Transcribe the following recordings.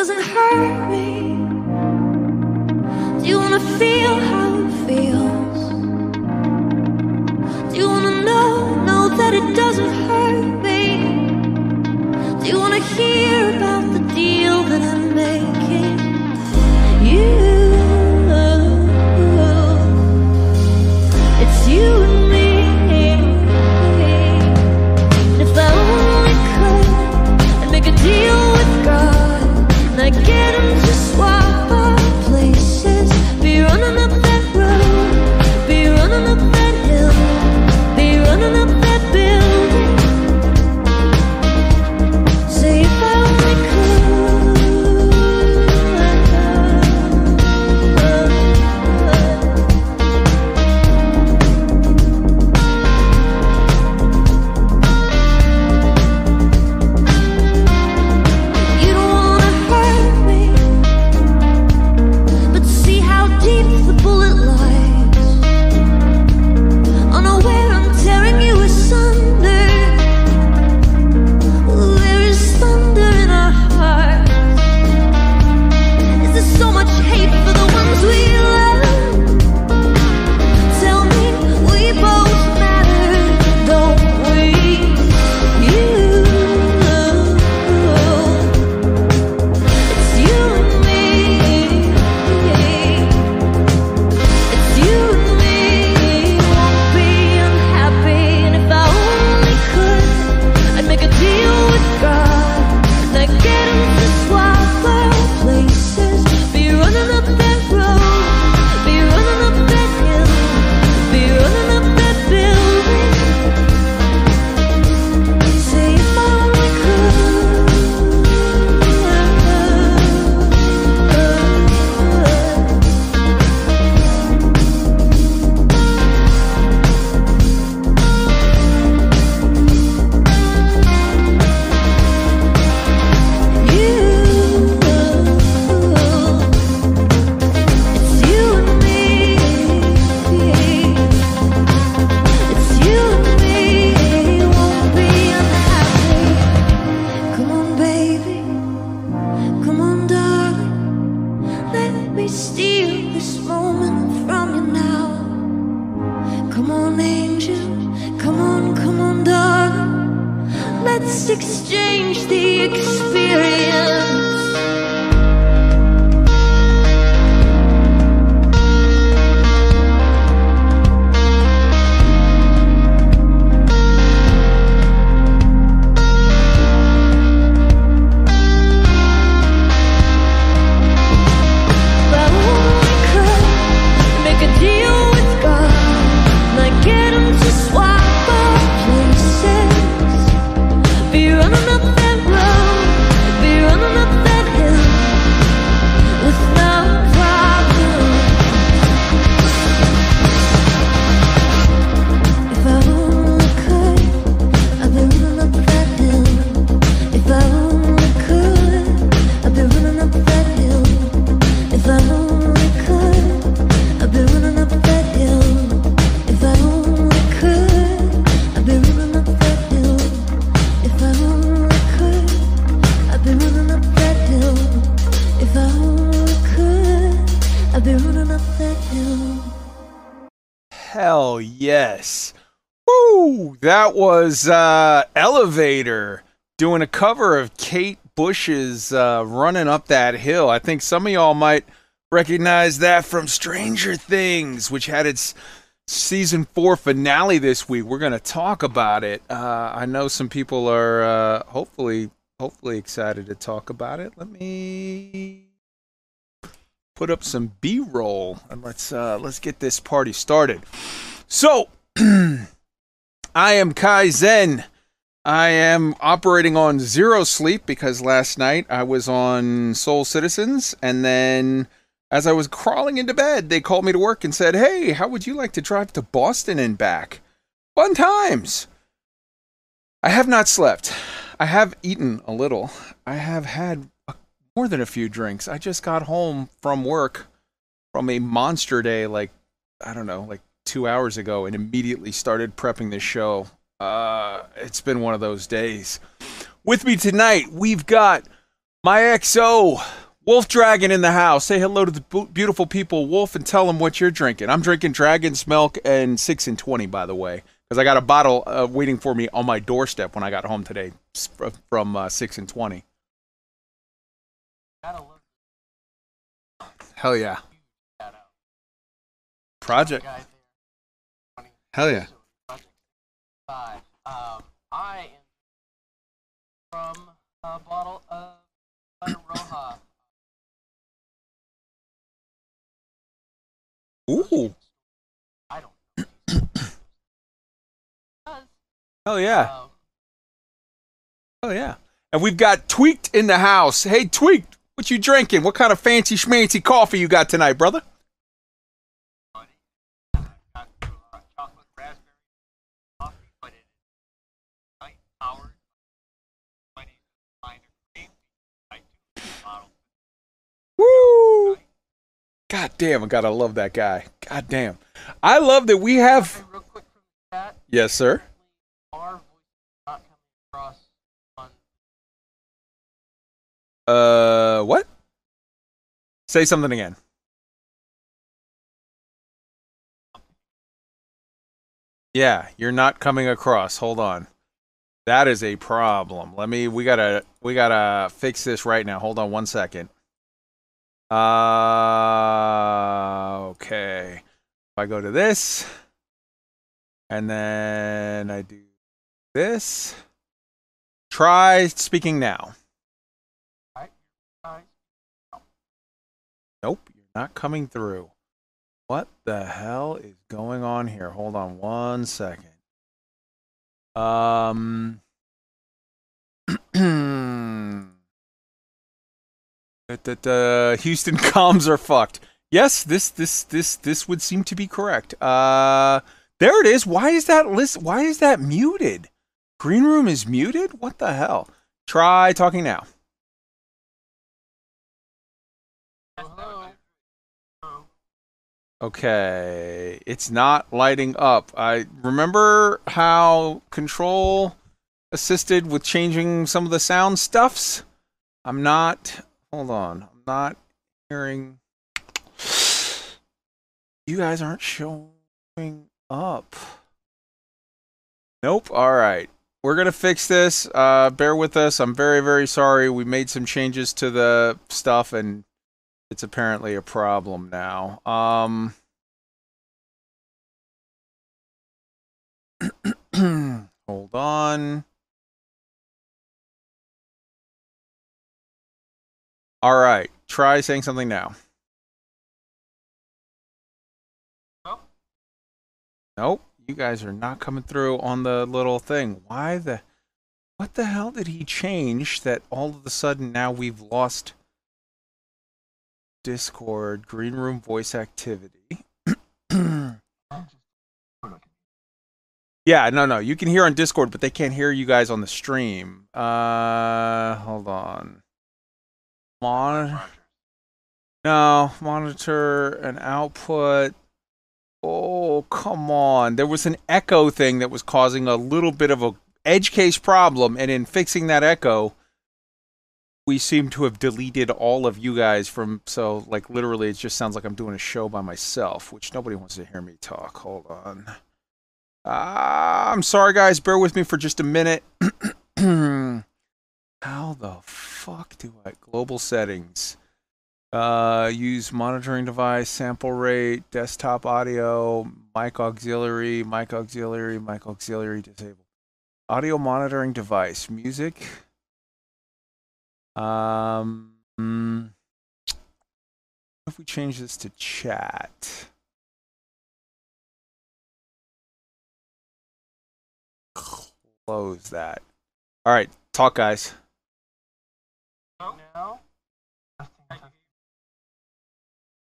doesn't hurt me? Do you wanna feel how it feels? Do you wanna know, know that it doesn't hurt me? Do you wanna hear about Uh, Running Up That Hill. I think some of y'all might recognize that from Stranger Things, which had its season four finale this week. We're going to talk about it. Uh, I know some people are uh, hopefully hopefully excited to talk about it. Let me put up some B-roll and let's uh, let's get this party started. So, I am Kai Zen. I am operating on zero sleep because last night I was on Soul Citizens, and then as I was crawling into bed, they called me to work and said, "Hey, how would you like to drive to Boston and back? Fun times." I have not slept. I have eaten a little. I have had a, more than a few drinks. I just got home from work from a monster day, like I don't know, like two hours ago, and immediately started prepping this show. Uh, it's been one of those days. With me tonight, we've got My XO, Wolf Dragon in the house. Say hello to the beautiful people, Wolf, and tell them what you're drinking. I'm drinking Dragon's Milk and 6 and 20, by the way, because I got a bottle uh, waiting for me on my doorstep when I got home today from uh, 6 and 20. Hell yeah. Project. Hell yeah. From a bottle of Roja. Ooh. I don't know. Hell yeah. um, Hell yeah. And we've got Tweaked in the house. Hey, Tweaked, what you drinking? What kind of fancy schmancy coffee you got tonight, brother? God damn, I gotta love that guy. God damn. I love that we have. And real quick from the chat. Yes, sir. Our voice not coming across on Uh, what? Say something again. Yeah, you're not coming across. Hold on. That is a problem. Let me we got to we got to fix this right now. Hold on one second. Uh okay. If I go to this and then I do this. Try speaking now. Nope, you're not coming through. What the hell is going on here? Hold on one second. Um. that uh, Houston comms are fucked. Yes, this this this this would seem to be correct. Uh, there it is. Why is that list? Why is that muted? Green room is muted. What the hell? Try talking now. Okay, it's not lighting up. I remember how control assisted with changing some of the sound stuffs. I'm not. Hold on. I'm not hearing. You guys aren't showing up. Nope. All right. We're gonna fix this. Uh, bear with us. I'm very, very sorry. We made some changes to the stuff, and it's apparently a problem now. Um. hold on. All right. Try saying something now. Nope. Nope. You guys are not coming through on the little thing. Why the what the hell did he change that all of a sudden now we've lost Discord, green room voice activity? yeah, no, no. You can hear on Discord, but they can't hear you guys on the stream. Uh hold on. Monitor no, monitor and output. Oh, come on. There was an echo thing that was causing a little bit of a edge case problem, and in fixing that echo, we seem to have deleted all of you guys from so like literally it just sounds like I'm doing a show by myself, which nobody wants to hear me talk. Hold on. Ah, I'm sorry guys, bear with me for just a minute. How the fuck do I global settings? Uh, use monitoring device, sample rate, desktop audio, mic auxiliary, mic auxiliary, mic auxiliary disabled. Audio monitoring device, music. Um, mm, if we change this to chat? Close that. All right, talk, guys.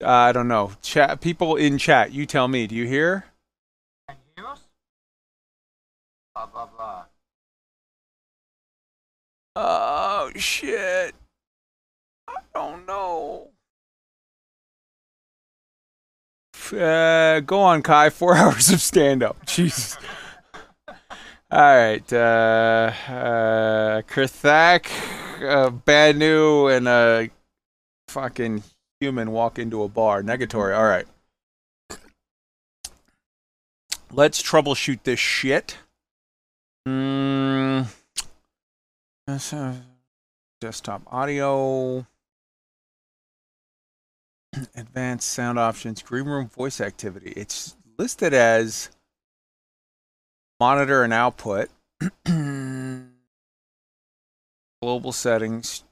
Uh, I don't know. Chat people in chat. You tell me. Do you hear? Can you hear us? Blah blah blah. Oh shit. I don't know. Uh, go on, Kai. Four hours of stand up. Jesus. All right. Uh, uh, Krithak. bad new and a fucking human walk into a bar. Negatory. All right. Let's troubleshoot this shit. Mm, desktop audio. Advanced sound options. Green room voice activity. It's listed as monitor and output. Global settings.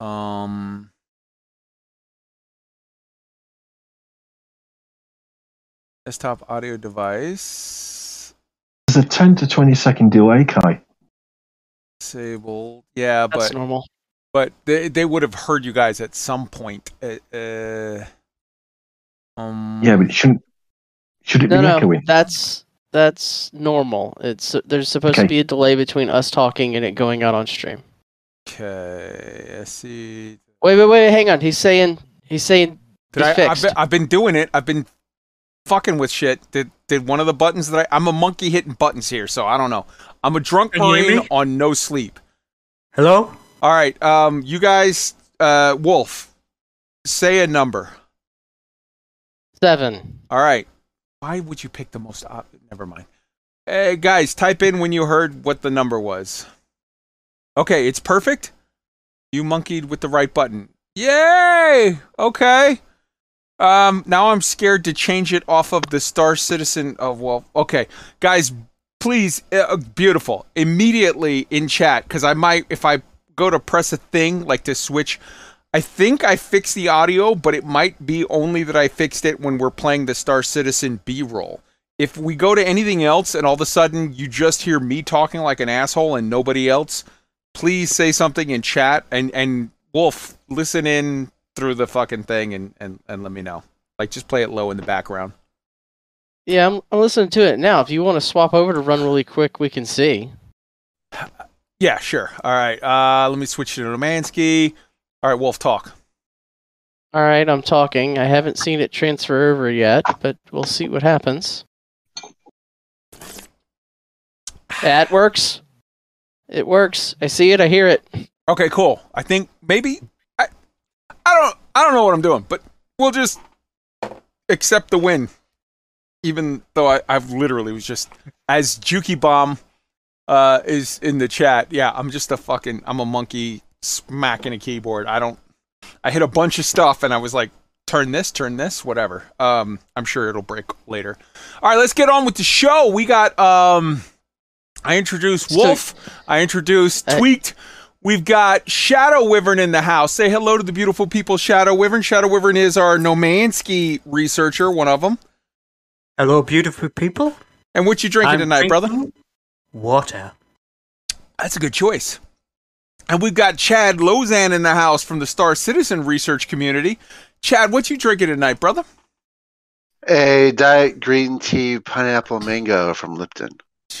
Um. Desktop audio device There's a 10 to 20 second delay, Kai. disabled. Yeah, That's but normal. but they they would have heard you guys at some point. Uh, uh, um. Yeah, but it shouldn't. Should it No, be no, echoing? that's that's normal. It's there's supposed to be a delay between us talking and it going out on stream. Okay. I see. Wait, wait, wait. Hang on. He's saying he's saying Did It's I? I've fixed. been, I've been doing it. I've been fucking with shit. Did did one of the buttons that I? I'm a monkey hitting buttons here, so I don't know. I'm a drunk Can marine on no sleep. Hello? All right, um, you guys, uh, Wolf, say a number. seven. All right. Why would you pick the most? Op- Never mind. Hey guys, type in when you heard what the number was. Okay, it's perfect. You monkeyed with the right button. Yay! Okay. Um, now I'm scared to change it off of the Star Citizen of well. Okay, guys, please, uh, beautiful. Immediately in chat, because I might if I go to press a thing like to switch. I think I fixed the audio, but it might be only that I fixed it when we're playing the Star Citizen B roll. If we go to anything else and all of a sudden you just hear me talking like an asshole and nobody else, please say something in chat and and Wolf listen in through the fucking thing and and and let me know. Like just play it low in the background. Yeah, I'm, I'm listening to it now. If you want to swap over to run really quick, we can see. Yeah, sure. All right. Uh, let me switch to No Man's Sky. All right, Wolf, talk. All right, I'm talking. I haven't seen it transfer over yet, but we'll see what happens. That works. It works. I see it. I hear it. Okay, cool. I think maybe I I don't I don't know what I'm doing, but we'll just accept the win. Even though I, I've literally was just as Juki Bomb uh is in the chat. Yeah, I'm just a fucking I'm a monkey smacking a keyboard. I don't I hit a bunch of stuff and I was like turn this, turn this, whatever. Um I'm sure it'll break later. All right, let's get on with the show. We got um I introduced Wolf. I introduced Uh, Tweaked. We've got Shadow Wyvern in the house. Say hello to the beautiful people, Shadow Wyvern. Shadow Wyvern is our No Man's Sky researcher, one of them. Hello, beautiful people. And what you drinking I'm tonight, brother? Water. That's a good choice. And we've got Chad Lozan in the house from the Star Citizen research community. Chad, what you drinking tonight, brother? A diet green tea pineapple mango from Lipton.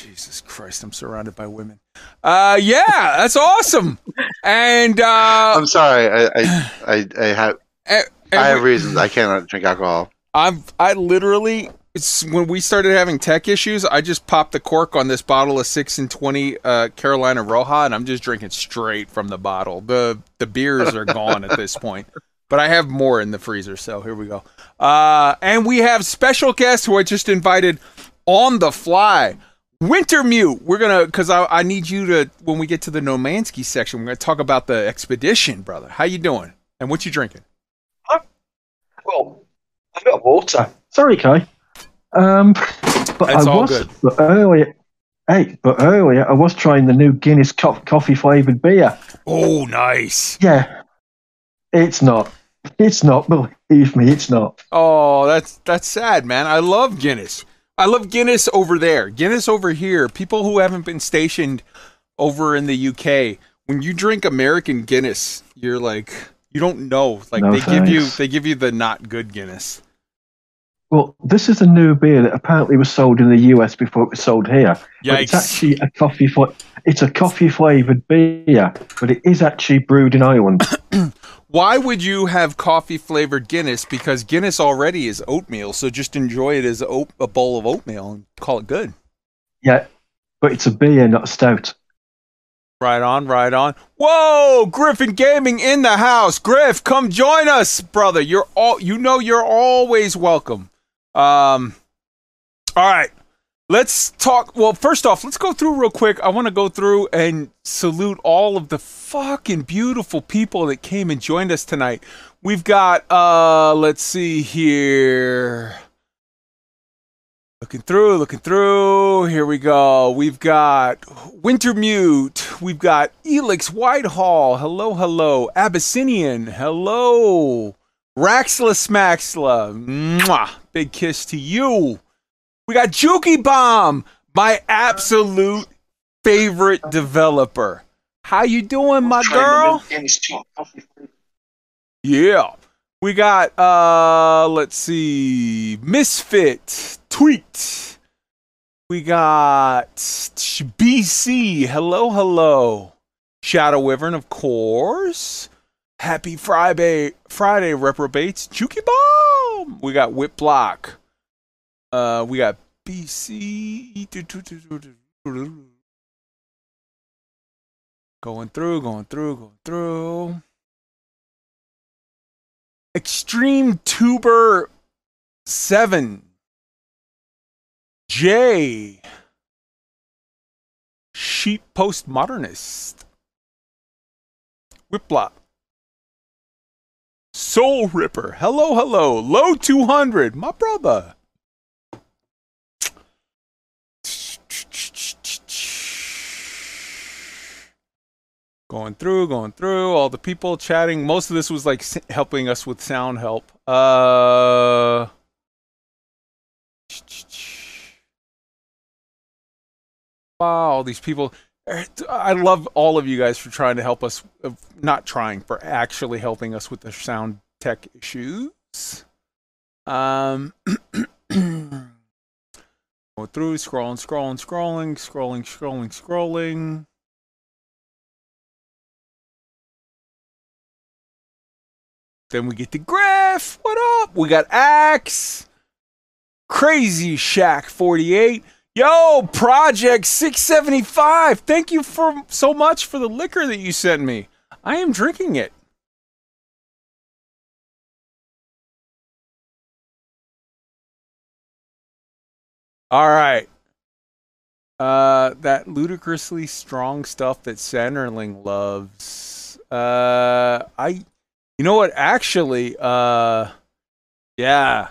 Jesus Christ, I'm surrounded by women. Uh, yeah, that's awesome. And uh, I'm sorry, I I, I, I have and- and I have we- reasons I cannot drink alcohol. I've I literally it's when we started having tech issues, I just popped the cork on this bottle of six and twenty uh, Carolina Roja, and I'm just drinking straight from the bottle. the The beers are gone at this point, but I have more in the freezer. So here we go. Uh, and we have special guests who I just invited on the fly. Wintermute, we're gonna because I, I need you to when we get to the No Man's Sky section, we're gonna talk about the expedition, brother. How you doing? And what you drinking? Well, I've got water. Sorry, Kai. Um, but That's I all was, good. But earlier, hey, but earlier I was trying the new Guinness co- coffee flavored beer. Oh, nice. Yeah, it's not. It's not. Believe me, it's not. Oh, that's that's sad, man. I love Guinness. I love Guinness over there. Guinness over here. People who haven't been stationed over in the UK, when you drink American Guinness, you're like you don't know. Like No they give you they give you the not good Guinness. Well, this is a new beer that apparently was sold in the US before it was sold here. But it's actually a coffee. Fl- it's a coffee flavored beer, but it is actually brewed in Ireland. Why would you have coffee flavored Guinness? Because Guinness already is oatmeal, so just enjoy it as oat- a bowl of oatmeal and call it good. yeah, but it's a beer, not a stout. Right on, right on. Whoa, Griffin Gaming in the house. Griff, come join us, brother. You're all you know you're always welcome. Um All right. Let's talk well, first off, let's go through real quick. I want to go through and salute all of the fucking beautiful people that came and joined us tonight. We've got uh let's see here. Looking through, looking through. Here we go. We've got Wintermute. We've got Elix Whitehall. Hello, hello. Abyssinian. Hello. Raxla Smaxla. Mwah. Big kiss to you. We got Juki Bomb, my absolute favorite developer. How you doing, my girl? Yeah. We got uh let's see Misfit Tweet. We got BC. Hello, hello. Shadow Wyvern, of course. Happy Friday Friday reprobates. Juki Bomb. We got Whip Block. Uh we got BC. Going through, going through, going through. Extreme Tuber 7. J. Sheep Postmodernist. Whiplop. Soul Ripper. Hello, hello. Low 200. My brother. Going through, going through, all the people chatting. Most of this was like helping us with sound help. Uh. Wow, all these people. I love all of you guys for trying to help us. Not trying, for actually helping us with the sound tech issues. Um. Going through, scrolling, scrolling, scrolling, scrolling, scrolling, scrolling. Then we get to Griff. What up? We got Axe. Crazy Shack 48. Yo, Project 675. Thank you for so much for the liquor that you sent me. I am drinking it. All right. Uh, that ludicrously strong stuff that Sanderling loves. Uh, I, you know what? Actually, uh, yeah,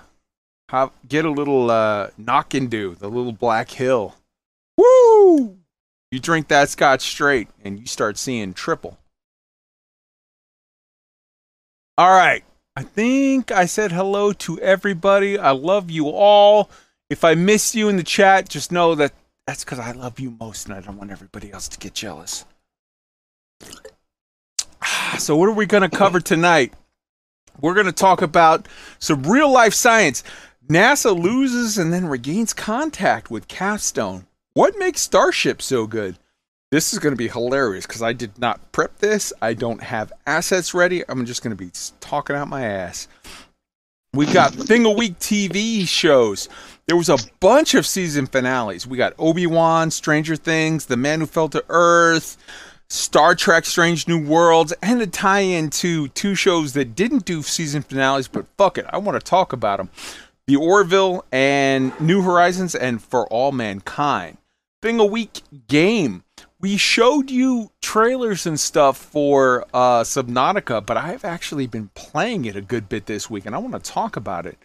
have, get a little uh knock and do the little Black Hill. Woo! You drink that Scotch straight, and you start seeing triple. All right. I think I said hello to everybody. I love you all. If I miss you in the chat, just know that that's because I love you most and I don't want everybody else to get jealous. So, what are we going to cover tonight? We're going to talk about some real life science. NASA loses and then regains contact with Capstone. What makes Starship so good? This is going to be hilarious because I did not prep this. I don't have assets ready. I'm just going to be talking out my ass. We've got Thing a Week TV shows. There was a bunch of season finales. We got Obi Wan, Stranger Things, The Man Who Fell to Earth, Star Trek Strange New Worlds, and a tie in to two shows that didn't do season finales, but fuck it, I want to talk about them The Orville and New Horizons, and For All Mankind. Thing a Week game. We showed you trailers and stuff for uh, Subnautica, but I've actually been playing it a good bit this week, and I want to talk about it.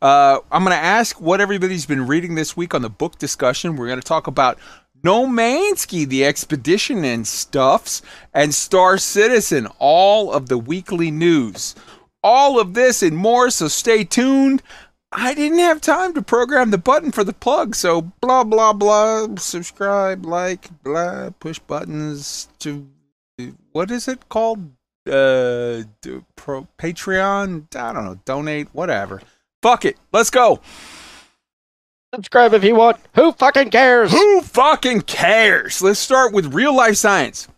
Uh, I'm going to ask what everybody's been reading this week on the book discussion. We're going to talk about No Man's Sky, the expedition and stuffs, and Star Citizen, all of the weekly news. All of this and more, so stay tuned. I didn't have time to program the button for the plug, so blah blah blah. Subscribe, like, blah, push buttons to what is it called? Uh, pro Patreon. I don't know. Donate, whatever. Fuck it. Let's go. Subscribe if you want. Who fucking cares? Who fucking cares? Let's start with real life science.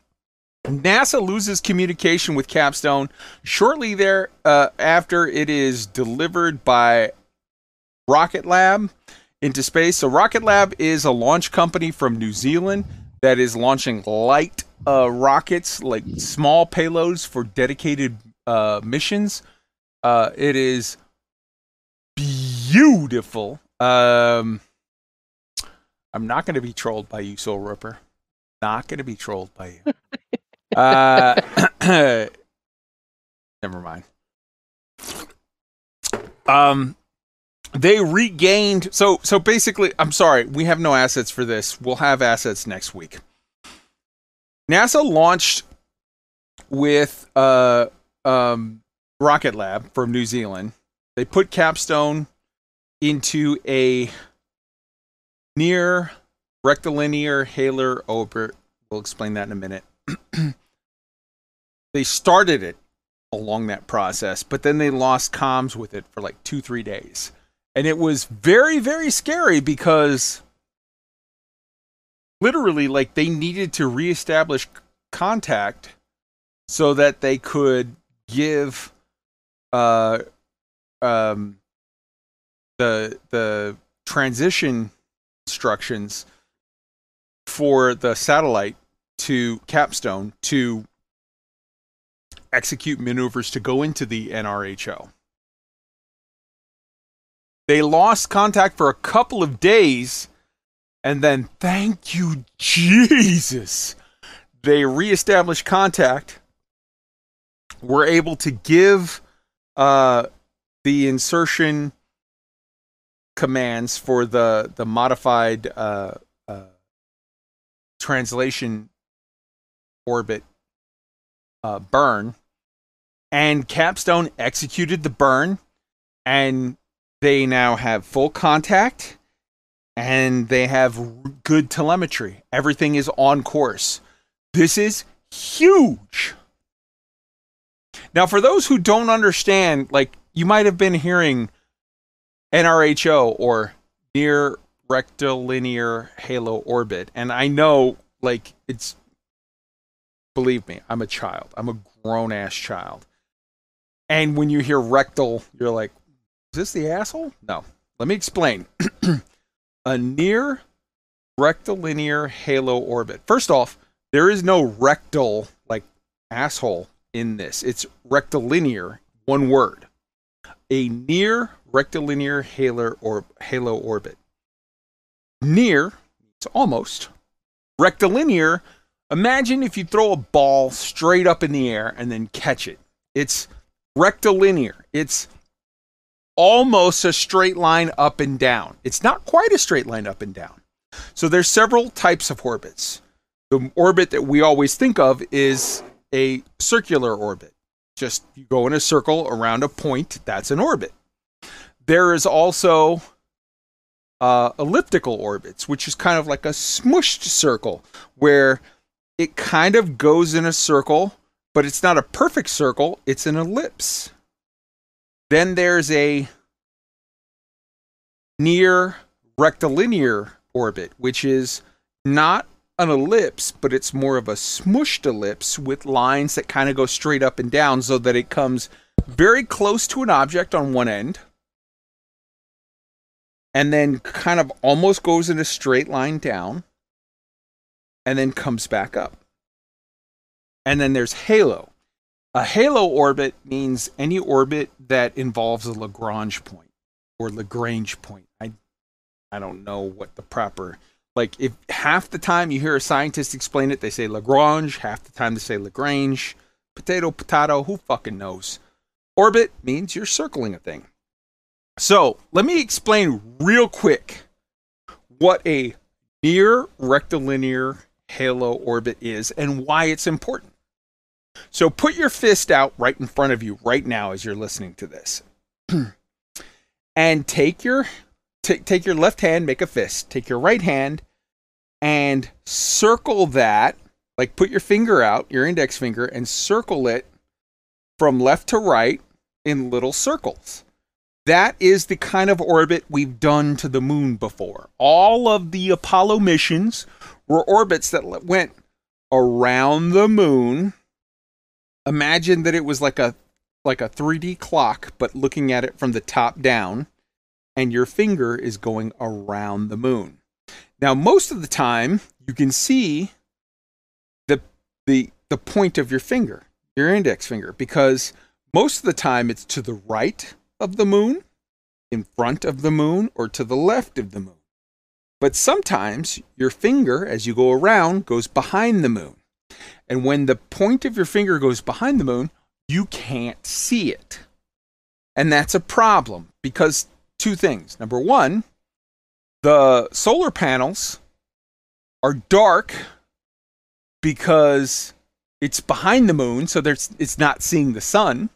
NASA loses communication with Capstone shortly there uh, after it is delivered by Rocket Lab into space. So Rocket Lab is a launch company from New Zealand that is launching light uh, rockets, like small payloads for dedicated uh, missions. Uh, it is beautiful. Um, I'm not going to be trolled by you, Soul Ripper. Not going to be trolled by you. uh, never mind. Um, they regained. So so basically, I'm sorry, we have no assets for this. We'll have assets next week. NASA launched with uh um Rocket Lab from New Zealand. They put Capstone into a near rectilinear halo orbit. We'll explain that in a minute. they started it along that process, but then they lost comms with it for like two, three days. And it was very, very scary because literally, like, they needed to reestablish contact so that they could give uh um the the transition instructions for the satellite to capstone to execute maneuvers to go into the NRHO. They lost contact for a couple of days and then thank you Jesus they reestablished contact were able to give uh, the insertion commands for the the modified uh, uh, translation orbit uh, burn, and Capstone executed the burn, and they now have full contact, and they have good telemetry. Everything is on course. This is huge. Now, for those who don't understand, like you might have been hearing NRHO or near rectilinear halo orbit, and I know, like, it's believe me, I'm a child. I'm a grown ass child. And when you hear rectal, you're like, this the asshole? No. Let me explain. a near rectilinear halo orbit. First off, there is no rectal like asshole in this. It's rectilinear, one word. A near rectilinear halo or halo orbit. Near, it's almost. Rectilinear, imagine if you throw a ball straight up in the air and then catch it. It's rectilinear. It's almost a straight line up and down. It's not quite a straight line up and down. So there's several types of orbits the orbit that we always think of is a circular orbit. Just you go in a circle around a point, that's an orbit. There is also uh, elliptical orbits, which is kind of like a smushed circle where it kind of goes in a circle, but it's not a perfect circle, it's an ellipse. Then there's a near rectilinear orbit, which is not an ellipse, but it's more of a smushed ellipse with lines that kind of go straight up and down so that it comes very close to an object on one end and then kind of almost goes in a straight line down and then comes back up. And then there's halo. A halo orbit means any orbit that involves a Lagrange point or Lagrange point. I I don't know what the proper like if half the time you hear a scientist explain it, they say Lagrange. Half the time they say Lagrange. Potato, potato. Who fucking knows? Orbit means you're circling a thing. So let me explain real quick what a near rectilinear halo orbit is and why it's important. So put your fist out right in front of you right now as you're listening to this. and take your t- take your left hand, make a fist. Take your right hand and circle that, like put your finger out, your index finger, and circle it from left to right in little circles. that is the kind of orbit we've done to the moon before. All of the Apollo missions were orbits that went around the moon. Imagine that it was like a like a 3D clock but looking at it from the top down and your finger is going around the moon. Now most of the time you can see the the the point of your finger, your index finger because most of the time it's to the right of the moon, in front of the moon, or to the left of the moon. But sometimes your finger, as you go around, goes behind the moon. And when the point of your finger goes behind the moon, you can't see it. And that's a problem because two things. Number one, the solar panels are dark because it's behind the moon, so there's it's not seeing the sun.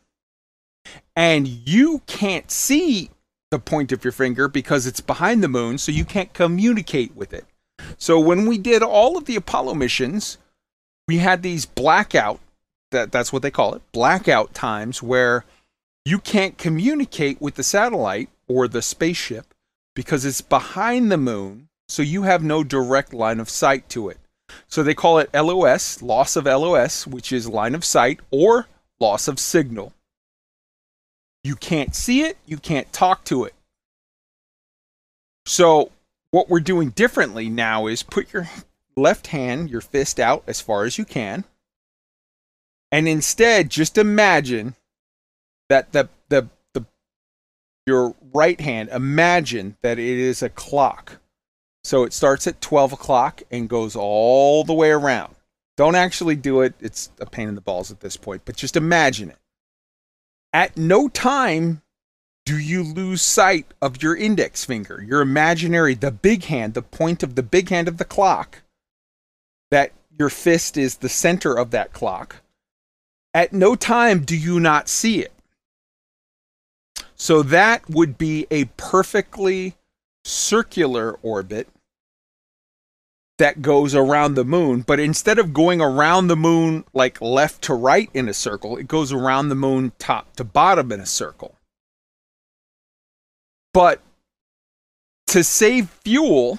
And you can't see the point of your finger because it's behind the moon, so you can't communicate with it. So when we did all of the Apollo missions, we had these blackout that that's what they call it, blackout times where you can't communicate with the satellite or the spaceship because it's behind the moon, so you have no direct line of sight to it. So they call it LOS, loss of LOS, which is line of sight or loss of signal. You can't see it, you can't talk to it. So, what we're doing differently now is put your left hand, your fist out as far as you can, and instead just imagine that the the, the your right hand imagine that it is a clock. So it starts at 12 o'clock and goes all the way around. Don't actually do it. It's a pain in the balls at this point but just imagine it. At no time do you lose sight of your index finger your imaginary the big hand the point of the big hand of the clock that your fist is the center of that clock at no time do you not see it. So that would be a perfectly circular orbit that goes around the moon, but instead of going around the moon like left to right in a circle, it goes around the moon top to bottom in a circle. But to save fuel,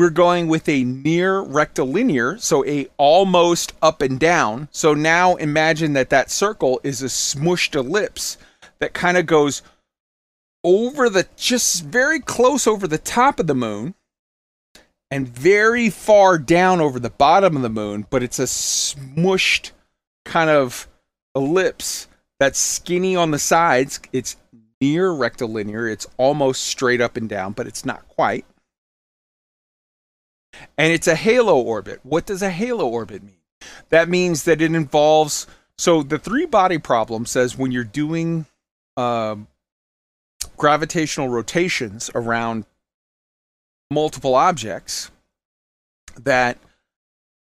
we're going with a near rectilinear, so a almost up and down. So now imagine that that circle is a smushed ellipse that kind of goes over the just very close over the top of the moon and very far down over the bottom of the moon, but it's a smushed kind of ellipse that's skinny on the sides. It's near rectilinear, it's almost straight up and down, but it's not quite and it's a halo orbit. What does a halo orbit mean? That means that it involves. So the three body problem says when you're doing um, gravitational rotations around multiple objects, that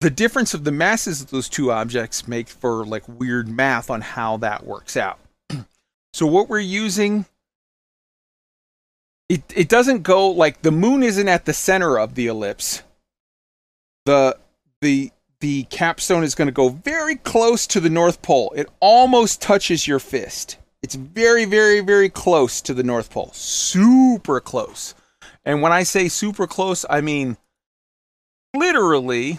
the difference of the masses of those two objects make for like weird math on how that works out. so what we're using it it doesn't go like the moon isn't at the center of the ellipse. The the the capstone is going to go very close to the North Pole. It almost touches your fist. It's very very very close to the North Pole. Super close. And when I say super close, I mean literally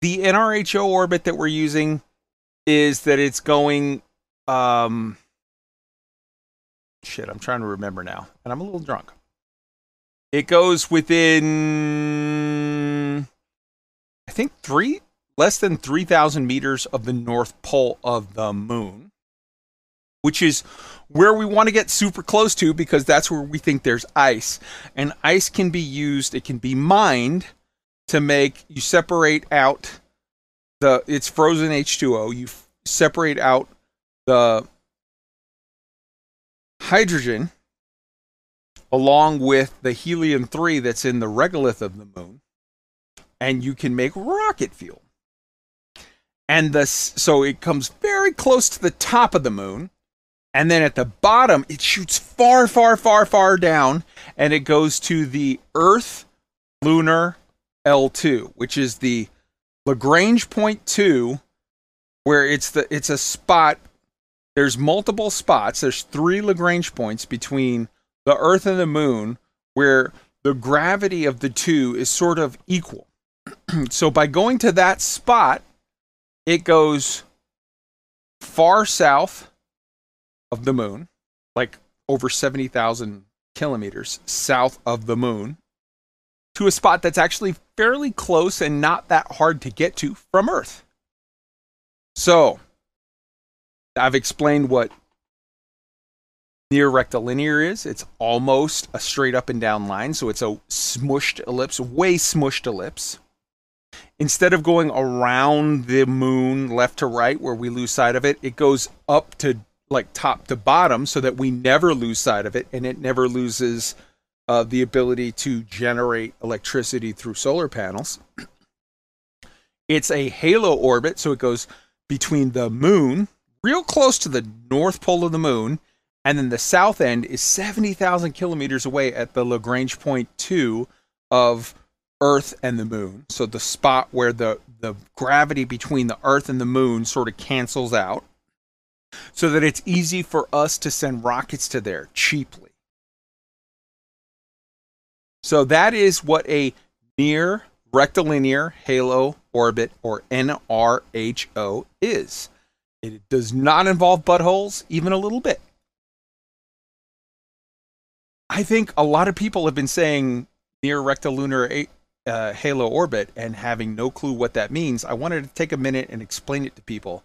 the NRHO orbit that we're using is that it's going um shit, I'm trying to remember now, and I'm a little drunk. It goes within, I think, three, less than 3,000 meters of the North Pole of the moon, which is where we want to get super close to because that's where we think there's ice. And ice can be used, it can be mined to make, you separate out the, it's frozen H2O, you f- separate out the hydrogen along with the helium 3 that's in the regolith of the moon and you can make rocket fuel. And the so it comes very close to the top of the moon and then at the bottom it shoots far far far far down and it goes to the earth lunar L2 which is the Lagrange point 2 where it's the it's a spot there's multiple spots. There's three Lagrange points between the Earth and the Moon where the gravity of the two is sort of equal. so by going to that spot, it goes far south of the moon, like over 70,000 kilometers south of the moon, to a spot that's actually fairly close and not that hard to get to from Earth. So, I've explained what near rectilinear is. It's almost a straight up and down line, so it's a smushed ellipse, way smushed ellipse. Instead of going around the moon left to right where we lose sight of it, it goes up to like top to bottom so that we never lose sight of it and it never loses uh, the ability to generate electricity through solar panels. It's a halo orbit, so it goes between the moon, real close to the north pole of the moon, and then the south end is 70,000 kilometers away at the Lagrange point 2 of Earth and the moon. So the spot where the, the gravity between the Earth and the moon sort of cancels out so that it's easy for us to send rockets to there cheaply. So that is what a near rectilinear halo orbit or NRHO is. It does not involve buttholes even a little bit. I think a lot of people have been saying near rectilinear uh, halo orbit and having no clue what that means. I wanted to take a minute and explain it to people.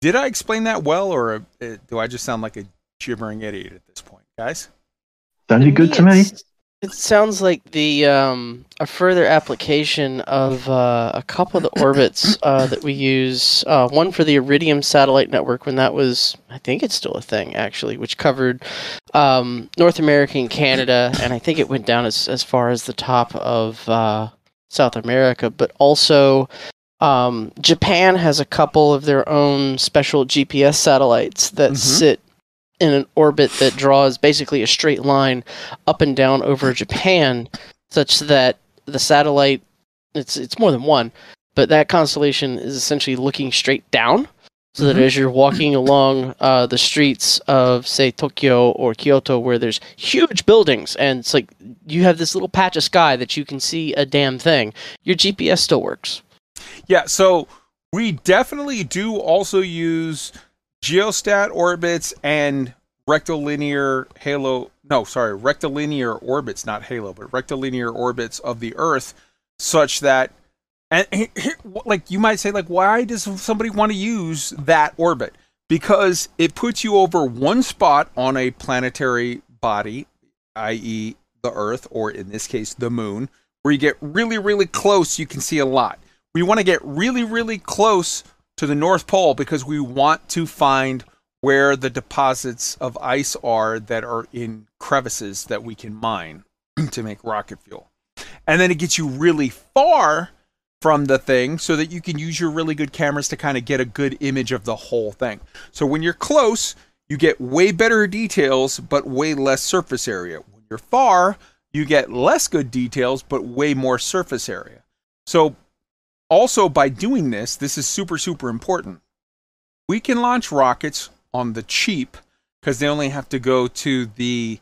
Did I explain that well, or uh, do I just sound like a gibbering idiot at this point, guys? Sounded good to me. it's- It sounds like the um, a further application of uh, a couple of the orbits uh, that we use. Uh, one for the Iridium satellite network when that was, I think it's still a thing actually, which covered um, North America and Canada, and I think it went down as as far as the top of uh, South America, but also. Um, Japan has a couple of their own special GPS satellites that Mhm. sit in an orbit that draws basically a straight line up and down over Japan, such that the satellite it's it's more than one, but that constellation is essentially looking straight down. So that Mhm. as you're walking along uh, the streets of, say, Tokyo or Kyoto, where there's huge buildings, and it's like you have this little patch of sky that you can see a damn thing, your GPS still works. Yeah, so we definitely do also use geostat orbits and rectilinear halo. No, sorry, rectilinear orbits, not halo, but rectilinear orbits of the Earth, such that, and like you might say, like why does somebody want to use that orbit? Because it puts you over one spot on a planetary body, i.e., the Earth, or in this case, the Moon, where you get really, really close. You can see a lot we want to get really, really close to the North Pole because we want to find where the deposits of ice are that are in crevices that we can mine to make rocket fuel. And then it gets you really far from the thing so that you can use your really good cameras to kind of get a good image of the whole thing. So when you're close, you get way better details but way less surface area. When you're far, you get less good details but way more surface area. So also by doing this this is super super important. We can launch rockets on the cheap because they only have to go to the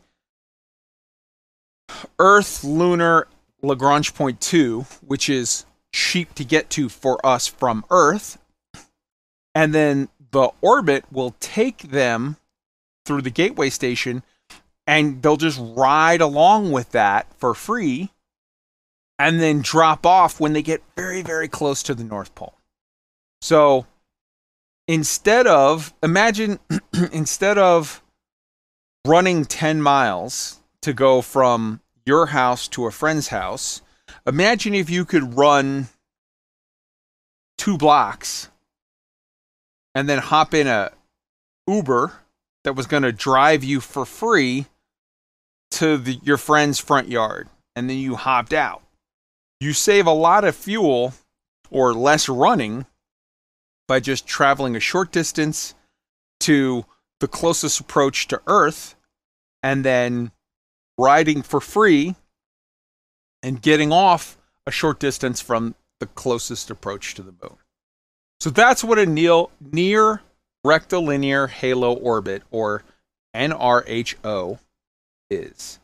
earth lunar lagrange point 2 which is cheap to get to for us from earth. And then the orbit will take them through the gateway station and they'll just ride along with that for free and then drop off when they get very, very close to the North Pole. So instead of, imagine, instead of running 10 miles to go from your house to a friend's house, imagine if you could run two blocks and then hop in a Uber that was going to drive you for free to the, your friend's front yard and then you hopped out you save a lot of fuel or less running by just traveling a short distance to the closest approach to Earth and then riding for free and getting off a short distance from the closest approach to the moon. So that's what a near, near rectilinear halo orbit, or NRHO, is.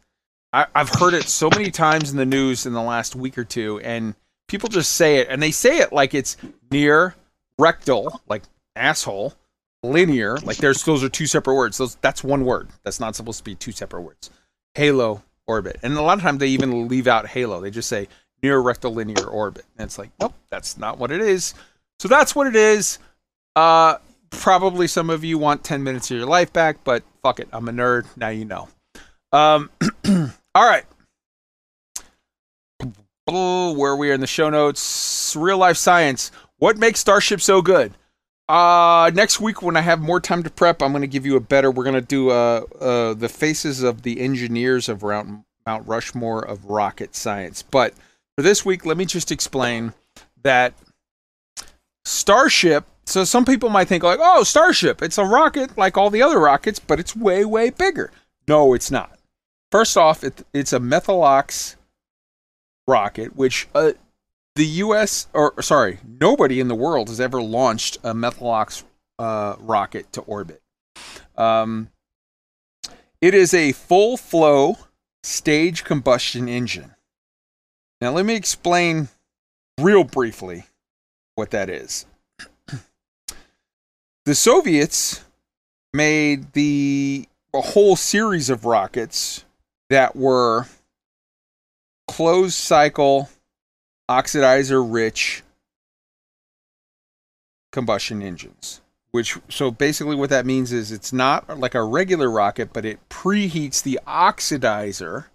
I, I've heard it so many times in the news in the last week or two, and people just say it, and they say it like it's near rectal, like asshole, linear, like there's those are two separate words. Those that's one word. That's not supposed to be two separate words. Halo orbit, and a lot of times they even leave out halo. They just say near rectilinear orbit, and it's like, nope, that's not what it is. So that's what it is. Uh, probably some of you want 10 minutes of your life back, but fuck it. I'm a nerd. Now you know. Um, all right. Where we are in the show notes. Real life science. What makes Starship so good? Uh, next week when I have more time to prep, I'm going to give you a better. We're going to do uh, uh, the faces of the engineers of Mount Rushmore of rocket science. But for this week, let me just explain that Starship. So some people might think like, oh, Starship, it's a rocket like all the other rockets, but it's way way bigger. No, it's not. First off, it, it's a Methalox rocket, which uh, the U.S. or sorry, nobody in the world has ever launched a Methalox uh, rocket to orbit. Um, it is a full flow stage combustion engine. Now, let me explain real briefly what that is. the Soviets made the a whole series of rockets that were closed cycle oxidizer rich combustion engines which so basically what that means is it's not like a regular rocket but it preheats the oxidizer.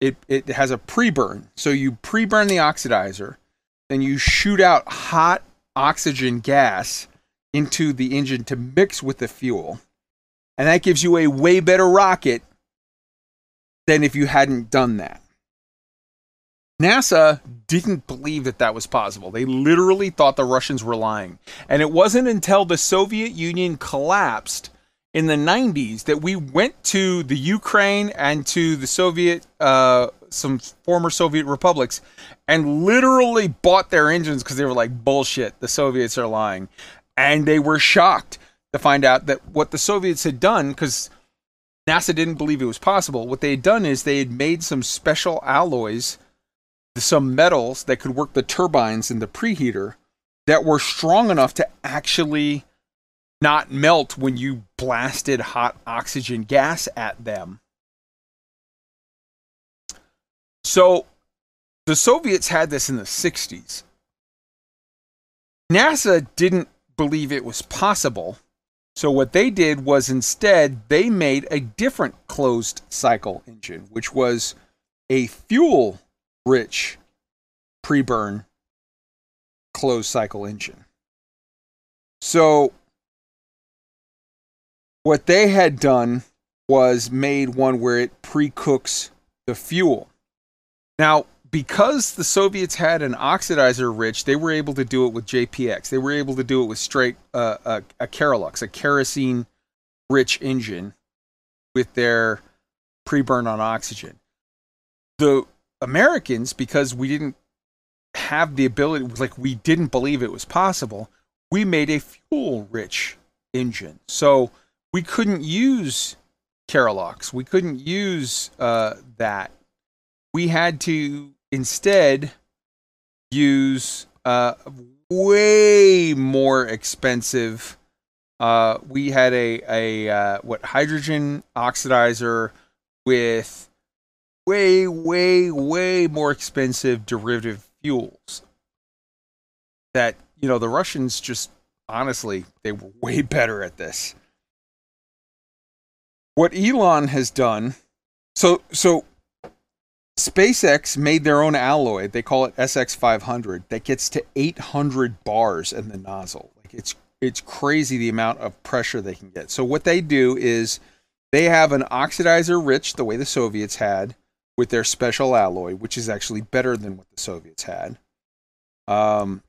It it has a pre-burn. So you pre-burn the oxidizer then you shoot out hot oxygen gas into the engine to mix with the fuel. And that gives you a way better rocket than if you hadn't done that NASA didn't believe that that was possible. They literally thought the Russians were lying. And it wasn't until the Soviet Union collapsed in the 90s that we went to the Ukraine and to the Soviet, uh, some former Soviet republics, and literally bought their engines because they were like, bullshit, the Soviets are lying. And they were shocked to find out that what the Soviets had done, because NASA didn't believe it was possible, what they had done is they had made some special alloys some metals that could work the turbines in the preheater that were strong enough to actually not melt when you blasted hot oxygen gas at them. So the Soviets had this in the 60s. NASA didn't believe it was possible. So what they did was instead they made a different closed cycle engine, which was a fuel rich pre-burn closed cycle engine. So what they had done was made one where it pre-cooks the fuel. Now, because the Soviets had an oxidizer rich, they were able to do it with JPX. They were able to do it with straight uh, a, a kerolox, a kerosene rich engine with their pre-burn on oxygen. The Americans, because we didn't have the ability, like we didn't believe it was possible, we made a fuel rich engine. So we couldn't use kerolox. We couldn't use uh, that. We had to instead use uh, way more expensive. Uh, we had a a uh, what hydrogen oxidizer with way, way, way more expensive derivative fuels. That, you know, the Russians just honestly, they were way better at this. What Elon has done, so so SpaceX made their own alloy. They call it SX500 that gets to 800 bars in the nozzle. Like it's it's crazy the amount of pressure they can get. So what they do is they have an oxidizer rich the way the Soviets had with their special alloy, which is actually better than what the Soviets had. Um,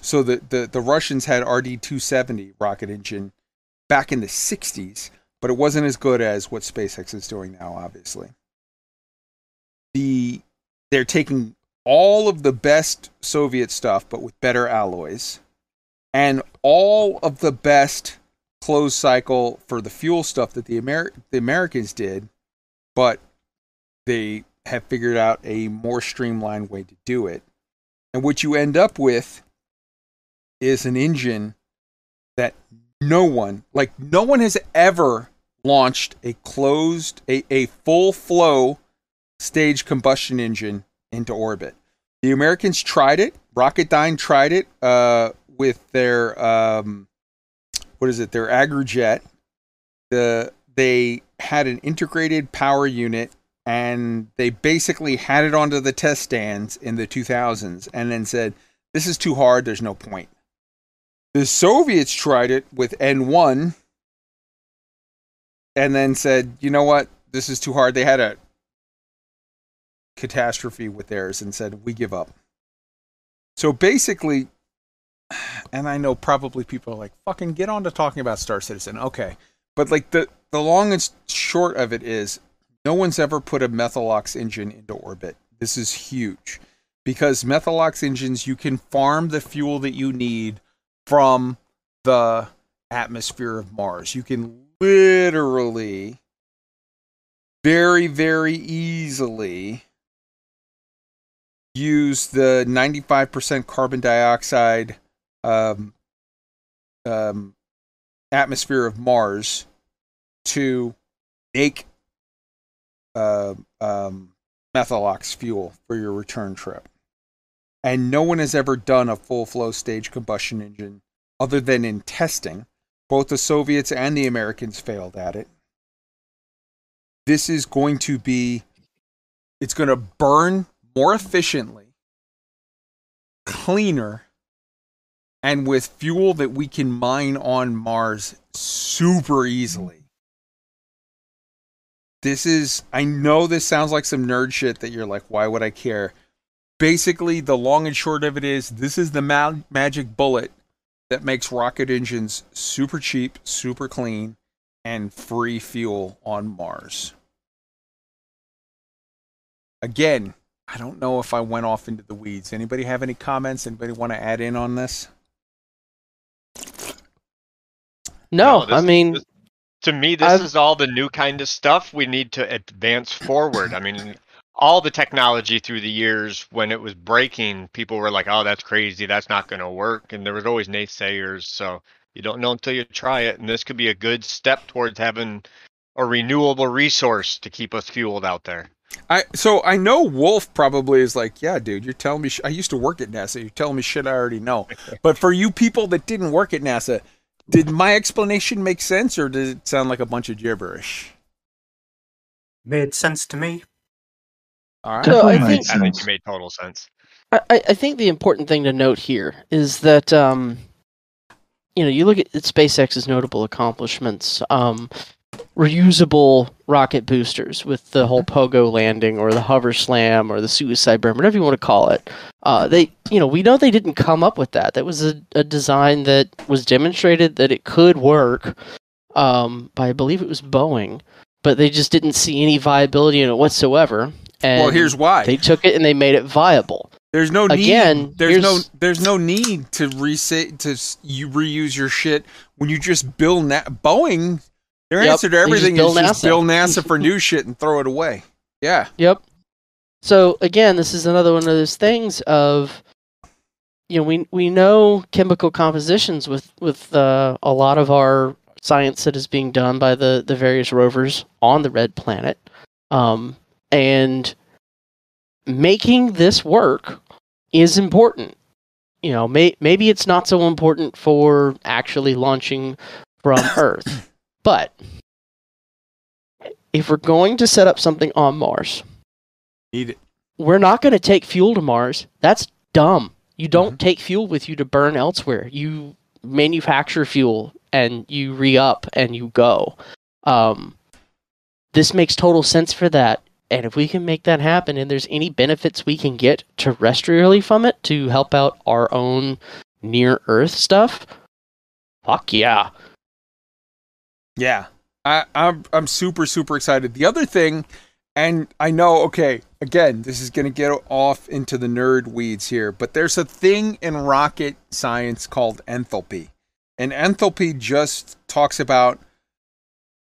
so the, the, the Russians had RD 270 rocket engine back in the 60s, but it wasn't as good as what SpaceX is doing now, obviously. The they're taking all of the best Soviet stuff, but with better alloys. and all of the best closed cycle for the fuel stuff that the Amer- the Americans did, but they have figured out a more streamlined way to do it. And what you end up with is an engine that no one, like no one has ever launched a closed, a, a full flow stage combustion engine into orbit. The Americans tried it. Rocketdyne tried it uh, with their um, what is it? Their Aerojet. The they had an integrated power unit and they basically had it onto the test stands in the 2000s and then said, "This is too hard. There's no point." The Soviets tried it with N1 and then said, "You know what? This is too hard." They had a catastrophe with theirs and said, "We give up." So basically, and I know probably people are like, "Fucking get on to talking about Star Citizen." Okay, but like the the long and short of it is, no one's ever put a Methalox engine into orbit. This is huge because Methalox engines you can farm the fuel that you need from the atmosphere of Mars. You can literally very very easily use the 95% carbon dioxide um, um, atmosphere of Mars to make uh, um, Methalox fuel for your return trip. And no one has ever done a full flow stage combustion engine other than in testing. Both the Soviets and the Americans failed at it. This is going to be, it's going to burn more efficiently, cleaner, and with fuel that we can mine on Mars super easily. This is, I know this sounds like some nerd shit that you're like, why would I care? Basically, the long and short of it is this is the ma- magic bullet that makes rocket engines super cheap, super clean, and free fuel on Mars. Again, I don't know if I went off into the weeds. Anybody have any comments? Anybody want to add in on this? No, No, this- I mean, this- to me, this I've- is all the new kind of stuff we need to advance forward. I mean, all the technology through the years when it was breaking, people were like, "Oh, that's crazy. That's not going to work," and there was always naysayers. So you don't know until you try it, and this could be a good step towards having a renewable resource to keep us fueled out there. I so I know Wolf probably is like, yeah, dude, you're telling me. Sh- I used to work at NASA. You're telling me shit I already know. but for you people that didn't work at NASA, did my explanation make sense, or did it sound like a bunch of gibberish? Made sense to me. All right. So I Definitely think- I think you made total sense. I, I I think the important thing to note here is that um, you know you look at, at SpaceX's notable accomplishments, um, reusable rocket boosters with the whole pogo landing or the hover slam or the suicide burn, whatever you want to call it. Uh, they you know we know they didn't come up with that. That was a, a design that was demonstrated that it could work um, by I believe it was Boeing, but they just didn't see any viability in it whatsoever. And well, here's why. they took it and they made it viable. There's no need. Again, there's no there's no need to reset to you reuse your shit when you just build. Na- Boeing. Their Yep, answer to just everything is just NASA. bill NASA for new shit and throw it away. Yeah. Yep. So again, this is another one of those things of you know we we know chemical compositions with with uh, a lot of our science that is being done by the the various rovers on the red planet, um, and making this work is important. You know, may, maybe it's not so important for actually launching from Earth, but if we're going to set up something on Mars, Need it. we're not going to take fuel to Mars. That's dumb. You don't take fuel with you to burn elsewhere. You manufacture fuel and you re up and you go. Um, this makes total sense for that. And if we can make that happen and there's any benefits we can get terrestrially from it to help out our own near Earth stuff, fuck yeah. Yeah, I, I'm I'm super super excited. The other thing, And I know, okay, again, this is to get off into the nerd weeds here, but there's a thing in rocket science called enthalpy. And enthalpy just talks about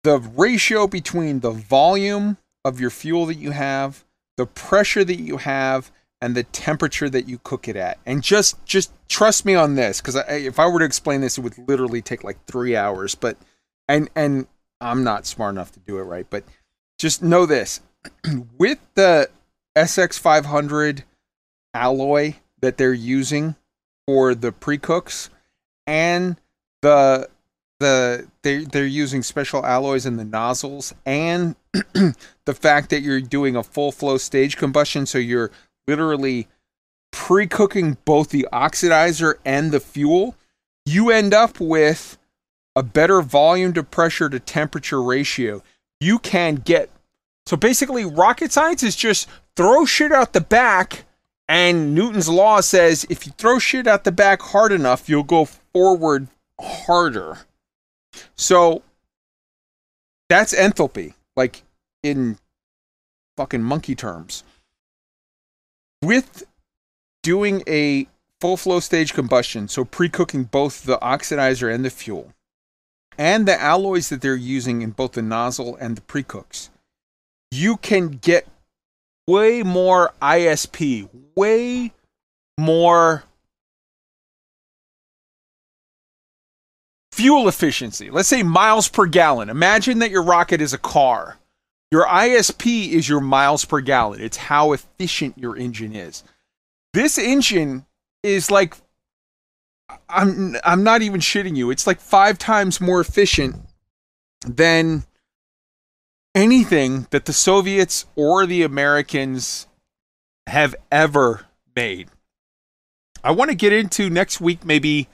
the ratio between the volume of your fuel that you have, the pressure that you have, and the temperature that you cook it at. And just just trust me on this cuz if I were to explain this it would literally take like 3 hours, but and and I'm not smart enough to do it right, but just know this. With the SX500 alloy that they're using for the pre-cooks and the the they they're using special alloys in the nozzles and the fact that you're doing a full flow stage combustion so you're literally pre-cooking both the oxidizer and the fuel you end up with a better volume to pressure to temperature ratio you can get so basically rocket science is just throw shit out the back and newton's law says if you throw shit out the back hard enough you'll go forward harder so that's enthalpy, like in fucking monkey terms. With doing a full flow stage combustion, so pre cooking both the oxidizer and the fuel, and the alloys that they're using in both the nozzle and the pre cooks, you can get way more ISP, way more fuel efficiency. Let's say miles per gallon. Imagine that your rocket is a car. Your ISP is your miles per gallon. It's how efficient your engine is. This engine is like I'm I'm not even shitting you. It's like 5 times more efficient than anything that the Soviets or the Americans have ever made. I want to get into next week maybe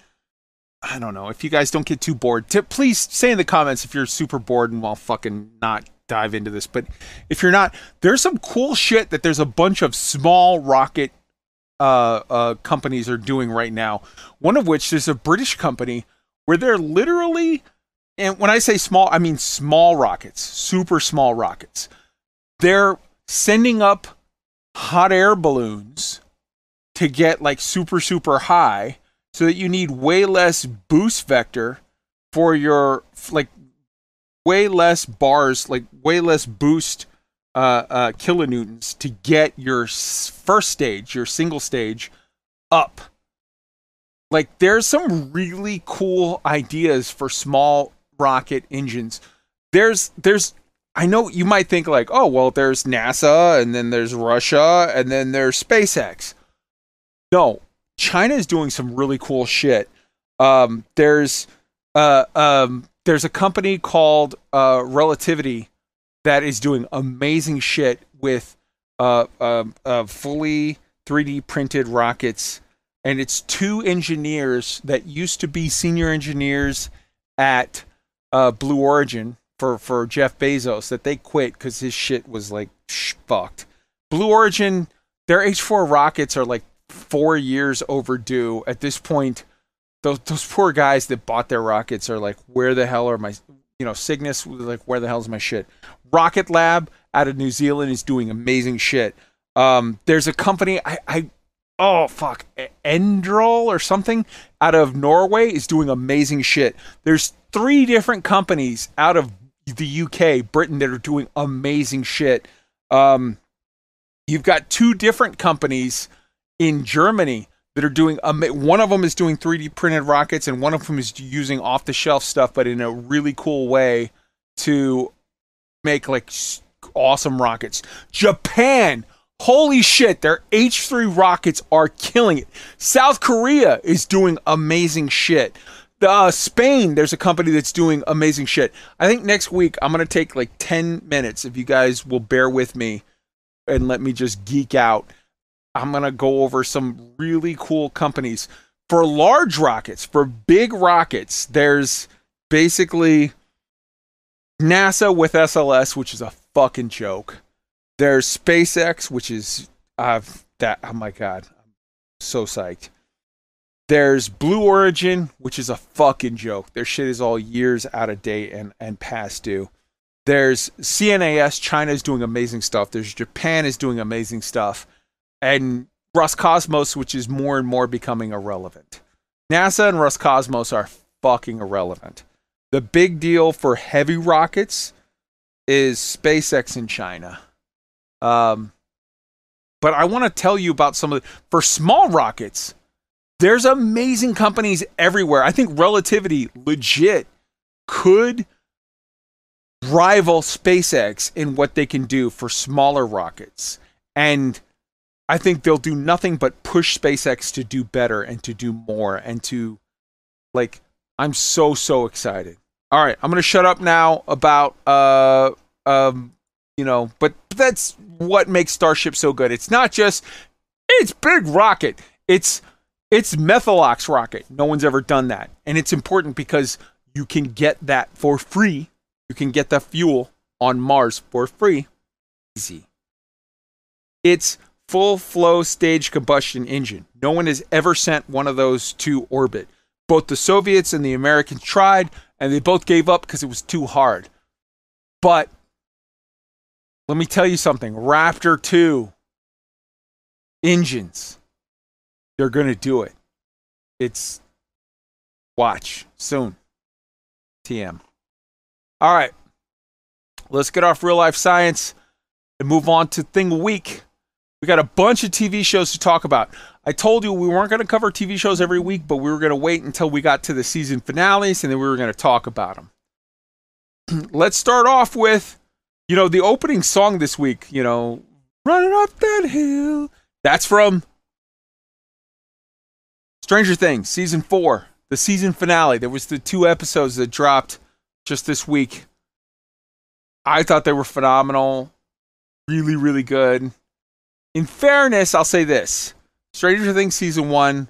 I don't know. If you guys don't get too bored, t- please say in the comments if you're super bored and I'll fucking not dive into this. But if you're not, there's some cool shit that there's a bunch of small rocket uh, uh, companies are doing right now. One of which is a British company where they're literally, and when I say small, I mean small rockets, super small rockets. They're sending up hot air balloons to get like super, super high so that you need way less boost vector for your like way less bars, like way less boost uh, uh, kilonewtons to get your first stage, your single stage, up. Like there's some really cool ideas for small rocket engines. There's there's I know you might think like, oh well, there's NASA and then there's Russia and then there's SpaceX. No, China is doing some really cool shit. Um, there's uh, um, there's a company called uh, Relativity that is doing amazing shit with uh, um, uh, fully 3D printed rockets, and it's two engineers that used to be senior engineers at uh, Blue Origin for for Jeff Bezos that they quit because his shit was like fucked. Blue Origin, their H4 rockets are like four years overdue. At this point, those those poor guys that bought their rockets are like, where the hell are my, you know, Cygnus? Like, where the hell's my shit? Rocket Lab out of New Zealand is doing amazing shit. Um, there's a company I, I oh fuck Endrol or something out of Norway is doing amazing shit. There's three different companies out of the UK, Britain that are doing amazing shit. Um, you've got two different companies in Germany that are doing one of them is doing 3D printed rockets and one of them is using off the shelf stuff but in a really cool way to make like awesome rockets. Japan Holy shit, their H3 rockets are killing it. South Korea is doing amazing shit. Uh, Spain, there's a company that's doing amazing shit. I think next week I'm to take like 10 minutes if you guys will bear with me and let me just geek out I'm to go over some really cool companies. For large rockets, for big rockets, there's basically NASA with SLS, which is a fucking joke. There's SpaceX, which is uh, that oh my god, I'm so psyched. There's Blue Origin, which is a fucking joke. Their shit is all years out of date and, and past due. There's CNAS, China is doing amazing stuff. There's Japan is doing amazing stuff. And Roscosmos, which is more and more becoming irrelevant. NASA and Roscosmos are fucking irrelevant. The big deal for heavy rockets is SpaceX in China. Um, but I want to tell you about some of the, for small rockets. There's amazing companies everywhere. I think Relativity legit could rival SpaceX in what they can do for smaller rockets. And I think they'll do nothing but push SpaceX to do better and to do more and to like I'm so so excited. All right, I'm to shut up now about uh um you know, but that's what makes Starship so good. It's not just it's big rocket. It's it's Methalox rocket. No one's ever done that. And it's important because you can get that for free. You can get the fuel on Mars for free. Easy. It's full flow stage combustion engine. No one has ever sent one of those to orbit. Both the Soviets and the Americans tried, and they both gave up because it was too hard. But let me tell you something Raptor 2 engines, they're going to do it. It's watch soon. TM. All right. Let's get off real life science and move on to thing week. We got a bunch of TV shows to talk about. I told you we weren't going to cover TV shows every week, but we were going to wait until we got to the season finales and then we were going to talk about them. Let's start off with, you know, the opening song this week, you know, Running Up That Hill. That's from Stranger Things, season four, the season finale. There was the two episodes that dropped just this week. I thought they were phenomenal. Really, really good. In fairness, I'll say this Stranger Things season one,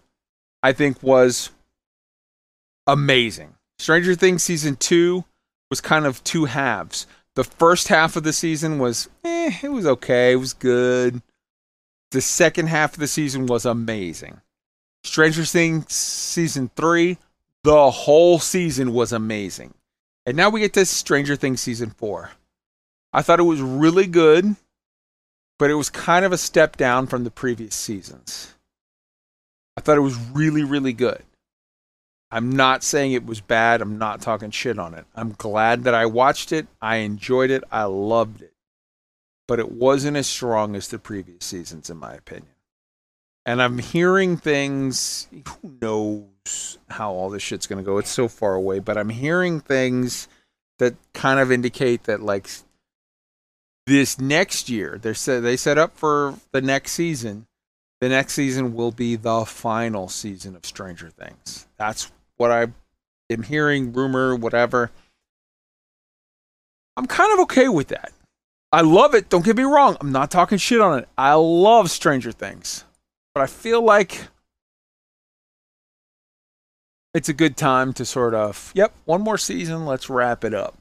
I think, was amazing. Stranger Things season two was kind of two halves. The first half of the season was, eh, it was okay. It was good. The second half of the season was amazing. Stranger Things season three, the whole season was amazing. And now we get to Stranger Things season four. I thought it was really good, but it was kind of a step down from the previous seasons. I thought it was really, really good. I'm not saying it was bad. I'm not talking shit on it. I'm glad that I watched it. I enjoyed it. I loved it. But it wasn't as strong as the previous seasons, in my opinion. And I'm hearing things, who knows how all this shit's going to go? It's so far away, but I'm hearing things that kind of indicate that, like, this next year, they're set, they set up for the next season. The next season will be the final season of Stranger Things. That's what I am hearing, rumor, whatever. I'm kind of okay with that. I love it. Don't get me wrong. I'm not talking shit on it. I love Stranger Things. But I feel like it's a good time to sort of, yep, one more season. Let's wrap it up.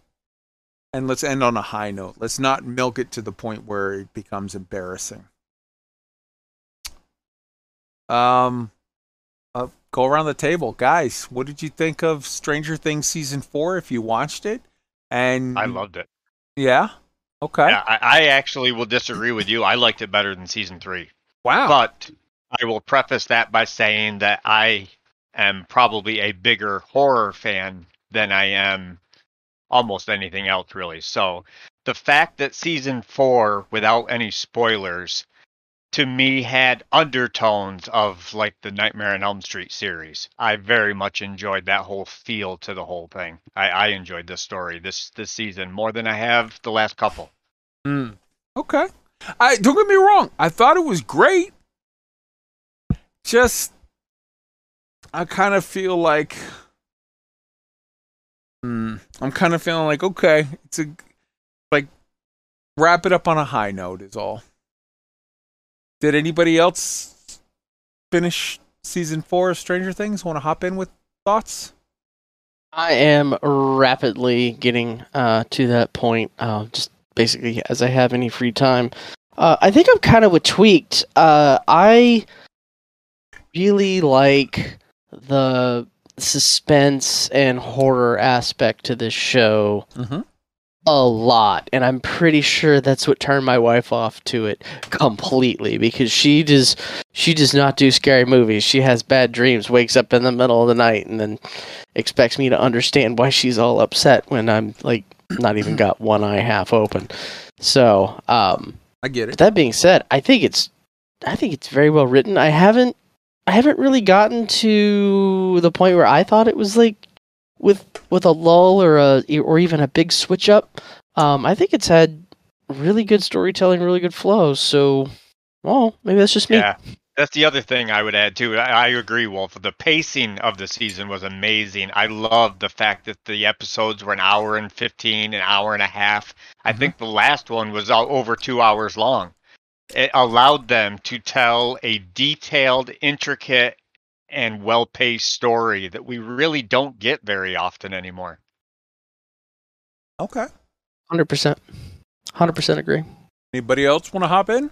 And let's end on a high note. Let's not milk it to the point where it becomes embarrassing. Um, uh, go around the table, guys. What did you think of Stranger Things season four? If you watched it, and I loved it. yeah, okay, Yeah, I, I actually will disagree with you. I liked it better than season three. wow, But I will preface that by saying that I am probably a bigger horror fan than I am almost anything else, really. So the fact that season four, without any spoilers, to me had undertones of like the Nightmare on Elm Street series. I very much enjoyed that whole feel to the whole thing. I, I enjoyed this story this this season more than I have the last couple. Mm. Okay. I don't get me wrong. I thought it was great. Just I kind of feel like mm, I'm kind of feeling like okay, it's a like wrap it up on a high note is all. Did anybody else finish season 4 of Stranger Things? Want to hop in with thoughts? I am rapidly getting uh, to that point, uh, just basically as I have any free time. Uh, I think I'm kind of with tweaked. Uh, I really like the suspense and horror aspect to this show Mhm. a lot, and I'm pretty sure that's what turned my wife off to it completely because she does she does not do scary movies. She has bad dreams, wakes up in the middle of the night, and then expects me to understand why she's all upset when I'm like not even got one eye half open. So, um, I get it. that being said, I think it's I think it's very well written. I haven't I haven't really gotten to the point where I thought it was like with with a lull or a or even a big switch up. Um, I think it's had really good storytelling, really good flow. So, well, maybe that's just me. Yeah. That's the other thing I would add too. I, I agree, Wolf. The pacing of the season was amazing. I loved the fact that the episodes were an hour and fifteen, an hour and a half. I think the last one was over two hours long. It allowed them to tell a detailed, intricate, and well-paced story that we really don't get very often anymore. Okay. Hundred percent, hundred percent agree. Anybody else want to hop in?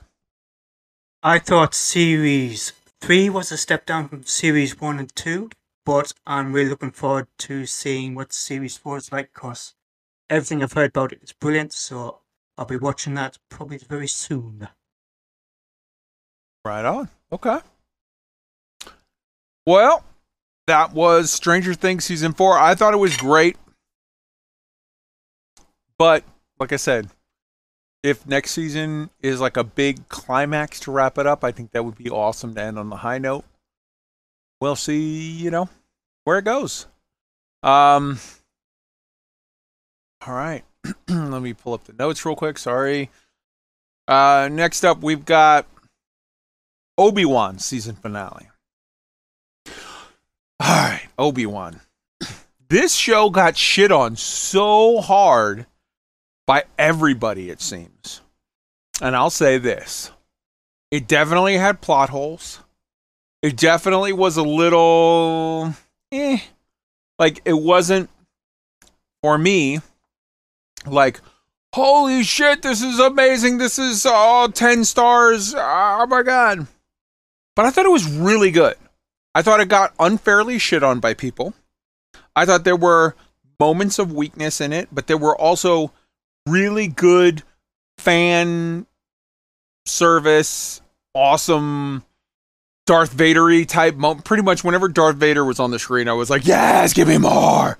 I thought series three was a step down from series one and two, but I'm really looking forward to seeing what series four is like because everything I've heard about it is brilliant. So I'll be watching that probably very soon. Right on. Okay. Well, that was Stranger Things season four. I thought it was great. But, like I said, if next season is like a big climax to wrap it up, I think that would be awesome to end on the high note. We'll see, you know, where it goes. Um, all right. Let me pull up the notes real quick. Sorry. Uh, next up, we've got Obi Wan season finale. All right, Obi Wan. This show got shit on so hard by everybody, it seems. And I'll say this it definitely had plot holes. It definitely was a little eh. Like, it wasn't, for me, like, holy shit, this is amazing. This is all 10 stars. Oh my God. But I thought it was really good. I thought it got unfairly shit on by people. I thought there were moments of weakness in it, but there were also really good fan service, awesome Darth Vader type moment. Pretty much whenever Darth Vader was on the screen, I was like, yes, give me more.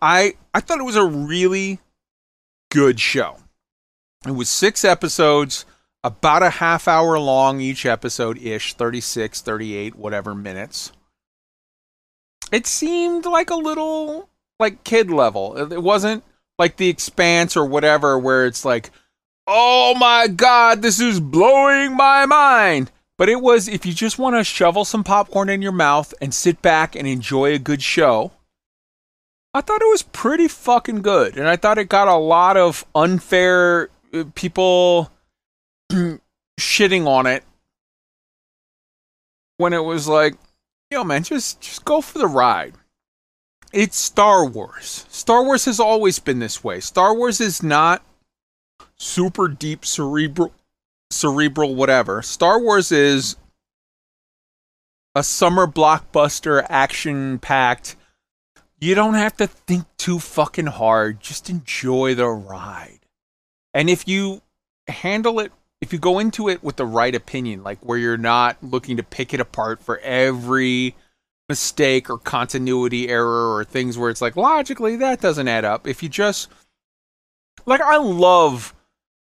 I I thought it was a really good show. It was six episodes, about a half hour long each episode ish, 36, 38, whatever minutes. It seemed like a little like kid level. It wasn't like The Expanse or whatever where it's like, "Oh my god, this is blowing my mind." But it was if you just want to shovel some popcorn in your mouth and sit back and enjoy a good show. I thought it was pretty fucking good. And I thought it got a lot of unfair uh, people shitting on it when it was like, yo man, just just go for the ride. It's Star Wars. Star Wars has always been this way. Star Wars is not super deep cerebral cerebral whatever. Star Wars is a summer blockbuster action packed you don't have to think too fucking hard. Just enjoy the ride. And if you handle it, if you go into it with the right opinion, like where you're not looking to pick it apart for every mistake or continuity error or things where it's like logically that doesn't add up. If you just like I love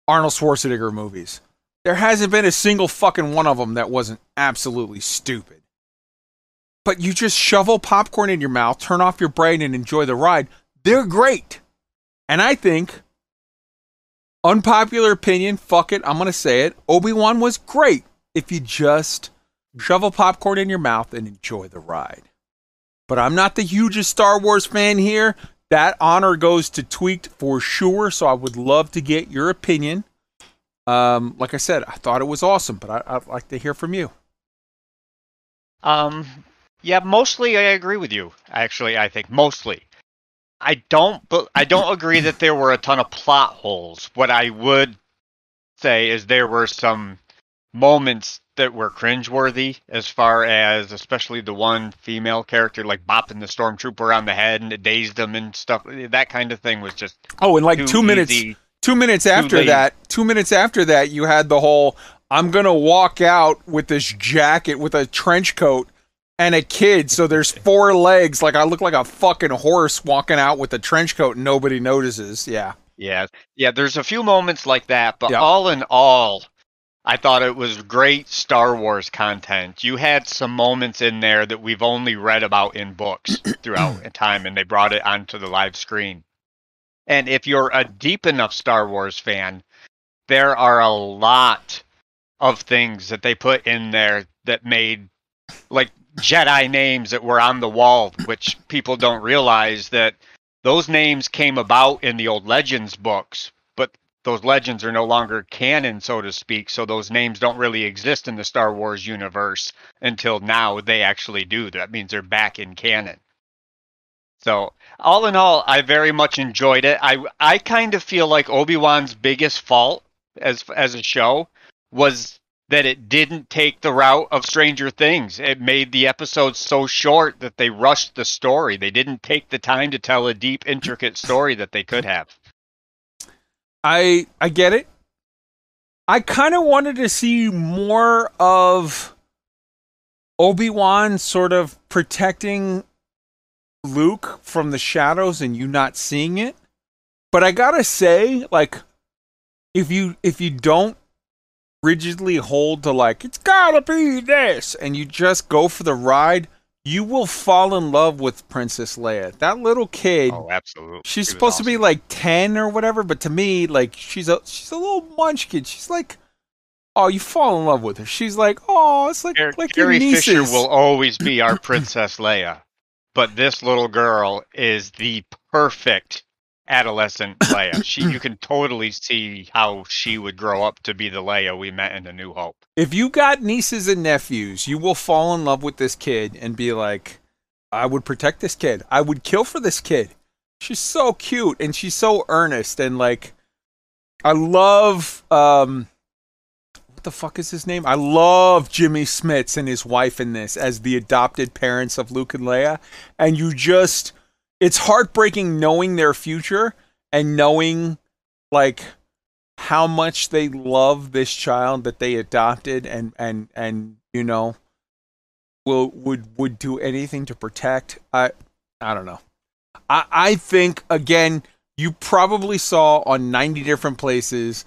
Arnold Schwarzenegger movies. There hasn't been a single fucking one of them that wasn't absolutely stupid but you just shovel popcorn in your mouth, turn off your brain, and enjoy the ride. They're great. And I think, unpopular opinion, fuck it, I'm to say it. Obi Wan was great if you just shovel popcorn in your mouth and enjoy the ride. But I'm not the hugest Star Wars fan here. That honor goes to Tweaked for sure. So I would love to get your opinion. Um, like I said, I thought it was awesome, but I, I'd like to hear from you. Um, yeah, mostly I agree with you. Actually, I think mostly. I don't, but I don't agree that there were a ton of plot holes. What I would say is there were some moments that were cringeworthy as far as especially the one female character like bopping the stormtrooper on the head and it dazed them and stuff. That kind of thing was just Oh, and like two minutes, easy. two minutes after that, two minutes after that, you had the whole I'm gonna walk out with this jacket with a trench coat and a kid. So there's four legs, like I look like a fucking horse walking out with a trench coat and nobody notices. Yeah. Yeah, yeah. There's a few moments like that, but Yeah. all in all, I thought it was great Star Wars content. You had some moments in there that we've only read about in books throughout time, and they brought it onto the live screen. And if you're a deep enough Star Wars fan, there are a lot of things that they put in there that made like Jedi names that were on the wall, which people don't realize that those names came about in the old Legends books, but those legends are no longer canon, so to speak. So those names don't really exist in the Star Wars universe until now. They actually do. That means they're back in canon. So all in all, I very much enjoyed it. I I kind of feel like Obi Wan's biggest fault as as a show was that it didn't take the route of Stranger Things. It made the episodes so short that they rushed the story. They didn't take the time to tell a deep, intricate story that they could have. I I get it. I kind of wanted to see more of Obi-Wan sort of protecting Luke from the shadows and you not seeing it. But I got to say like if you if you don't rigidly hold to like it's got to be this and you just go for the ride, you will fall in love with Princess Leia. That little kid Oh, absolutely. She's She supposed to be like ten or whatever, but to me, like she's a she's a little munchkin. She's like, oh, you fall in love with her. She's like, oh, it's like Car- like your Carrie nieces. Fisher will always be our Princess Leia, but this little girl is the perfect adolescent Leia. She, you can totally see how she would grow up to be the Leia we met in A New Hope. If you got nieces and nephews, you will fall in love with this kid and be like, I would protect this kid. I would kill for this kid. She's so cute and she's so earnest and like, I love um. What the fuck is his name? I love Jimmy Smits and his wife in this as the adopted parents of Luke and Leia. And you just, it's heartbreaking knowing their future and knowing like how much they love this child that they adopted and and and you know will would would do anything to protect. I I don't know. I I think again you probably saw on 90 different places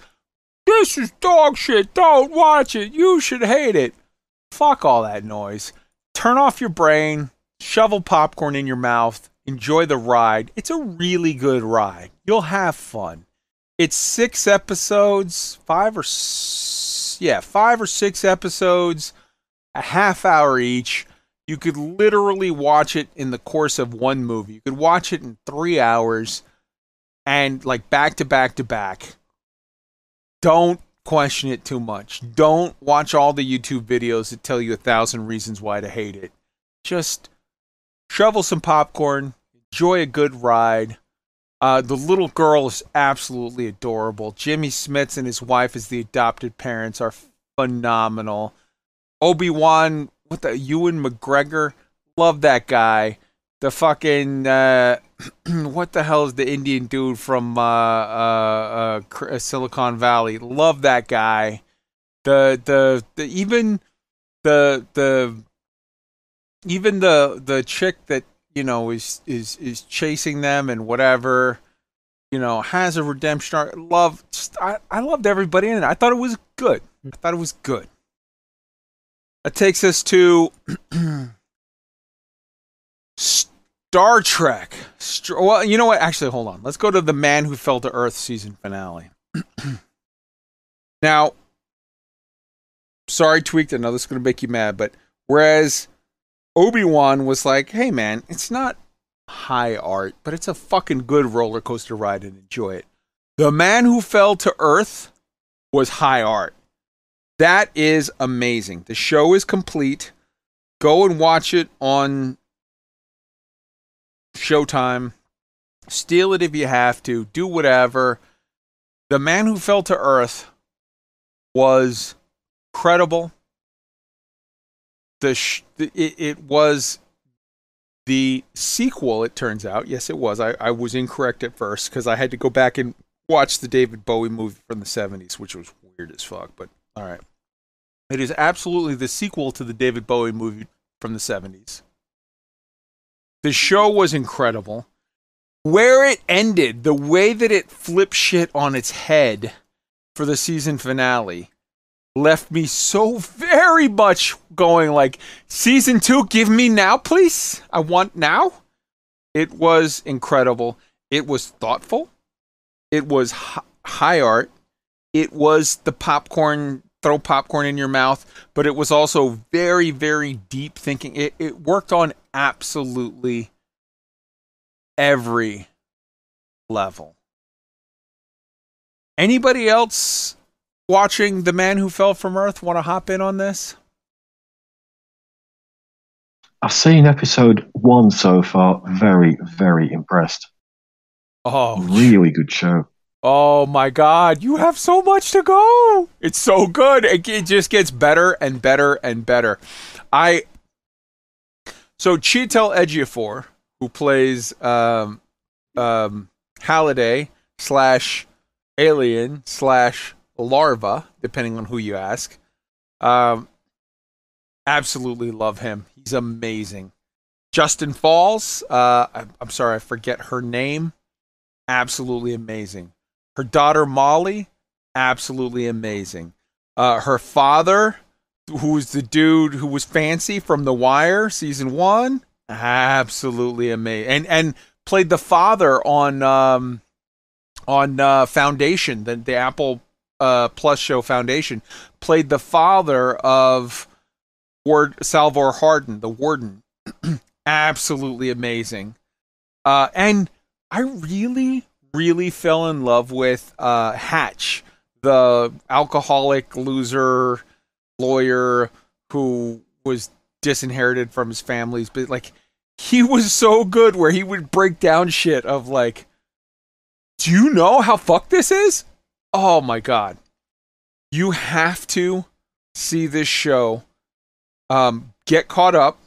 this is dog shit. Don't watch it. You should hate it. Fuck all that noise. Turn off your brain, shovel popcorn in your mouth, enjoy the ride. It's a really good ride. You'll have fun. It's six episodes, five or yeah, five or six episodes, a half hour each. You could literally watch it in the course of one movie. You could watch it in three hours and like back to back to back. Don't question it too much. Don't watch all the YouTube videos that tell you a thousand reasons why to hate it. Just shovel some popcorn, enjoy a good ride. Uh, the little girl is absolutely adorable. Jimmy Smits and his wife as the adopted parents are phenomenal. Obi Wan, what the Ewan McGregor, love that guy. The fucking uh, what the hell is the Indian dude from uh, uh, uh, Cr- Silicon Valley? Love that guy. The the the even the the even the the chick that you know is is is chasing them and whatever you know has a redemption arc. Love, I I loved everybody in it. I thought it was good. I thought it was good. That takes us to Star Trek. Well, you know what? Actually, hold on. Let's go to the Man Who Fell to Earth season finale. now, sorry, tweaked. I know this is going to make you mad, but whereas Obi Wan was like, "Hey, man, it's not high art, but it's a fucking good roller coaster ride and enjoy it." The Man Who Fell to Earth was high art. That is amazing. The show is complete. Go and watch it on Showtime. Steal it if you have to. Do whatever. The Man Who Fell to Earth was credible. The sh- it, it was the sequel. It turns out, yes, it was. I, I was incorrect at first because I had to go back and watch the David Bowie movie from the '70s, which was weird as fuck. But all right, it is absolutely the sequel to the David Bowie movie from the '70s. The show was incredible. Where it ended, the way that it flipped shit on its head for the season finale left me so very much going like season 2 give me now please. I want now. It was incredible. It was thoughtful. It was hi- high art. It was the popcorn throw popcorn in your mouth but it was also very very deep thinking. It, it worked on absolutely every level. Anybody else watching The Man Who Fell from Earth want to hop in on this? I've seen episode one so far. Very, very impressed. Oh, Really good show. oh my God! You have so much to go. It's so good. It, it just gets better and better and better. I so Chiwetel Ejiofor, who plays um, um, Halliday slash Alien slash Larva, depending on who you ask. Um, absolutely love him. He's amazing. Justin Falls, uh, I'm, I'm sorry, I forget her name. Absolutely amazing. Her daughter Molly, absolutely amazing. Uh, her father, who was the dude who was fancy from The Wire season one, absolutely amazing, and and played the father on um, on uh, Foundation, the the Apple uh, Plus show Foundation, played the father of Ward Salvor Hardin, the warden. absolutely amazing. Uh, and I really, really fell in love with uh, Hatch, the alcoholic loser lawyer who was disinherited from his family's but like he was so good where he would break down shit of like do you know how fucked this is oh my god. You have to see this show um get caught up.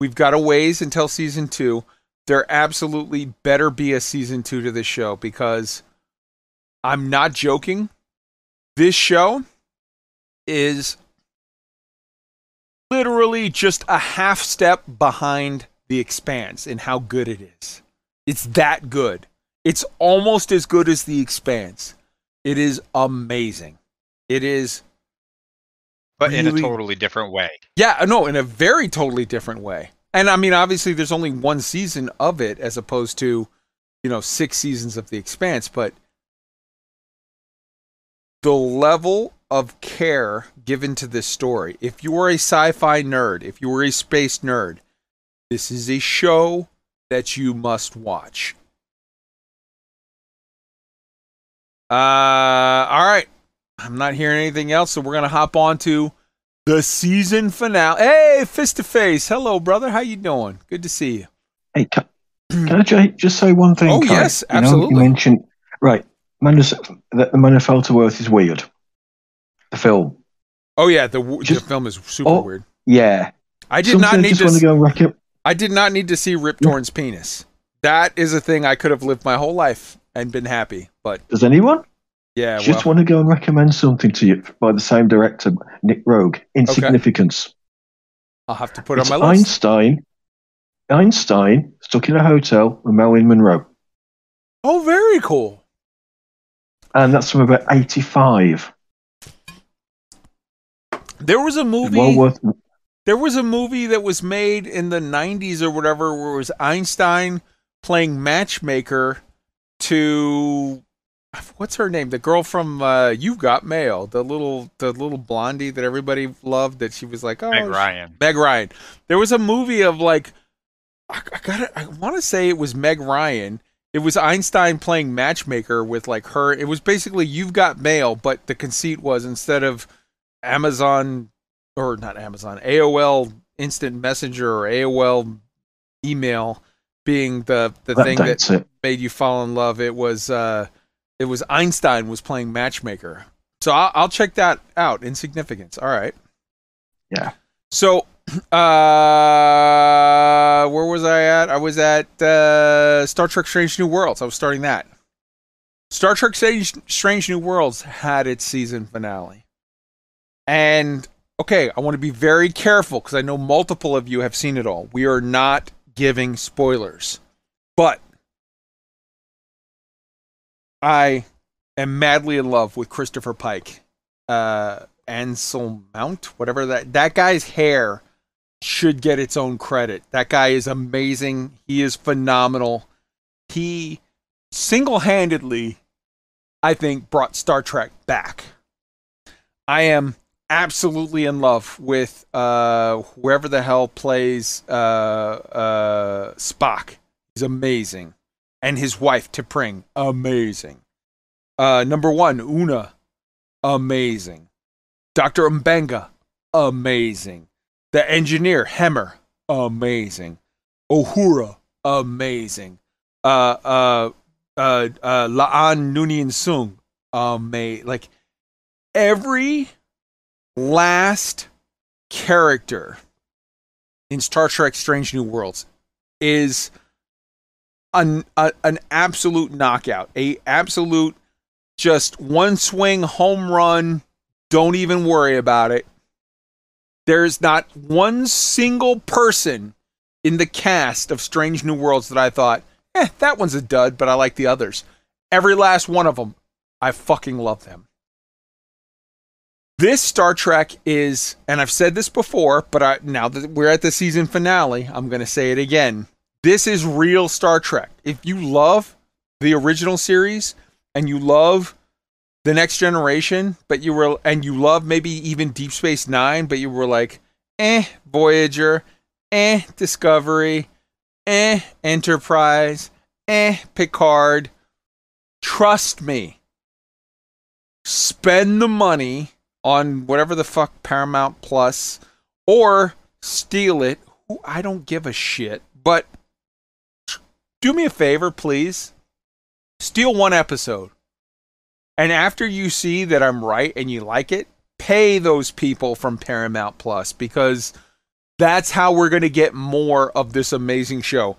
We've got a ways until season two. There absolutely better be a season two to this show because i'm not joking. This show is literally just a half step behind the expanse in how good it is. It's that good. It's almost as good as the expanse it is amazing it is but in a totally different way. yeah, no, in a very totally different way. And I mean, obviously, there's only one season of it as opposed to, you know, six seasons of The Expanse, but the level of care given to this story, if you are a sci fi nerd, if you are a space nerd, this is a show that you must watch. Uh, all right. I'm not hearing anything else, so we're gonna hop on to the season finale. Hey, Fist to Face. Hello, brother. How you doing? Good to see you. Hey, can, can I just say one thing? Oh, Kai? yes, You know, absolutely. you mentioned right. Man, does- that the Fell to Earth is weird. The film, Oh yeah, the w- the film is super oh, weird. yeah. I did Something not need just to. to go and rec- I did not need to see Rip Torn's penis. That is a thing I could have lived my whole life and been happy. But Does anyone? yeah, well, Just want to go and recommend something to you by the same director, Nick Roeg. Insignificance. I'll have to put it it's on my list. Einstein. Einstein stuck in a hotel with Marilyn Monroe, Oh, very cool. and that's from about eighty-five. There was a movie. Well worth. There was a movie that was made in the 90s or whatever where it was Einstein playing matchmaker to what's her name? The girl from uh, You've Got Mail, the little the little blondie that everybody loved that she was like, "Oh, Meg Ryan. Meg Ryan. There was a movie of like I, I got it. I want to say it was Meg Ryan. It was Einstein playing matchmaker with like her. It was basically You've Got Mail, but the conceit was instead of Amazon or not Amazon, AOL Instant Messenger or AOL email being the the That thing that it. made you fall in love. It was uh, it was Einstein was playing matchmaker. So I'll, I'll check that out. Insignificance. All right. Yeah. So Uh, where was I at? I was at uh, Star Trek: Strange New Worlds. I was starting that. Star Trek: Strange, Strange New Worlds had its season finale, and okay, I want to be very careful because I know multiple of you have seen it all. We are not giving spoilers, but I am madly in love with Christopher Pike. Uh, Anson Mount, whatever that that guy's hair should get its own credit. That guy is amazing. He is phenomenal. He single-handedly I think brought Star Trek back. I am absolutely in love with uh whoever the hell plays uh uh Spock. He's amazing. And his wife T'Pring, amazing. Uh number 1, Una, amazing. Dr. Mbenga, amazing. The engineer, Hemmer, amazing. Uhura, amazing. Uh, uh, uh, La'an Noonien Singh, amazing. Like, every last character in Star Trek Strange New Worlds is an, a, an absolute knockout. A absolute, just one swing home run don't even worry about it. There's not one single person in the cast of Strange New Worlds that I thought, eh, that one's a dud, but I like the others. Every last one of them, I fucking love them. This Star Trek is, and I've said this before, but I, now that we're at the season finale, I'm going to say it again. This is real Star Trek. If you love the original series and you love the next generation, but you were and you love maybe even Deep Space Nine, but you were like, eh, Voyager, eh, Discovery, eh, Enterprise, eh, Picard. Trust me. Spend the money on whatever the fuck Paramount Plus or steal it. I don't give a shit. But do me a favor, please. Steal one episode and after you see that I'm right and you like it, pay those people from Paramount Plus because that's how we're going to get more of this amazing show.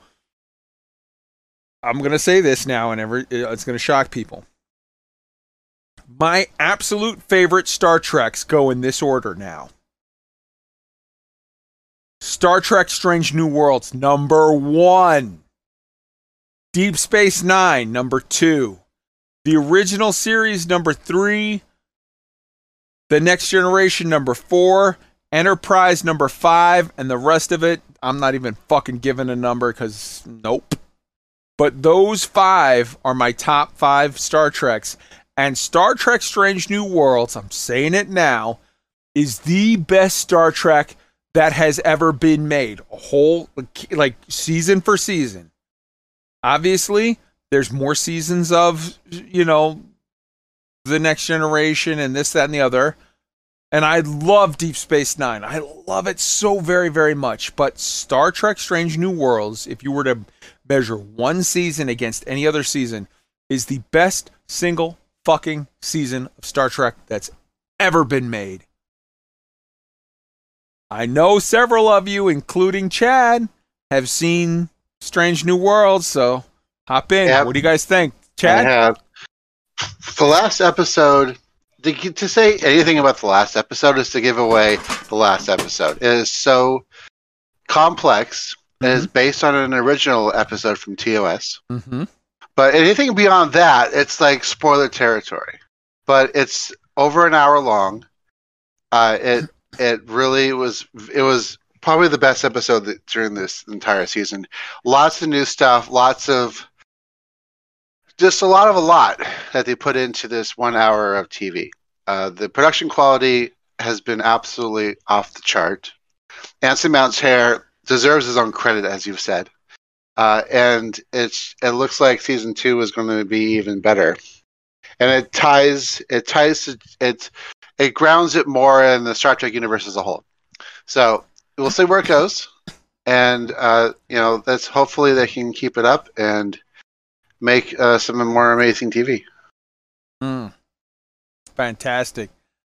I'm going to say this now and every, it's going to shock people. My absolute favorite Star Treks go in this order now. Star Trek Strange New Worlds, number one. Deep Space Nine, number two the original series number three, the next generation number four, Enterprise number five, and the rest of it, I'm not even fucking giving a number because nope. But those five are my top five Star Treks. And Star Trek Strange New Worlds, I'm saying it now, is the best Star Trek that has ever been made. A whole, like, season for season. Obviously, there's more seasons of you know the next generation and this that and the other and i love deep space nine i love it so very very much but star trek strange new worlds if you were to measure one season against any other season is the best single fucking season of star trek that's ever been made i know several of you including chad have seen strange new worlds so Hop in. Yep. What do you guys think, Chad? I have. The last episode, to, to say anything about the last episode is to give away the last episode. It is so complex. It is based on an original episode from TOS. Mm-hmm. But anything beyond that, it's like spoiler territory. But it's over an hour long. Uh, it it really was. It was probably the best episode that, during this entire season. Lots of new stuff. Lots of just a lot of a lot that they put into this one hour of TV. Uh, the production quality has been absolutely off the chart. Anson Mount's hair deserves his own credit, as you've said, uh, and it's it looks like season two is going to be even better. And it ties it ties to, it it grounds it more in the Star Trek universe as a whole. So we'll see where it goes, and uh, you know that's hopefully they can keep it up and make uh, some more amazing TV. Mm. Fantastic.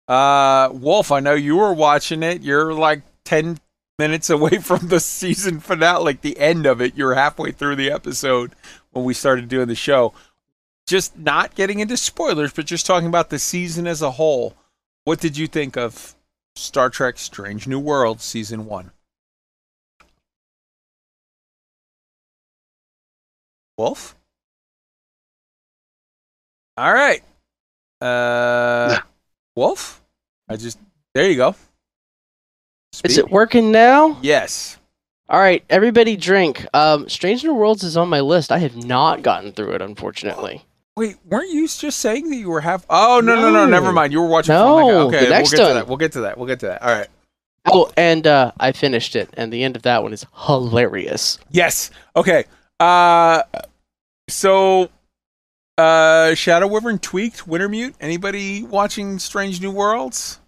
Uh, Wolf, I know you were watching it. You're like 10, minutes away from the season finale, like the end of it. You're halfway through the episode when we started doing the show. Just not getting into spoilers, but just talking about the season as a whole. What did you think of Star Trek Strange New World season one? Wolf? All right. Uh, Wolf? I just, there you go. Is it working now? Yes. All right, everybody drink. Um, Strange New Worlds is on my list. I have not gotten through it, unfortunately. Wait, weren't you just saying that you were half? Oh no, no, no, No. never mind. You were watching. No, from the... the okay, next we'll get to one. that. We'll get to that. We'll get to that. All right. Oh, and uh, I finished it, and the end of that one is hilarious. Yes. Okay. Uh, so, uh, Shadow Wyvern tweaked Wintermute. Anybody watching Strange New Worlds?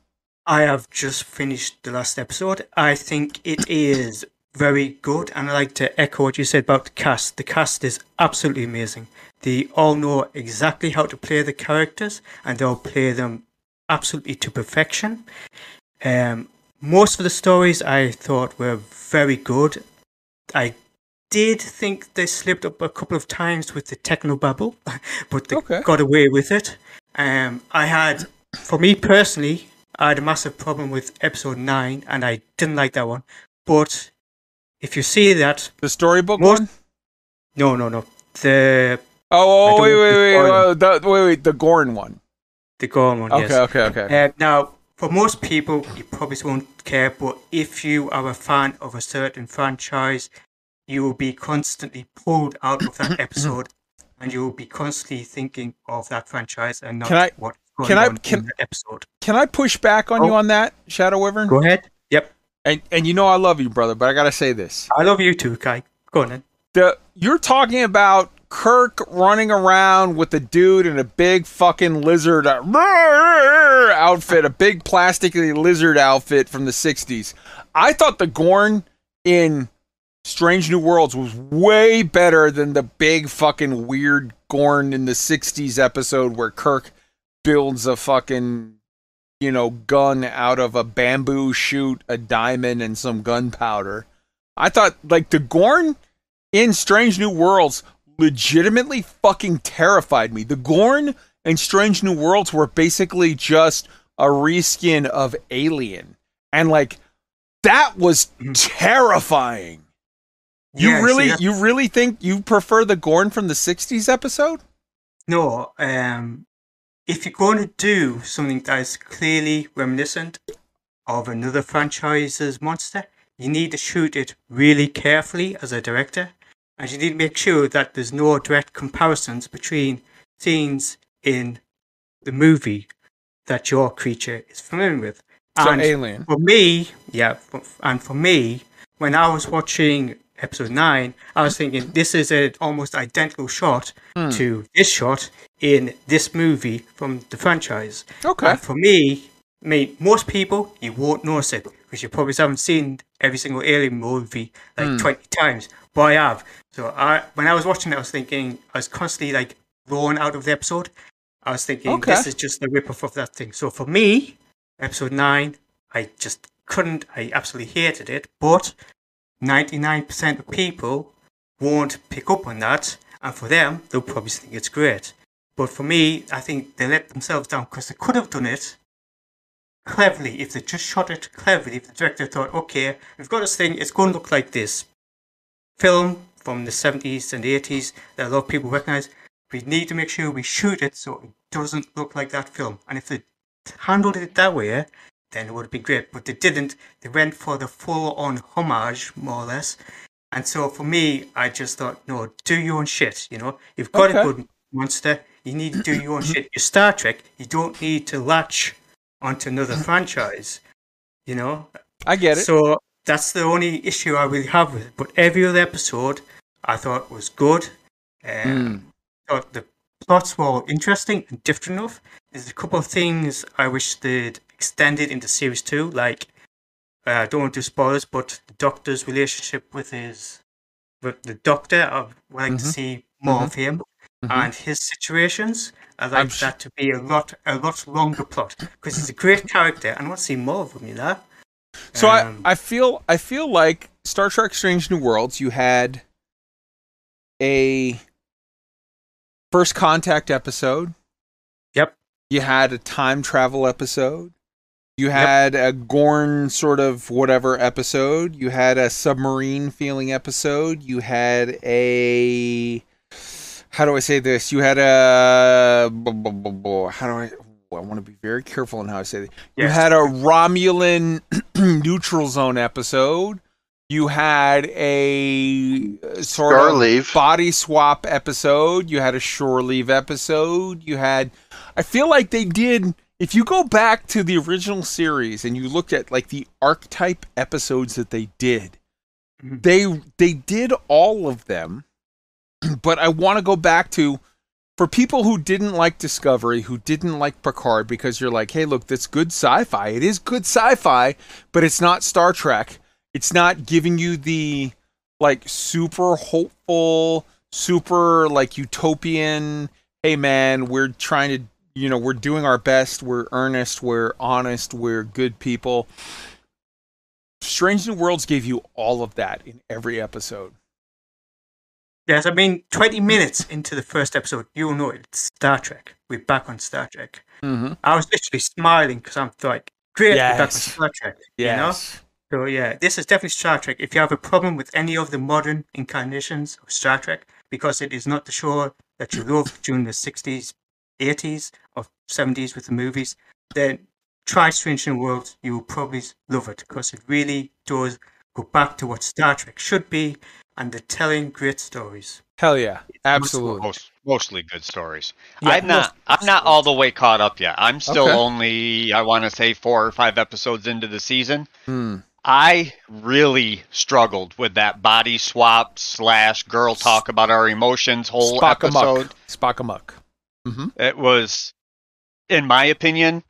I have just finished the last episode. I think it is very good, and I like to echo what you said about the cast. The cast is absolutely amazing. They all know exactly how to play the characters, and they'll play them absolutely to perfection. Um, most of the stories I thought were very good. I did think they slipped up a couple of times with the technobabble, but they Okay. got away with it. Um, I had, for me personally, I had a massive problem with episode nine, and I didn't like that one. But if you see that, The storybook Most- one? no, no, no, the Oh, oh don't wait, wait, wait, oh, the, wait, wait, the Gorn one. the Gorn one. Okay, yes. okay, okay. Uh, now, for most people, you probably won't care, but if you are a fan of a certain franchise, you will be constantly pulled out of that episode, and you will be constantly thinking of that franchise and not I- going can I- can- episode. Can I push back on you Oh. on that, Shadow Wyvern? Go ahead. Yep. And and you know I love you, brother, but I gotta say this. I love you too, Kai. Go on then. the you're talking about Kirk running around with a dude in a big fucking lizard uh, outfit, a big plastically lizard outfit from the 60s. I thought the Gorn in Strange New Worlds was way better than the big fucking weird Gorn in the 60s episode where Kirk builds a fucking you know gun out of a bamboo shoot, a diamond and some gunpowder. I thought like the Gorn in Strange New Worlds legitimately fucking terrified me. The Gorn in Strange New Worlds were basically just a reskin of Alien. And like that was Mhm. terrifying. You really you really think you prefer the Gorn from the 60s episode? No, um, if you're going to do something that is clearly reminiscent of another franchise's monster, you need to shoot it really carefully as a director, and you need to make sure that there's no direct comparisons between scenes in the movie that your creature is familiar with. So And Alien. for me, yeah, for, and for me, when I was watching episode nine, I was thinking this is an almost identical shot Hmm. to this shot in this movie from the franchise. Okay. And for me, I mean, most people you won't notice it because you probably haven't seen every single Alien movie like Hmm. twenty times, but I have. So I, when I was watching it, I was thinking I was constantly like blown out of the episode. I was thinking Okay. this is just a rip off of that thing. So for me, episode nine, I just couldn't. I absolutely hated it. But ninety nine percent of people won't pick up on that, and for them, they'll probably think it's great. But for me, I think they let themselves down because they could have done it cleverly if they just shot it cleverly. If the director thought, okay, we've got this thing, it's going to look like this film from the 70s and 80s that a lot of people recognize. We need to make sure we shoot it so it doesn't look like that film. And if they handled it that way, then it would be great. But they didn't. They went for the full on homage, more or less. And so for me, I just thought, no, do your own shit. You know, you've got Okay. a good monster. You need to do your own shit. Your Star Trek, you don't need to latch onto another franchise. You know, I get it. so that's the only issue I really have with it. But every other episode I thought was good. Um, thought the plots were all interesting and different enough. There's a couple of things I wish they'd extended into series two, like uh, I don't want to do spoilers, but the Doctor's relationship with his with the Doctor. I would like to Mhm. see more Mhm. of him Mhm. and his situations. I'd like sh- that to be a lot a lot longer plot because he's a great character and I want to see more of him. You know. So Um, I, I feel I feel like Star Trek Strange New Worlds you had a first contact episode. Yep. You had a time travel episode. You had a Gorn sort of whatever episode. You had a submarine feeling episode. You had a how do I say this? You had a how do I I want to be very careful in how I say this. You Yes. had a Romulan neutral zone episode. You had a uh, sort Shore of leave. body swap episode. You had a shore leave episode. You had. I feel like they did. If you go back to the original series and you looked at like the archetype episodes that they did, Mhm. they they did all of them. But I want to go back to for people who didn't like Discovery, who didn't like Picard, because you're like, hey, look, that's good sci-fi. It is good sci-fi, but it's not Star Trek. It's not giving you the like super hopeful, super like utopian. Hey, man, we're trying to, you know, we're doing our best. We're earnest. We're honest. We're good people. Strange New Worlds gave you all of that in every episode. Yes, I mean, 20 minutes into the first episode, you'll know it's Star Trek. We're back on Star Trek. Mm-hmm. I was literally smiling because I'm like, great, we're back on Star Trek. You know? So, yeah, this is definitely Star Trek. If you have a problem with any of the modern incarnations of Star Trek, because it is not the show that you loved during the 60s, 80s, or 70s with the movies, then try Strange New Worlds. You will probably love it because it really does go back to what Star Trek should be and they're telling great stories. Hell yeah. Absolutely. Most, mostly good stories. Yeah, I'm not. most- I'm not all the way caught up yet. I'm still Okay. only. I want to say four or five episodes into the season. Hmm. I really struggled with that body swap slash girl talk about our emotions whole Spock episode. amok. Spock amok. Mm-hmm. It was, in my opinion,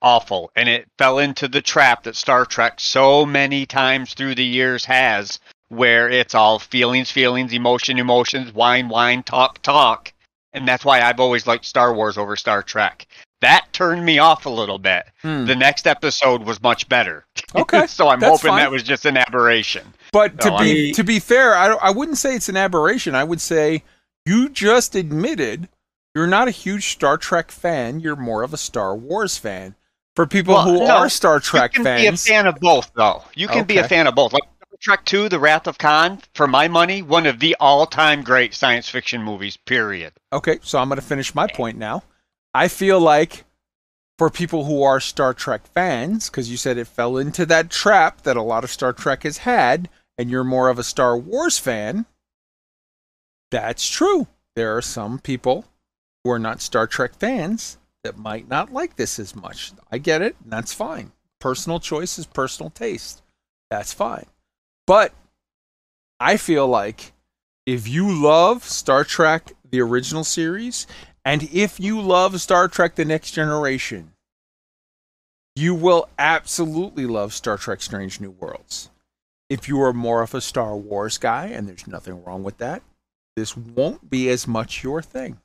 awful, and it fell into the trap that Star Trek so many times through the years has, where it's all feelings, feelings, emotion, emotions, wine, wine, talk, talk, and that's why I've always liked Star Wars over Star Trek. That turned me off a little bit. Hmm. The next episode was much better. Okay, so I'm hoping fine. that was just an aberration. But to No, be I- to be fair, I I wouldn't say it's an aberration. I would say you just admitted you're not a huge Star Trek fan. You're more of a Star Wars fan. For people Well, who no, are Star Trek you can fans, be a fan of both, though. You can be a fan of both. Like Star Trek Two: The Wrath of Khan, for my money, one of the all-time great science fiction movies. Period. Okay, so I'm going to finish my point now. I feel like for people who are Star Trek fans, because you said it fell into that trap that a lot of Star Trek has had, and you're more of a Star Wars fan, that's true. There are some people who are not Star Trek fans that might not like this as much. I get it, and that's fine. Personal choice is personal taste. That's fine. But I feel like if you love Star Trek the original series and if you love Star Trek the Next Generation, you will absolutely love Star Trek Strange New Worlds. If you are more of a Star Wars guy, and there's nothing wrong with that, this won't be as much your thing.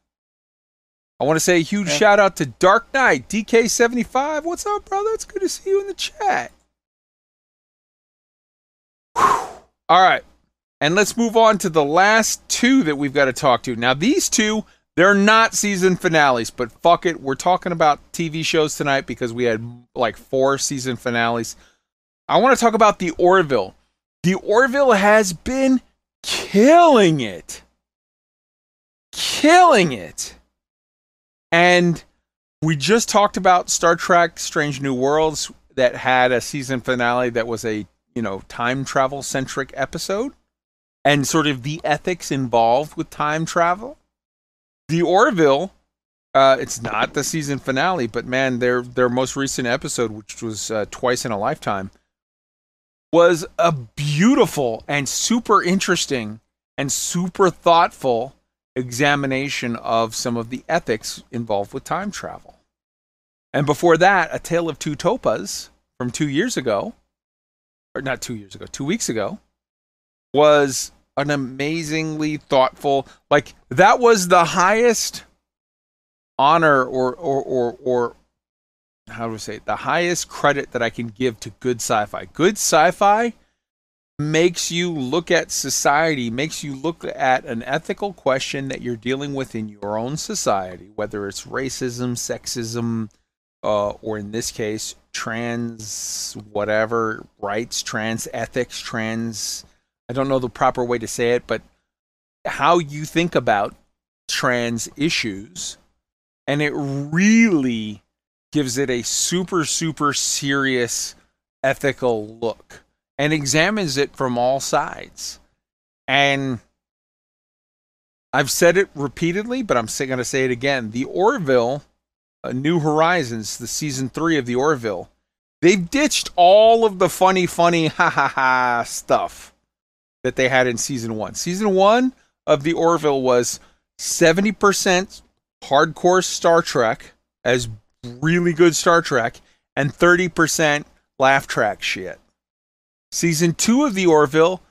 I want to say a huge shout out to Dark Knight, DK75. What's up, brother? It's good to see you in the chat. All right. And let's move on to the last two that we've got to talk to. Now, these two, they're not season finales, but fuck it. We're talking about TV shows tonight because we had like four season finales. I want to talk about The Orville. The Orville has been killing it. Killing it. And we just talked about Star Trek Strange New Worlds that had a season finale that was a, you know, time travel centric episode and sort of the ethics involved with time travel. The Orville, uh, it's not the season finale, but man, their their most recent episode, which was uh, twice in a lifetime, was a beautiful and super interesting and super thoughtful examination of some of the ethics involved with time travel. And before that, A Tale of Two Topas from two years ago, or not two years ago, two weeks ago, was an amazingly thoughtful like that was the highest honor or or or, or how do I say it? the highest credit that I can give to good sci-fi. Good sci-fi makes you look at society, makes you look at an ethical question that you're dealing with in your own society, whether it's racism, sexism, uh, or in this case, trans whatever rights, trans ethics, trans. I don't know the proper way to say it, but how you think about trans issues, and it really gives it a super super serious ethical look and examines it from all sides. And I've said it repeatedly, but I'm going to say it again. The Orville, New Horizons, the season three of the Orville, they've ditched all of the funny, funny, ha ha ha stuff that they had in season one. Season one of the Orville was 70% hardcore Star Trek, as really good Star Trek, and 30% laugh track shit. Season two of the Orville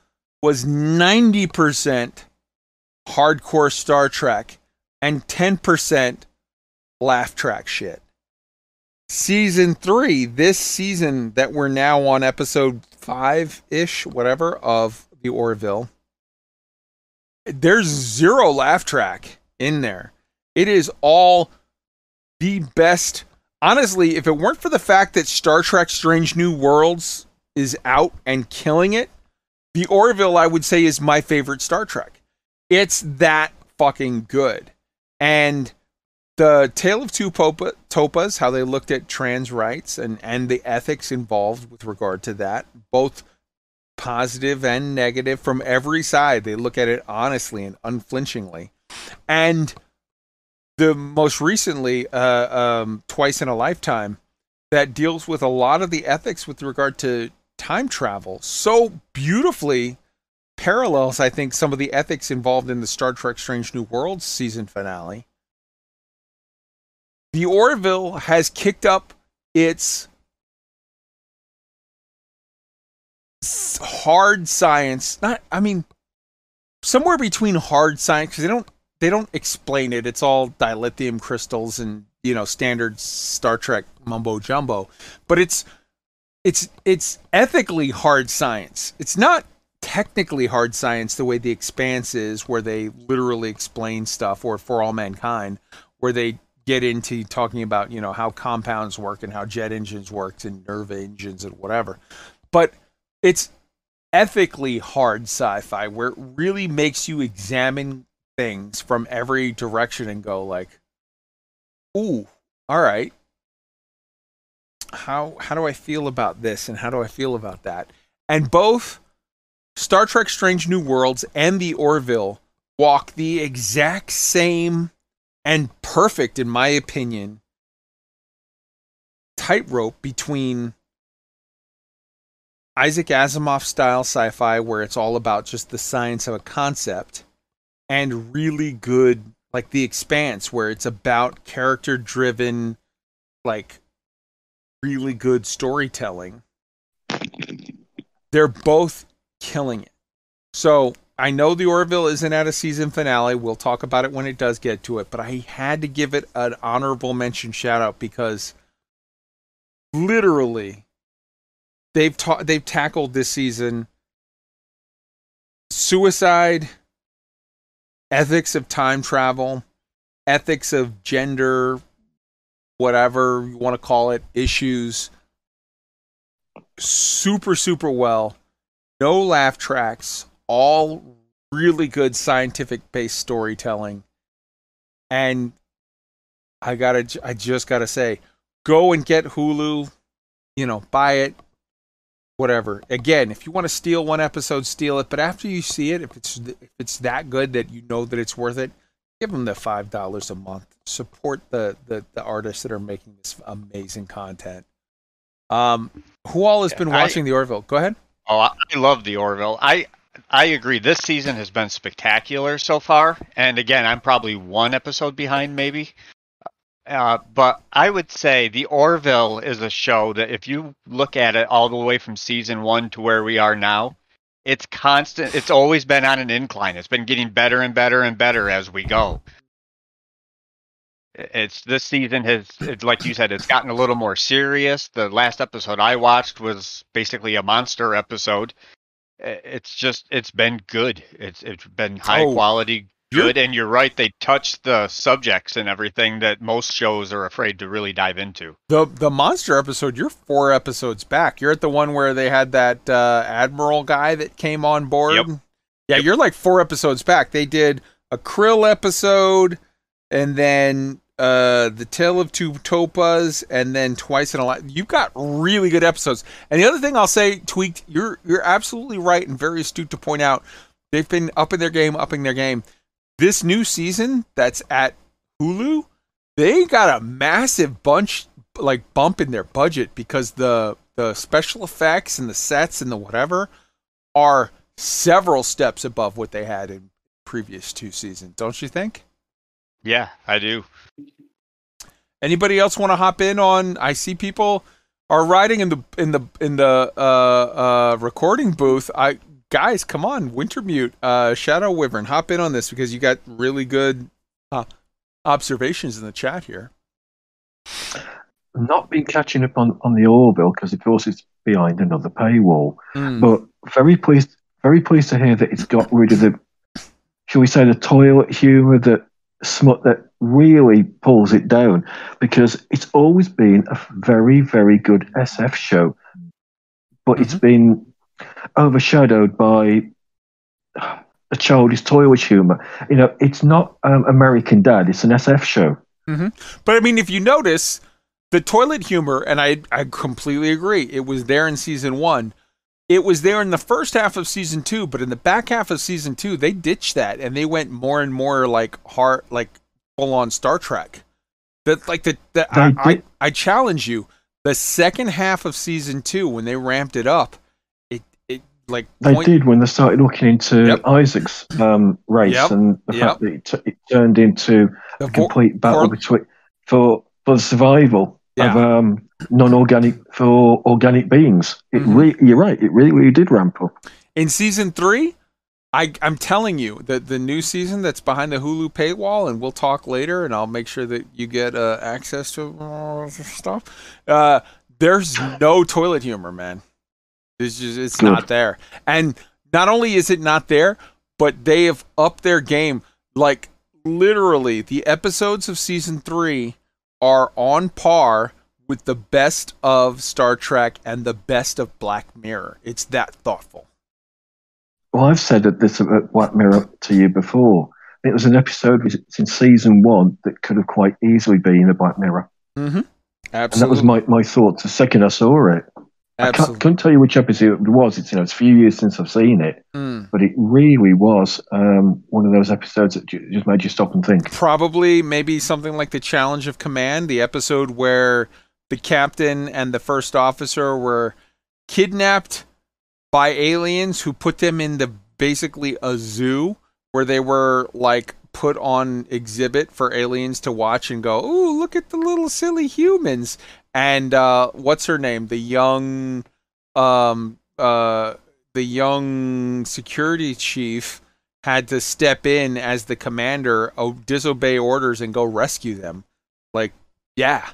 was 90% hardcore Star Trek and 10% laugh track shit. Season three, this season that we're now on episode five ish, whatever, of the Orville, there's zero laugh track in there. It is all the best. Honestly, if it weren't for the fact that Star Trek Strange New Worlds is out and killing it, the Orville, I would say, is my favorite Star Trek. It's that fucking good. And the Tale of Two Popa, Topas, how they looked at trans rights and, and the ethics involved with regard to that, both positive and negative from every side. They look at it honestly and unflinchingly. And the most recently, uh, um, Twice in a Lifetime, that deals with a lot of the ethics with regard to time travel so beautifully parallels, I think, some of the ethics involved in the Star Trek Strange New Worlds season finale. The Orville has kicked up its hard science. Not, I mean, somewhere between hard science because they don't they don't explain it. It's all dilithium crystals and you know standard Star Trek mumbo jumbo, but it's it's it's ethically hard science. It's not technically hard science the way the expanse is where they literally explain stuff or for all mankind where they get into talking about you know how compounds work and how jet engines work and NERVA engines and whatever but it's ethically hard sci-fi where it really makes you examine things from every direction and go like ooh all right how how do I feel about this and how do I feel about that? And both Star Trek Strange New Worlds and the Orville walk the exact same and perfect in my opinion tightrope between Isaac Asimov style sci-fi where it's all about just the science of a concept and really good like The Expanse where it's about character driven like really good storytelling. They're both killing it. So I know the Orville isn't at a season finale. We'll talk about it when it does get to it, but I had to give it an honorable mention shout out because literally they've ta- they've tackled this season suicide, ethics of time travel, ethics of gender whatever you want to call it, issues super, super well. No laugh tracks, all really good scientific based storytelling. And I gotta, I just gotta say, go and get Hulu, you know, buy it, whatever. Again, if you want to steal one episode, steal it. But after you see it, if it's if it's that good that you know that it's worth it, give them the five dollars a month. Support the, the the artists that are making this amazing content. Um, who all has been I- watching the Orville? Go ahead. Oh, I I love the Orville. I I agree. This season has been spectacular so far. And again, I'm probably one episode behind, maybe. Uh, but I would say the Orville is a show that if you look at it all the way from season one to where we are now, it's constant. It's always been on an incline. It's been getting better and better and better as we go. It's this season has, it's like you said, it's gotten a little more serious. The last episode I watched was basically a monster episode. It's just, it's been good. It's it's been high Oh, quality, good, and you're right. They touch the subjects and everything that most shows are afraid to really dive into. The the monster episode, you're four episodes back. You're at the one where they had that uh, admiral guy that came on board. Yep. Yeah, you're like four episodes back. They did a krill episode, and then uh, the Tale of Two Topas, and then twice in a life. You've got really good episodes. And the other thing I'll say, tweaked, you're you're absolutely right and very astute to point out. They've been upping their game, upping their game. This new season that's at Hulu, they got a massive bunch like bump in their budget because the the special effects and the sets and the whatever are several steps above what they had in previous two seasons don't you think Yeah, I do. Anybody else want to hop in on i see people are riding in the in the in the uh uh recording booth i guys come on wintermute uh shadow wyvern hop in on this because you got really good uh, observations in the chat here Not been catching up on, on the Orville because, of course, it's behind another paywall. Hmm. But very pleased, very pleased to hear that it's got rid of the, shall we say, the toilet humour that smut that really pulls it down because it's always been a very, very good SF show, but it's been overshadowed by a childish toilet humour. You know, it's not um, American Dad; it's an SF show. But I mean, if you notice the toilet humor, and I I completely agree, it was there in season one. It was there in the first half of season two, but in the back half of season two, they ditched that and they went more and more like hard, like full on Star Trek. That like the, the I, I I challenge you. The second half of season two, when they ramped it up, it it like They point- did when they started looking into Yep. Isaac's um, race Yep. and the Yep. fact that it, t- it turned into the a complete battle for- between for for the survival of um, non-organic for organic beings. It Mhm. re- you're right. It really, really did ramp up. in season three I, I'm telling you that the new season that's behind the Hulu paywall, and we'll talk later, and I'll make sure that you get uh, access to uh, stuff. Uh, there's no toilet humor, man. It's just it's not there. And not only is it not there, but they have upped their game. Like literally, the episodes of season three are on par with the best of Star Trek and the best of Black Mirror. It's that thoughtful. Well, I've said that this about Black Mirror to you before. It was an episode which- in season one that could have quite easily been a Black Mirror, Mm-hmm. and that was my, my thoughts the second I saw it. I can't, couldn't tell you which episode it was. It's you know it's a few years since I've seen it, Mm. but it really was um, one of those episodes that just made you stop and think. Probably maybe something like the Challenge of Command, the episode where the captain and the first officer were kidnapped by aliens who put them in the basically a zoo where they were like put on exhibit for aliens to watch and go, "Ooh, look at the little silly humans." And uh what's her name? The young um uh the young security chief had to step in as the commander, oh, disobey orders and go rescue them. Like, yeah.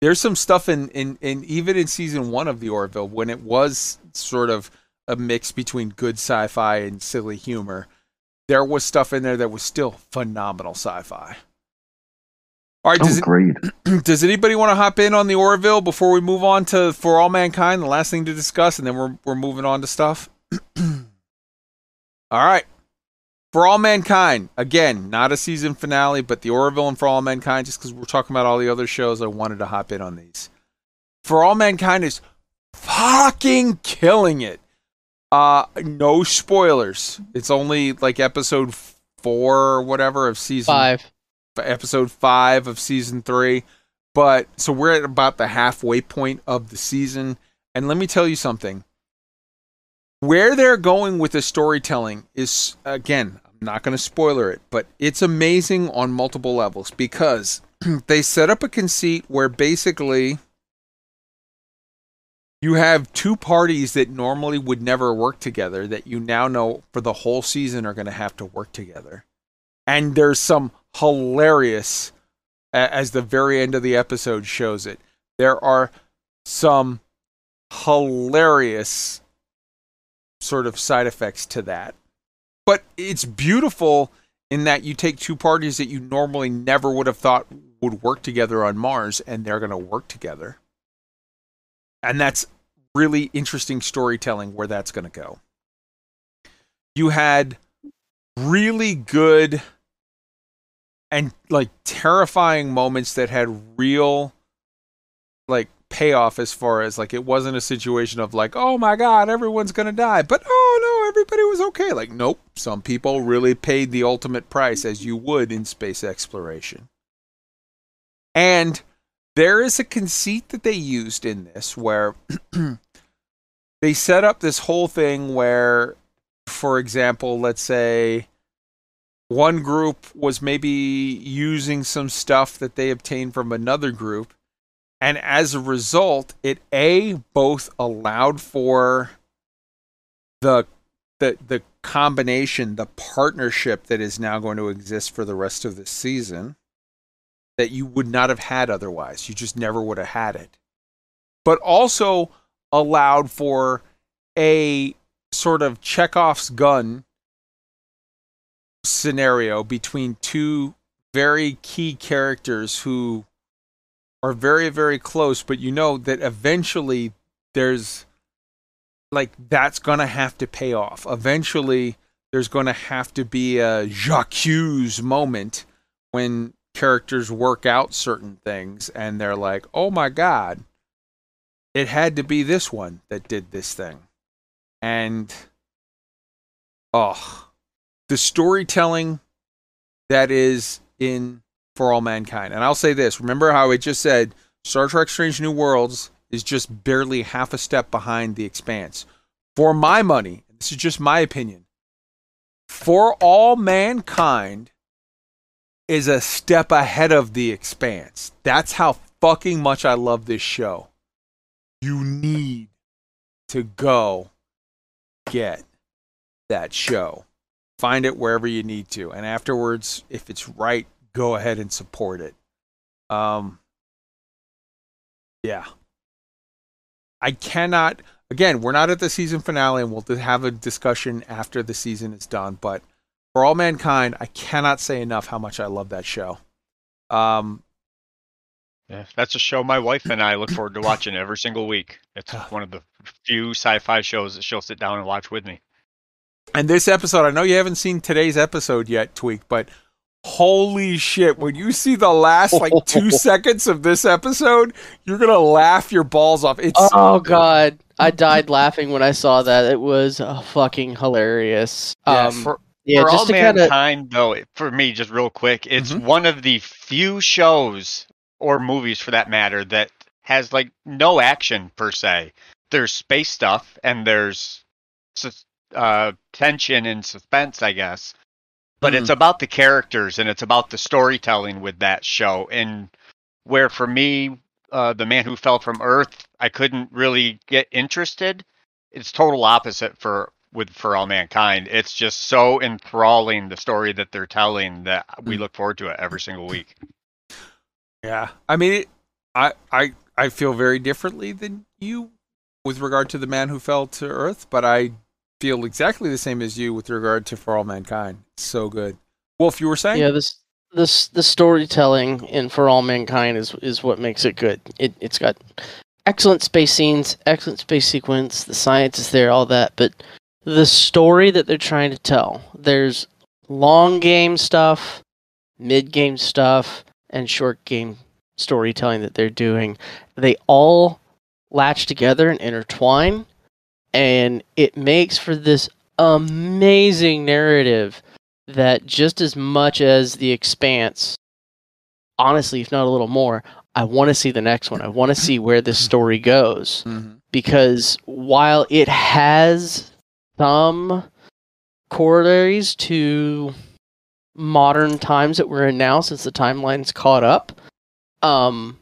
There's some stuff in, in, in even in season one of the Orville when it was sort of a mix between good sci-fi and silly humor. There was stuff in there that was still phenomenal sci-fi. All right, Oh, does, it, does anybody want to hop in on the Orville before we move on to For All Mankind, the last thing to discuss, and then we're we're moving on to stuff? All right. For All Mankind, again, not a season finale, but the Orville and For All Mankind, just because we're talking about all the other shows, I wanted to hop in on these. For All Mankind is fucking killing it. Uh, no spoilers. It's only like episode four or whatever of season Five. episode five of season three. But so we're at about the halfway point of the season. And let me tell you something. Where they're going with the storytelling is, again, I'm not going to spoiler it, but it's amazing on multiple levels because they set up a conceit where basically you have two parties that normally would never work together that you now know for the whole season are going to have to work together. And there's some hilarious as the very end of the episode shows it. There are some hilarious sort of side effects to that. But it's beautiful in that you take two parties that you normally never would have thought would work together on Mars and they're going to work together. And that's really interesting storytelling where that's going to go. You had really good and like terrifying moments that had real like payoff as far as like it wasn't a situation of like oh my god everyone's gonna die but oh no everybody was okay. Like nope. Some people really paid the ultimate price as you would in space exploration. And there is a conceit that they used in this where they set up this whole thing where for example let's say one group was maybe using some stuff that they obtained from another group and as a result it a both allowed for the the the combination the partnership that is now going to exist for the rest of the season that you would not have had otherwise. You just never would have had it. But also allowed for a sort of chekhov's gun scenario between two very key characters who are very very close but you know that eventually there's like that's going to have to pay off. Eventually there's going to have to be a Jacques moment when characters work out certain things and they're like oh my god it had to be this one that did this thing and oh the storytelling that is in For All Mankind. And I'll say this remember how I just said Star Trek Strange New Worlds is just barely half a step behind The Expanse. For my money, this is just my opinion, For All Mankind is a step ahead of The Expanse. That's how fucking much I love this show. You need to go get that show find it wherever you need to and afterwards if it's right go ahead and support it um yeah i cannot again we're not at the season finale and we'll have a discussion after the season is done but for all mankind i cannot say enough how much i love that show um Yeah, that's a show my wife and I look forward to watching every single week. It's one of the few sci-fi shows that she'll sit down and watch with me. And this episode, I know you haven't seen today's episode yet, Tweak, but holy shit, when you see the last like two seconds of this episode, you're gonna laugh your balls off. It's Oh god, I died laughing when I saw that. It was uh, fucking hilarious. Yeah, Um, for yeah, for just all to kind of though, for me, just real quick, it's Mhm. one of the few shows or movies, for that matter, that has like no action per se. There's space stuff and there's uh, tension and suspense, I guess. But it's about the characters and it's about the storytelling with that show. And where for me, uh, the man who fell from Earth, I couldn't really get interested. It's total opposite for with for all mankind. It's just so enthralling the story that they're telling that we Mm. look forward to it every single week. Yeah, I mean, it, I I I feel very differently than you with regard to the man who fell to Earth, but I feel exactly the same as you with regard to For All Mankind. So good. Wolf, you were saying? yeah this this the storytelling in For All Mankind is is what makes it good. It it's got excellent space scenes, excellent space sequence. The science is there, all that, but the story that they're trying to tell. There's long game stuff, mid game stuff, and short game storytelling that they're doing. They all latch together and intertwine, and it makes for this amazing narrative that just as much as The Expanse, honestly, if not a little more, I want to see the next one. I want to see where this story goes Mhm. because while it has some corollaries to modern times that we're in now since the timeline's caught up um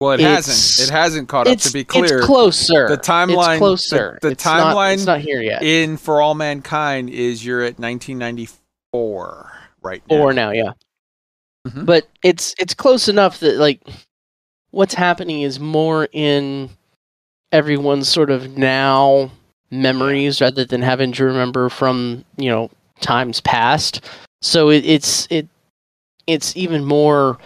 Well, it hasn't. It hasn't caught up. To be clear, it's closer the timeline- it's closer the- the It's not- timeline it's not here yet in For All Mankind is you're at 1994 right now. or now yeah Mhm. but it's it's close enough that like what's happening is more in everyone's sort of now memories rather than having to remember from you know times past. So it, it's it it's even more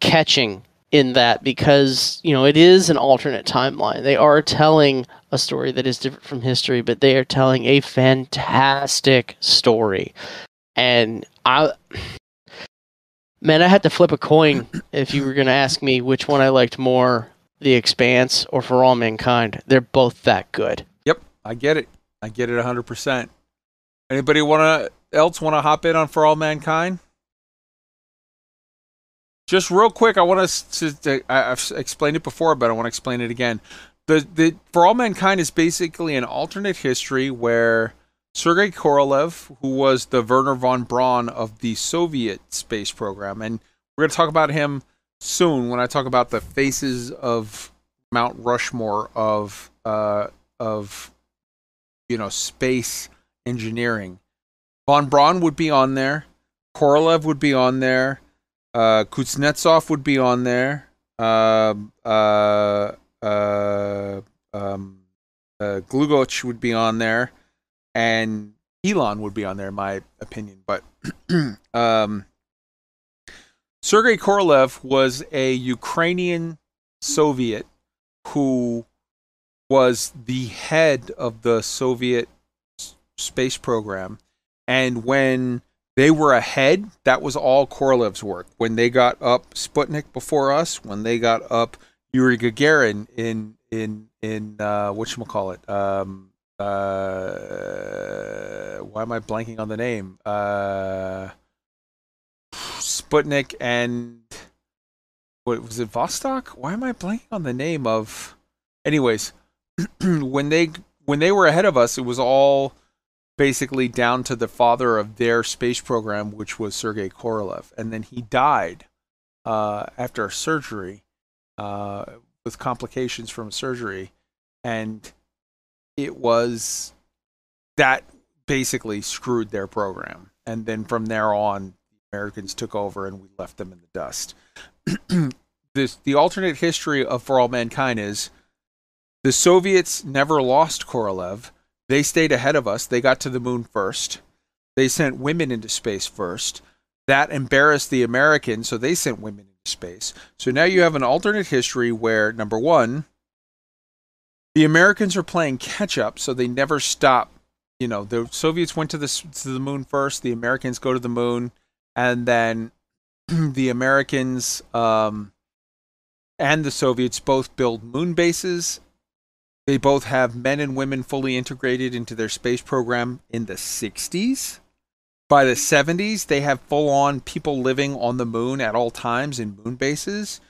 catching in that because you know it is an alternate timeline. They are telling a story that is different from history, but they are telling a fantastic story. And I man, I had to flip a coin if you were going to ask me which one I liked more, The Expanse or For All Mankind. They're both that good. I get it. I get it 100%. Anybody want to else want to hop in on For All Mankind? Just real quick, I want to, to I've explained it before, but I want to explain it again. The the For All Mankind is basically an alternate history where Sergei Korolev, who was the Wernher von Braun of the Soviet space program, and we're going to talk about him soon when I talk about the faces of Mount Rushmore of uh, of you know space engineering. Von Braun would be on there. Korolev would be on there. Uh, Kuznetsov would be on there. Um uh, uh, um, uh, Glushko would be on there, and Elon would be on there, in my opinion. But um, Sergei Korolev was a Ukrainian Soviet who was the head of the Soviet space program. And when they were ahead, that was all Korolev's work. When they got up Sputnik before us, when they got up Yuri Gagarin in in in uh whatchamacallit, um uh why am I blanking on the name? Uh Sputnik and what was it Vostok? Why am I blanking on the name of anyways when they when they were ahead of us it was all basically down to the father of their space program which was Sergei Korolev. And then he died uh, after a surgery uh, with complications from surgery. And it was that basically screwed their program. And then from there on Americans took over and we left them in the dust. This the alternate history of For All Mankind is the Soviets never lost Korolev. They stayed ahead of us. They got to the moon first. They sent women into space first. That embarrassed the Americans, so they sent women into space. So now you have an alternate history where, number one, the Americans are playing catch up, so they never stop. You know, the Soviets went to the to the moon first. The Americans go to the moon, and then the Americans um, and the Soviets both build moon bases. They both have men and women fully integrated into their space program in the 60s. By the 70s, they have full on people living on the moon at all times in moon bases.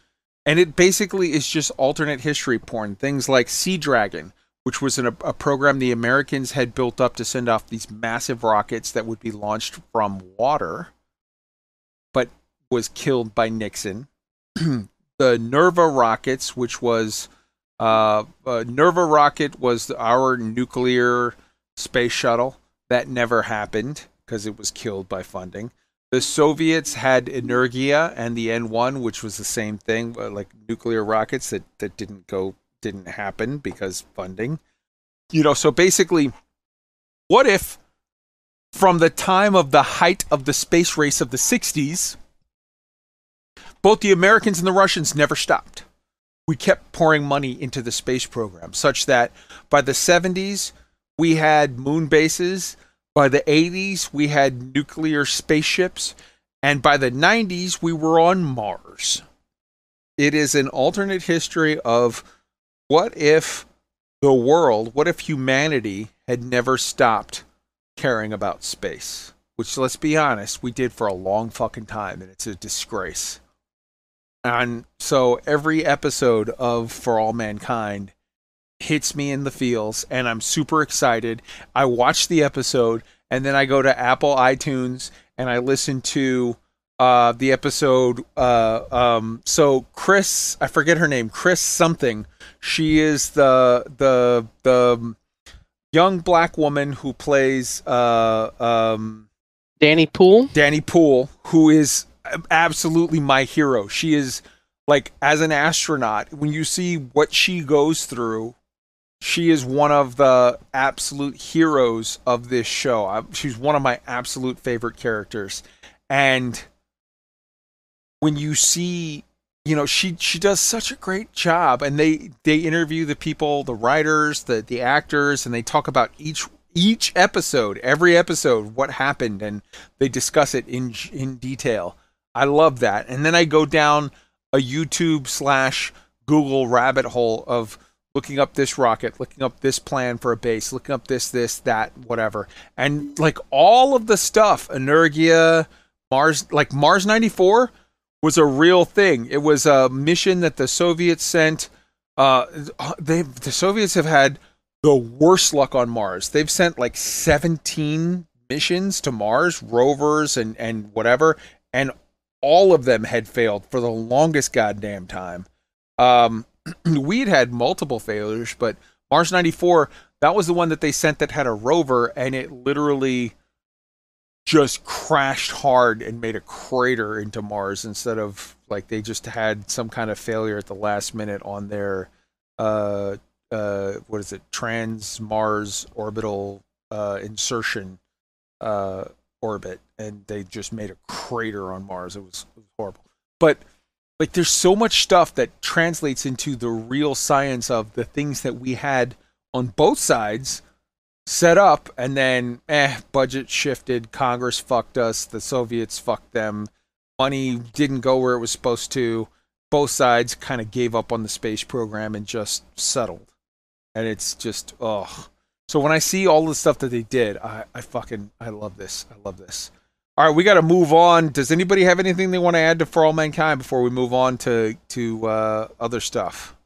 And it basically is just alternate history porn. Things like Sea Dragon, which was an, a program the Americans had built up to send off these massive rockets that would be launched from water, but was killed by Nixon. the NERVA rockets, which was uh, uh, NERVA rocket was our nuclear space shuttle. That never happened because it was killed by funding. The Soviets had Energia and the N1, which was the same thing, uh, like nuclear rockets that, that didn't go, didn't happen because funding. You know, so basically, what if from the time of the height of the space race of the 60s, both the Americans and the Russians never stopped? We kept pouring money into the space program such that by the 70s we had moon bases by the 80s we had nuclear spaceships and by the 90s we were on mars. It is an alternate history of what if the world what if humanity had never stopped caring about space which let's be honest we did for a long fucking time and it's a disgrace and so every episode of For All Mankind hits me in the feels, and I'm super excited. I watch the episode, and then I go to Apple iTunes and I listen to uh, the episode. Uh, um, so Chris, I forget her name, Chris something. She is the the the young black woman who plays uh, um, Dani Poole. Dani Poole, who is absolutely my hero. She is like as an astronaut. When you see what she goes through, she is one of the absolute heroes of this show. I, she's one of my absolute favorite characters, and when you see you know she she does such a great job and they they interview the people the writers the the actors and they talk about each each episode every episode what happened and they discuss it in in detail i love that and then i go down a youtube slash google rabbit hole of looking up this rocket looking up this plan for a base looking up this this that whatever and like all of the stuff energia mars like mars 94 was a real thing. It was a mission that the Soviets sent. Uh, they the Soviets have had the worst luck on Mars. They've sent like 17 missions to Mars, rovers and and whatever, and all of them had failed for the longest goddamn time. Um, we'd had multiple failures, but Mars 94, that was the one that they sent that had a rover, and it literally just crashed hard and made a crater into Mars instead of like they just had some kind of failure at the last minute on their uh uh what is it trans Mars orbital uh insertion uh orbit and they just made a crater on Mars. It was, it was horrible. But like there's so much stuff that translates into the real science of the things that we had on both sides set up and then eh budget shifted congress fucked us the soviets fucked them money didn't go where it was supposed to both sides kind of gave up on the space program and just settled. And it's just oh so when i see all the stuff that they did i i fucking i love this i love this all right we got to move on does anybody have anything they want to add to for all mankind before we move on to to uh other stuff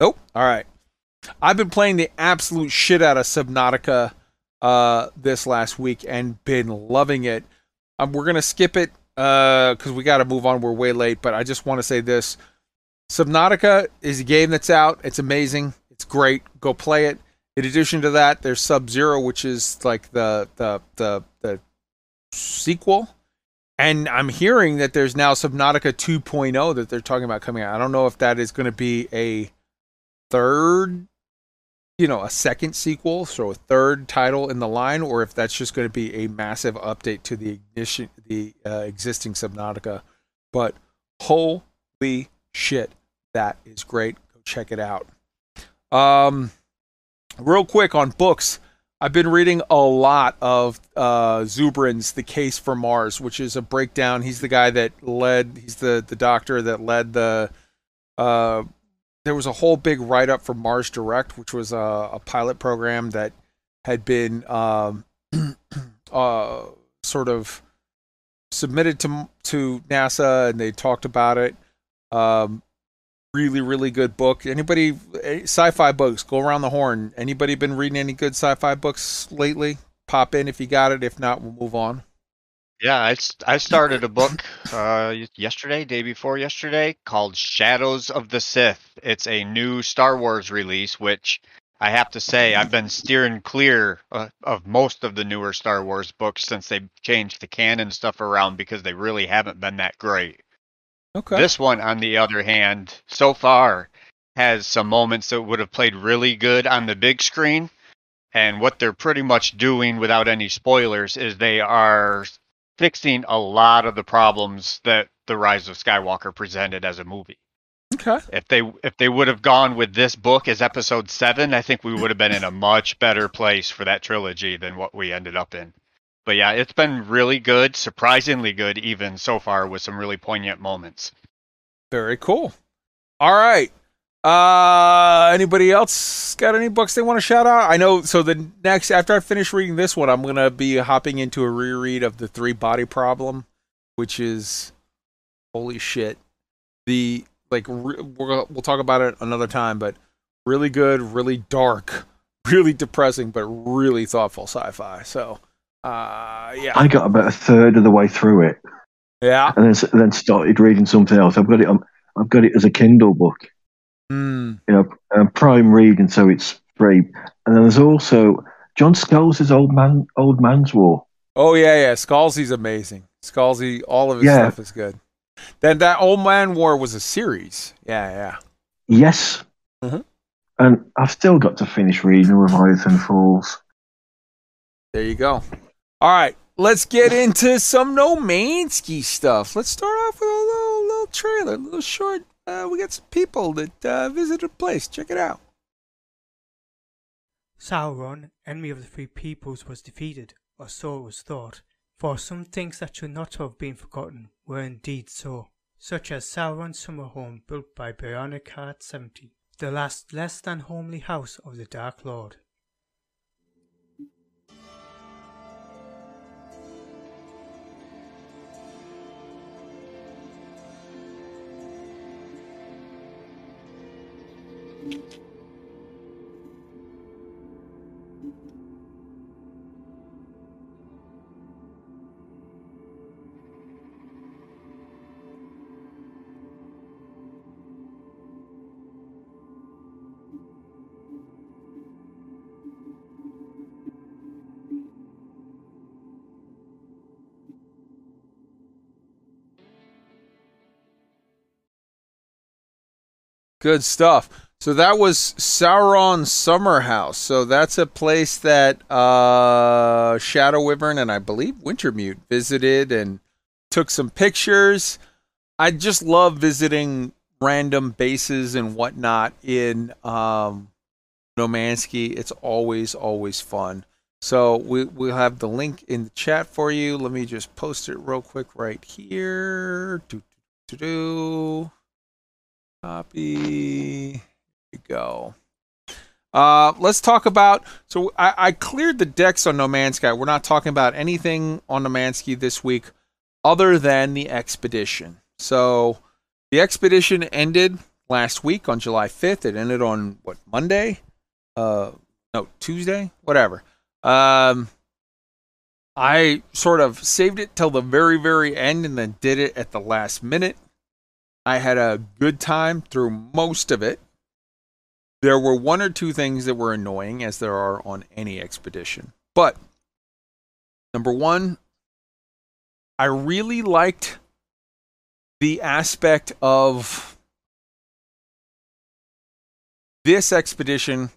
nope all right I've been playing the absolute shit out of Subnautica uh, this last week and been loving it. Um, we're gonna skip it because we got to move on. We're way late, but I just want to say this: Subnautica is a game that's out. It's amazing. It's great. Go play it. In addition to that, there's Sub Zero, which is like the the the the sequel. And I'm hearing that there's now Subnautica 2.0 that they're talking about coming out. I don't know if that is going to be a third you know a second sequel so a third title in the line or if that's just going to be a massive update to the ignition the uh, existing subnautica but holy shit that is great go check it out um real quick on books i've been reading a lot of uh zubrin's the case for mars which is a breakdown he's the guy that led he's the the doctor that led the uh there was a whole big write up for Mars Direct, which was a, a pilot program that had been um, uh, sort of submitted to to NASA, and they talked about it. Um, really, really good book. Anybody eh, sci-fi books? Go around the horn. Anybody been reading any good sci-fi books lately? Pop in if you got it. If not, we'll move on. Yeah, i, I started a book uh, yesterday, day before yesterday, called Shadows of the Sith. It's a new Star Wars release, which I have to say I've been steering clear uh, of most of the newer Star Wars books since they changed the canon stuff around because they really haven't been that great. Okay. This one, on the other hand, so far has some moments that would have played really good on the big screen. And what they're pretty much doing without any spoilers is they are fixing a lot of the problems that the Rise of Skywalker presented as a movie. okay. If they if they would have gone with this book as episode 7, I think we would have been in a much better place for that trilogy than what we ended up in. But yeah, it's been really good, surprisingly good even so far with some really poignant moments. Very cool. All right. Uh anybody else got any books they want to shout out? I know so the next after I finish reading this one, I'm going to be hopping into a reread of The Three Body Problem, which is holy shit. The like re- we'll, we'll talk about it another time, but really good, really dark, really depressing, but really thoughtful sci-fi. So, uh yeah. I got about a third of the way through it, yeah. and then then started reading something else. I've got it. On, I've got it as a Kindle book, Mm. you know, um, Prime Reading, so it's free. And then there's also John Scalzi's Old Man, Old Man's War. Oh yeah, yeah. Scalzi's amazing. Scalzi, all of his Yeah. stuff is good. Then that Old Man War was a series. Yeah, yeah. Yes. Mhm. And I've still got to finish reading Leviathan Falls. There you go. All right, let's get into some No Man's Sky stuff. Let's start off with a little little trailer, a little short. Uh, we got some people that uh, visited the place. Check it out. Sauron, enemy of the three peoples, was defeated, or so it was thought, for some things that should not have been forgotten were indeed so, such as Sauron's summer home built by Bionic Heart 70, the last less than homely house of the Dark Lord. Good stuff. So that was Sauron Summer House. So that's a place that uh, Shadow Wyvern and I believe Wintermute visited and took some pictures. I just love visiting random bases and whatnot in um, No Man's Sky. It's always, always fun. So we, we'll have the link in the chat for you. Let me just post it real quick right here. Do, do, do, do. Copy. Go. Uh, let's talk about. So I, I cleared the decks on No Man's Sky. We're not talking about anything on No Man's Sky this week other than the expedition. So the expedition ended last week on July 5th. It ended on what Monday? Uh, no Tuesday, whatever. Um, I sort of saved it till the very, very end and then did it at the last minute. I had a good time through most of it. There were one or two things that were annoying, as there are on any expedition. But number one, I really liked the aspect of this expedition.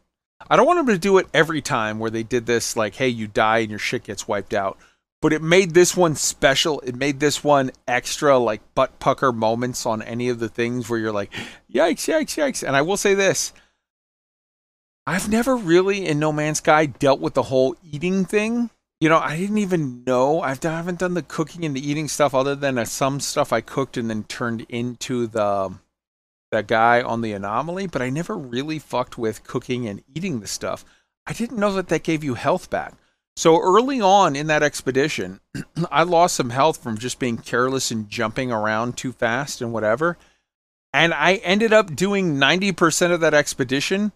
I don't want them to do it every time where they did this, like, hey, you die and your shit gets wiped out but it made this one special. It made this one extra like butt pucker moments on any of the things where you're like, yikes, yikes, yikes. And I will say this I've never really in No Man's Sky dealt with the whole eating thing. You know, I didn't even know. I've, I haven't done the cooking and the eating stuff other than some stuff I cooked and then turned into the that guy on the anomaly, but I never really fucked with cooking and eating the stuff. I didn't know that that gave you health back. So early on in that expedition, I lost some health from just being careless and jumping around too fast and whatever. And I ended up doing 90% of that expedition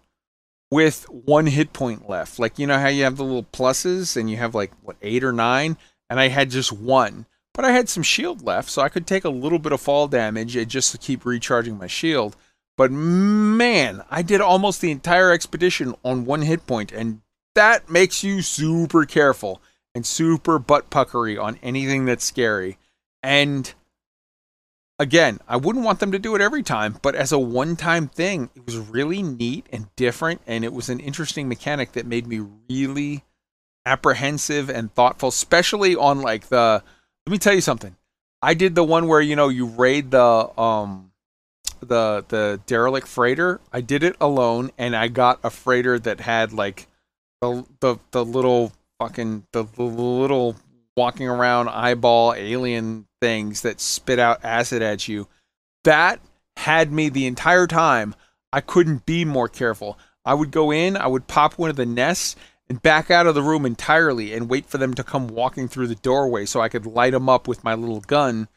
with one hit point left. Like, you know how you have the little pluses and you have like, what, eight or nine? And I had just one. But I had some shield left, so I could take a little bit of fall damage and just to keep recharging my shield. But man, I did almost the entire expedition on one hit point and that makes you super careful and super butt puckery on anything that's scary. And again, I wouldn't want them to do it every time, but as a one time thing, it was really neat and different. And it was an interesting mechanic that made me really apprehensive and thoughtful, especially on like the. Let me tell you something. I did the one where, you know, you raid the. um the the derelict freighter i did it alone and i got a freighter that had like the the the little fucking the, the little walking around eyeball alien things that spit out acid at you. That had me the entire time. I couldn't be more careful. I would go in, I would pop one of the nests and back out of the room entirely and wait for them to come walking through the doorway so I could light them up with my little gun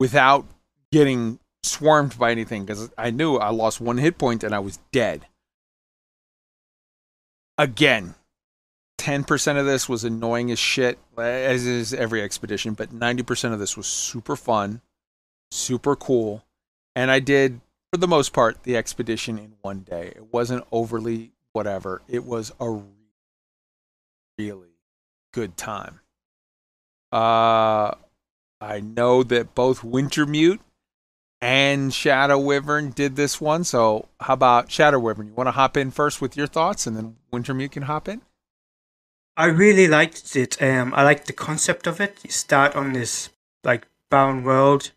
without getting swarmed by anything because I knew I lost one hit point and I was dead. Again, 10% of this was annoying as shit, as is every expedition, but 90% of this was super fun, super cool. And I did, for the most part, the expedition in one day. It wasn't overly whatever. It was a really good time. Uh, I know that both Wintermute and Shadow Wyvern did this one. So, how about Shadow Wyvern? You want to hop in first with your thoughts, and then Wintermute can hop in. I really liked it. Um, I liked the concept of it. You start on this like bound world,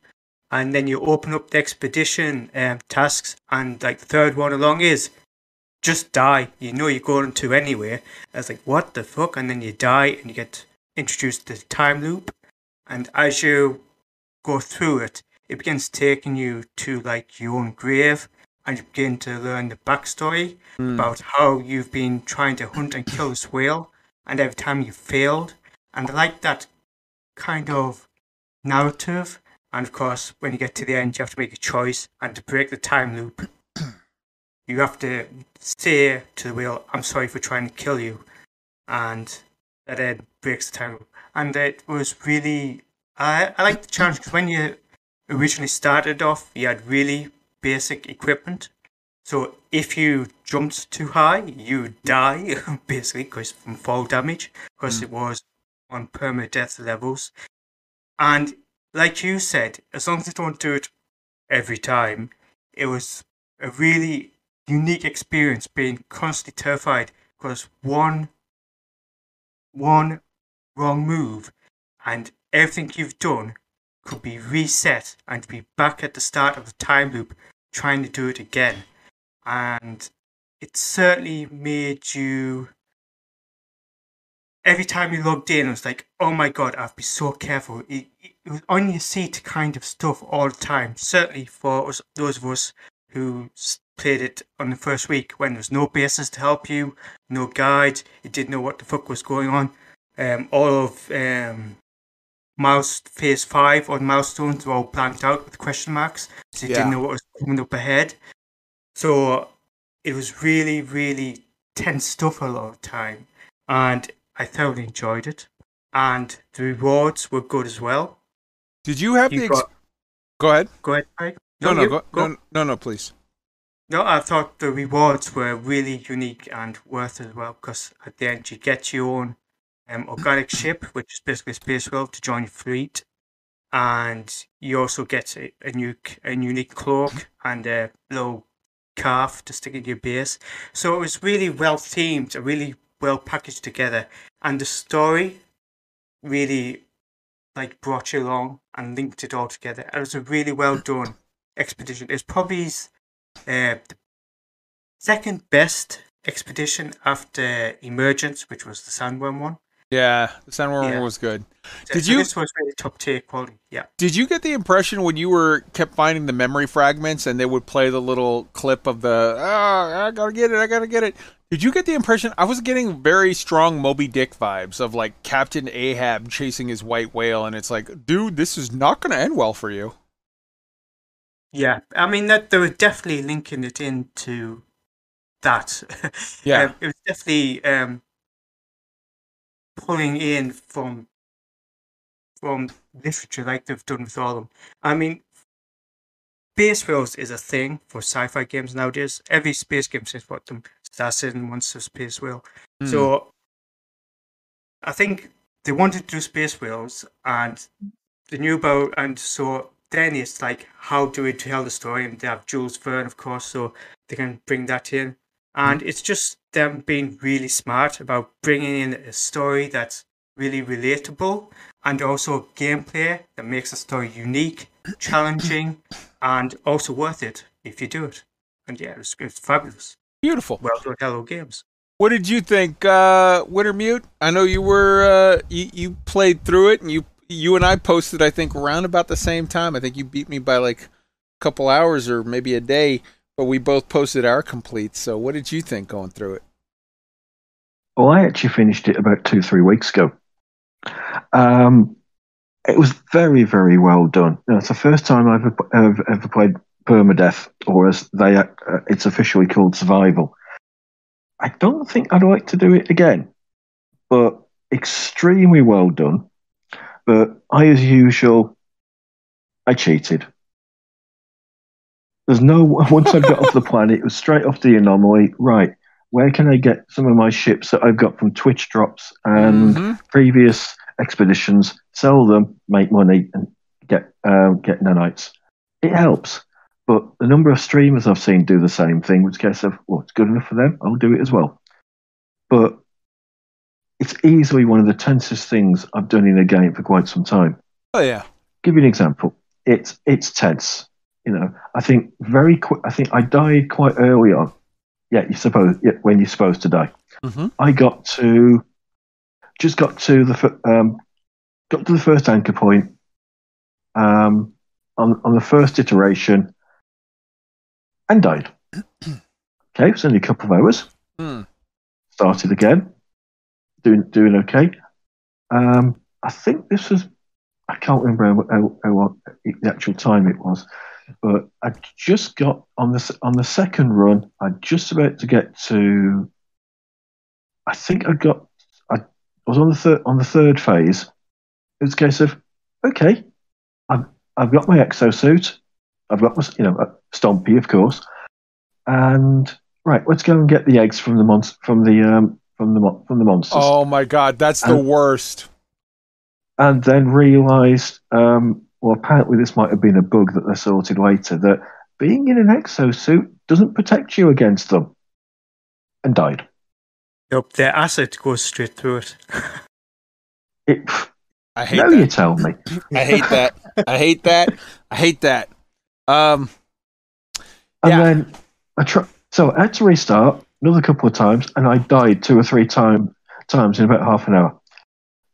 and then you open up the expedition um, tasks, and like the third one along is just die. You know you're going to anywhere. I was like, what the fuck? And then you die, and you get introduced to the time loop, and as you go through it, it begins taking you to like your own grave, and you begin to learn the backstory Hmm. about how you've been trying to hunt and kill this whale, and every time you failed. And I like that kind of narrative. And of course, when you get to the end, you have to make a choice. And to break the time loop, you have to say to the wheel, I'm sorry for trying to kill you. And that then breaks the time loop. And it was really, I, I like the challenge because when you originally started off, you had really basic equipment. So if you jumped too high, you die basically because from fall damage because it mm. was on permadeath levels. And like you said, as long as you don't do it every time, it was a really unique experience being constantly terrified because one one wrong move and everything you've done could be reset and be back at the start of the time loop trying to do it again and it certainly made you every time you logged in it was like oh my god i've been so careful. It, it was on your seat kind of stuff all the time certainly for us, those of us who played it on the first week when there was no bases to help you no guide you didn't know what the fuck was going on. Um, all of um, mouse phase five or milestones were all blanked out with question marks so you Yeah. didn't know what was coming up ahead so it was really, really tense stuff a lot of time. And I thoroughly enjoyed it. And the rewards were good as well. Did you have You the? Ex- got- go ahead. Go ahead, Craig. No, no, you, go, no, no, no, please. No, I thought the rewards were really unique and worth it as well because at the end you get your own um, organic ship, which is basically a space whale, to join your fleet, and you also get a, a new a unique cloak and a little calf to stick in your base. So it was really well themed, really well packaged together, and the story really like brought you along and linked it all together. It was a really well done expedition. It's probably uh, the second best expedition after Emergence, which was the Sandworm one. Yeah, the Sandworm Yeah. was good. Did so you- This was really top tier quality. Yeah. Did you get the impression when you were kept finding the memory fragments and they would play the little clip of the ah I gotta get it I gotta get it? Did you get the impression I was getting very strong Moby Dick vibes of like Captain Ahab chasing his white whale and it's like dude this is not gonna end well for you. Yeah, I mean that they were definitely linking it into that. Yeah. Um, it was definitely um, pulling in from from literature like they've done with all of them. I mean, space whales is a thing for sci-fi games nowadays. Every space game says what them Star Citizen wants a space whale. Hmm. So I think they wanted to do space whales and the new boat and so then it's like how do we tell the story and they have Jules Verne of course so they can bring that in and it's just them being really smart about bringing in a story that's really relatable and also gameplay that makes the story unique challenging and also worth it if you do it and yeah it's, it's fabulous beautiful. well done hello games What did you think, uh, Wintermute? I know you were uh, you you played through it, and you you and I posted I think around about the same time. I think you beat me by like a couple hours or maybe a day, but we both posted our complete. So what did you think going through it? Well, I actually finished it about two, three weeks ago. Um, it was very, very well done. You know, it's the first time I've ever, ever, played permadeath, or as they, uh, it's officially called survival. I don't think I'd like to do it again, but extremely well done. But I, as usual, I cheated. There's no once I got off the planet, it was straight off the anomaly. Right, where can I get some of my ships that I've got from Twitch drops and Mhm. previous expeditions? Sell them, make money, and get um, get nanites. It helps, but the number of streamers I've seen do the same thing, which case of well, it's good enough for them. I'll do it as well. But it's easily one of the tensest things I've done in a game for quite some time. Oh yeah. Give you an example. It's it's tense. You know, I think very quick. I think I died quite early on. Yeah, you suppose yeah, when you're supposed to die. Mhm. I got to just got to the um, got to the first anchor point um, on on the first iteration and died. okay, it was only a couple of hours. Hmm. Started again, doing doing okay. Um, I think this was I can't remember how, how, how long the actual time it was, but I just got on the on the second run. I just about to get to. I think I got. I was on the third on the third phase. It's a case of okay, I've I've got my exosuit. I've got my you know Stompy of course, and right, let's go and get the eggs from the monst- from the um from the from the monsters Oh my god, that's the worst. and then realised, um, well, apparently this might have been a bug that they sorted later, that being in an exosuit doesn't protect you against them, and died. Nope, their acid goes straight through it. It, I hate no, that. you tell me. I hate that. I hate that. I hate that. Um, And Yeah. then I try, so I had to restart another couple of times, and I died two or three time, times in about half an hour.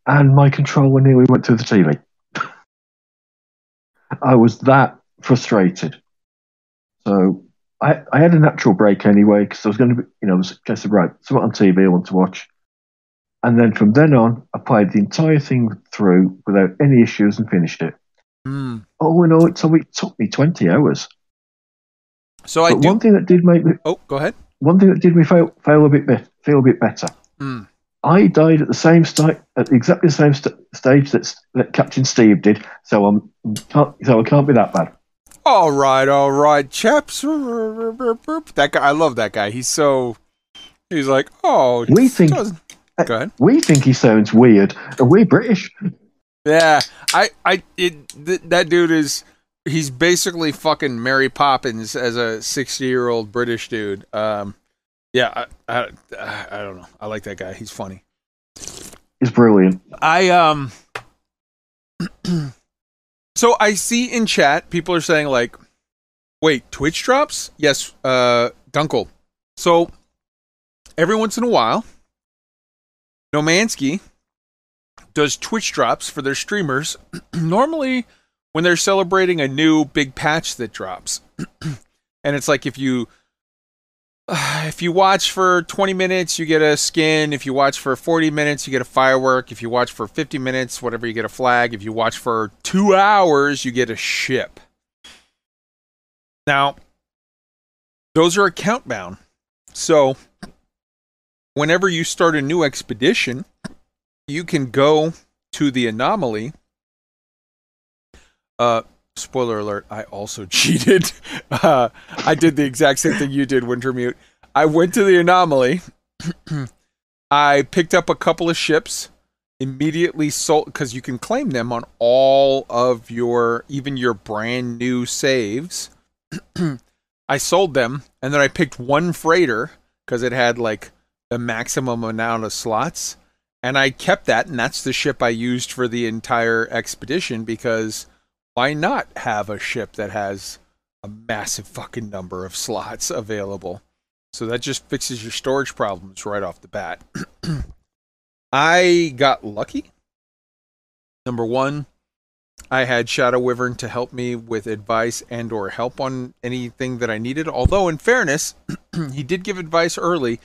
And my controller nearly went through the TV. I was that frustrated. So I, I had a natural break anyway because I was going to be, you know, I was I said, right, something on TV I want to watch. And then from then on, I played the entire thing through without any issues and finished it. hmm. Oh, in all, it took me, it took me 20 hours. So I but do. one thing that did make me, Oh, go ahead. one thing that did me feel, feel a bit be- feel a bit better. Hmm. I died at the same sti- at exactly the same st- stage that, that Captain Steve did, so I'm can't, so I can't be that bad. All right, all right, chaps. That guy, I love that guy. He's so. He's like, oh, We think- doesn't- Go ahead. We think he sounds weird, and we're British. Yeah, I, I, it, th- that dude is. He's basically fucking Mary Poppins as a sixty-year-old British dude. Um, yeah, I, I, I don't know. I like that guy. He's funny. He's brilliant. I um so I see in chat people are saying like wait, Twitch drops? Yes, uh Dunkel. So every once in a while No Man's Sky does Twitch drops for their streamers normally when they're celebrating a new big patch that drops. and it's like if you if you watch for 20 minutes, you get a skin. If you watch for 40 minutes, you get a firework. If you watch for 50 minutes, whatever, you get a flag. If you watch for two hours, you get a ship. Now, those are account bound. So, whenever you start a new expedition, you can go to the anomaly. Uh, spoiler alert, I also cheated. Uh, I did the exact same thing you did, Wintermute. I went to the anomaly. I picked up a couple of ships, immediately sold because you can claim them on all of your, even your brand new saves. I sold them, and then I picked one freighter because it had like the maximum amount of slots, and I kept that, and that's the ship I used for the entire expedition because why not have a ship that has a massive fucking number of slots available? So that just fixes your storage problems right off the bat. I got lucky. Number one, I had Shadow Wyvern to help me with advice and or help on anything that I needed. Although in fairness, he did give advice early.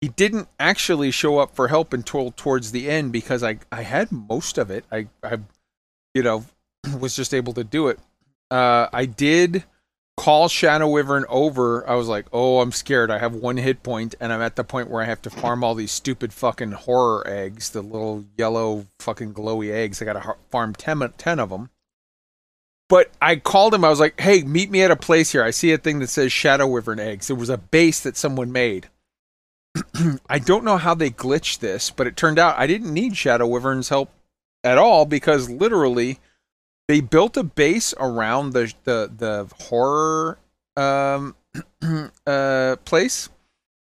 He didn't actually show up for help until towards the end because I I had most of it. I I you know was just able to do it. Uh, I did call Shadow Wyvern over. I was like, oh, I'm scared. I have one hit point, and I'm at the point where I have to farm all these stupid fucking horror eggs, the little yellow fucking glowy eggs. I got to farm 10, 10 of them. But I called him. I was like, hey, meet me at a place here. I see a thing that says Shadow Wyvern eggs. It was a base that someone made. I don't know how they glitched this, but it turned out I didn't need Shadow Wyvern's help at all because literally they built a base around the the the horror um uh place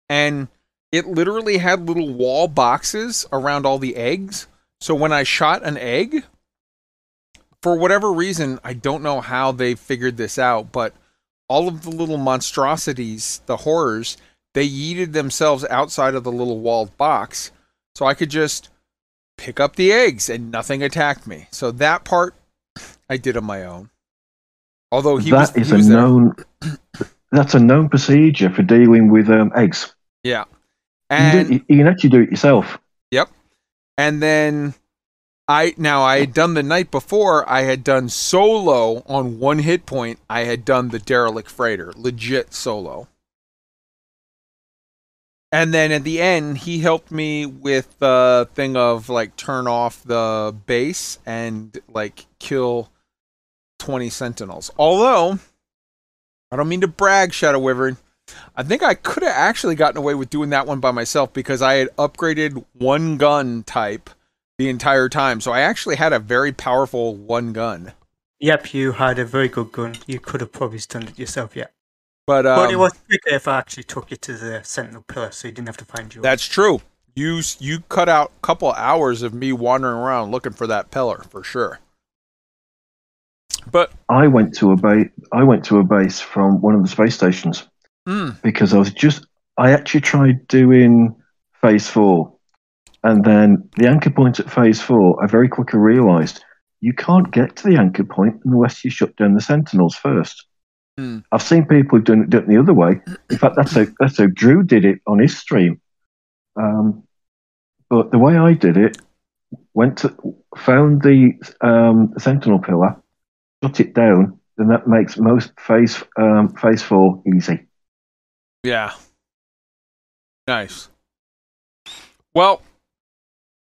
and it literally had little wall boxes around all the eggs. So when I shot an egg, for whatever reason, I don't know how they figured this out, but all of the little monstrosities, the horrors, they yeeted themselves outside of the little walled box. So I could just pick up the eggs and nothing attacked me. So that part I did on my own. Although he was, That is he a was there. known. That's a known procedure for dealing with um, eggs. Yeah. You, And do, you, you can actually do it yourself. Yep. And then I now I had done the night before I had done solo on one hit point. I had done the derelict freighter, legit solo. And then at the end, he helped me with the thing of like turn off the base and like kill 20 sentinels. Although, I don't mean to brag, Shadow Wyvern. I think I could have actually gotten away with doing that one by myself because I had upgraded one gun type the entire time. So I actually had a very powerful one gun. Yep, you had a very good gun. You could have probably done it yourself, yeah. But, but it um, was quicker if I actually took you to the Sentinel Pillar, so you didn't have to find yours. that's true. You you cut out a couple hours of me wandering around looking for that pillar for sure. But I went to a base. I went to a base from one of the space stations mm, because I was just. I actually tried doing phase four, and then the anchor point at phase four. I very quickly realised you can't get to the anchor point unless you shut down the sentinels first. Hmm. I've seen people who've done it, done it the other way. In fact, that's how that's how Drew did it on his stream. Um, but the way I did it, went to found the um, sentinel pillar, shut it down, then that makes most phase um, phase four easy. yeah. Nice. Well,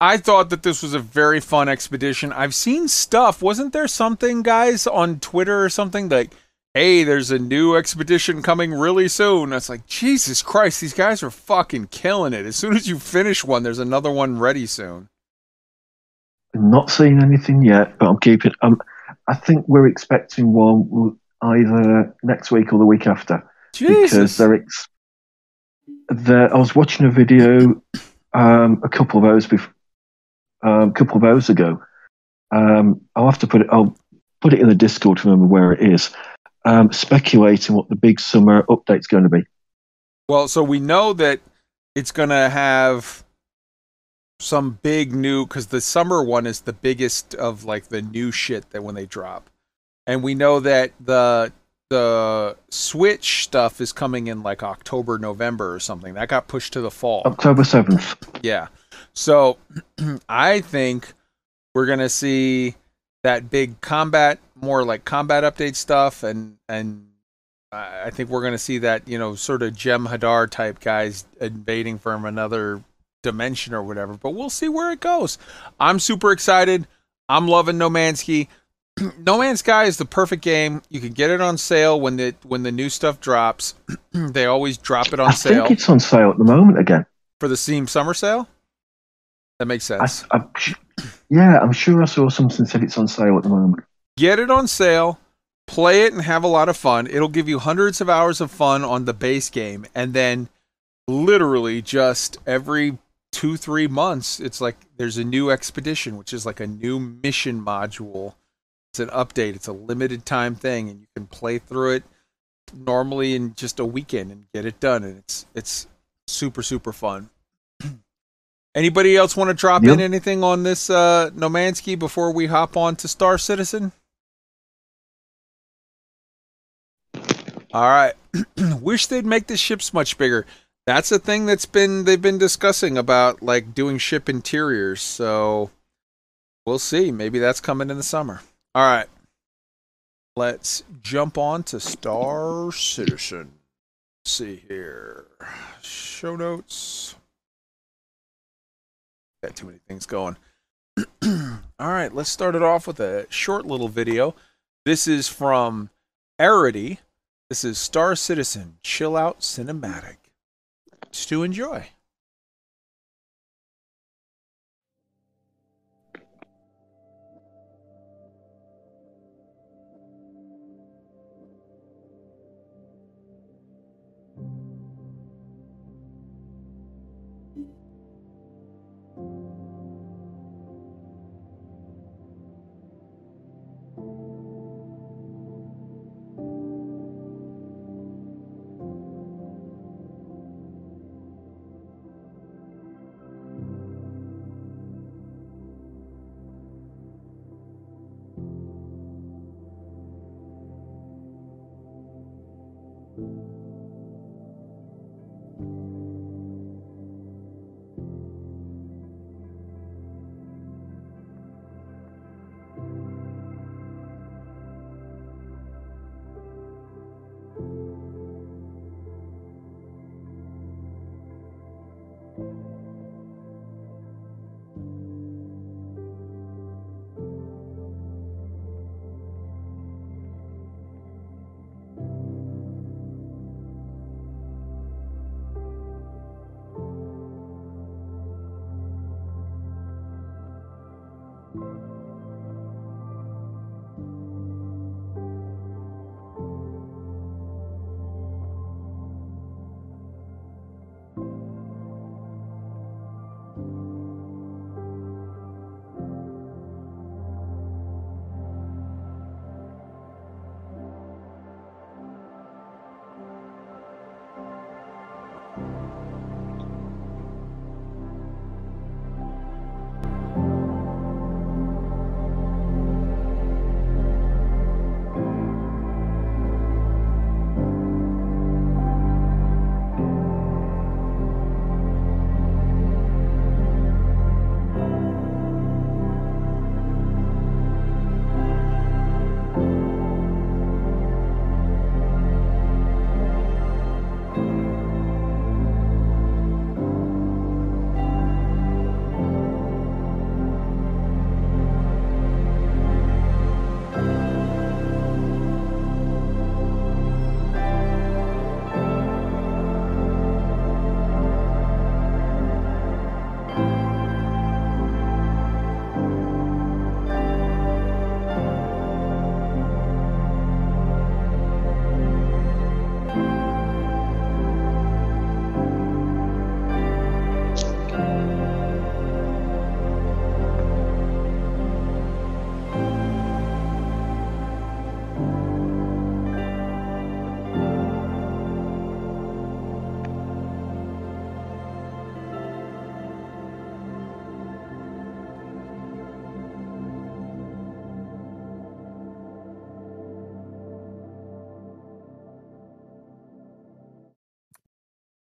I thought that this was a very fun expedition. I've seen stuff. Wasn't there something, guys, on Twitter or something like, hey, there's a new expedition coming really soon? It's like, Jesus Christ, these guys are fucking killing it. As soon as you finish one, there's another one ready soon. Not seen anything yet, but I'm keeping. I think we're expecting one either next week or the week after because they're. Ex- they're I was watching a video um, a couple of hours before, um, a couple of hours ago. Um, I'll have to put it. I'll put it in the Discord to remember where it is. Um, speculating what the big summer update's going to be. Well, so we know that it's going to have some big new because the summer one is the biggest of like the new shit that when they drop, and we know that the the Switch stuff is coming in like October, November or something. That got pushed to the fall. October seventh. Yeah. So I think we're gonna see that big combat, more like combat update stuff, and and I I think we're gonna see that you know sort of Jem'Hadar type guys invading from another dimension or whatever. But we'll see where it goes. I'm super excited. I'm loving No Man's Sky. no Man's Sky is the perfect game. You can get it on sale when the when the new stuff drops. they always drop it on I sale I think it's on sale at the moment again. for the Steam summer sale. That makes I, sense. am yeah, I'm sure I saw something said it's on sale at the moment. Get it on sale, play it, and have a lot of fun. It'll give you hundreds of hours of fun on the base game, and then literally just every two three months, it's like there's a new expedition, which is like a new mission module. It's an update. It's a limited time thing, and you can play through it normally in just a weekend and get it done. And it's it's super super fun. Anybody else want to drop in anything on this uh, No Man's Sky before we hop on to Star Citizen? All right. Wish they'd make the ships much bigger. That's a thing that's been they've been discussing about like doing ship interiors. So we'll see. Maybe that's coming in the summer. All right. Let's jump on to Star Citizen. Let's see here. Show notes. Got too many things going. All right, let's start it off with a short little video. This is from Aerody. This is Star Citizen Chill Out Cinematic. To enjoy.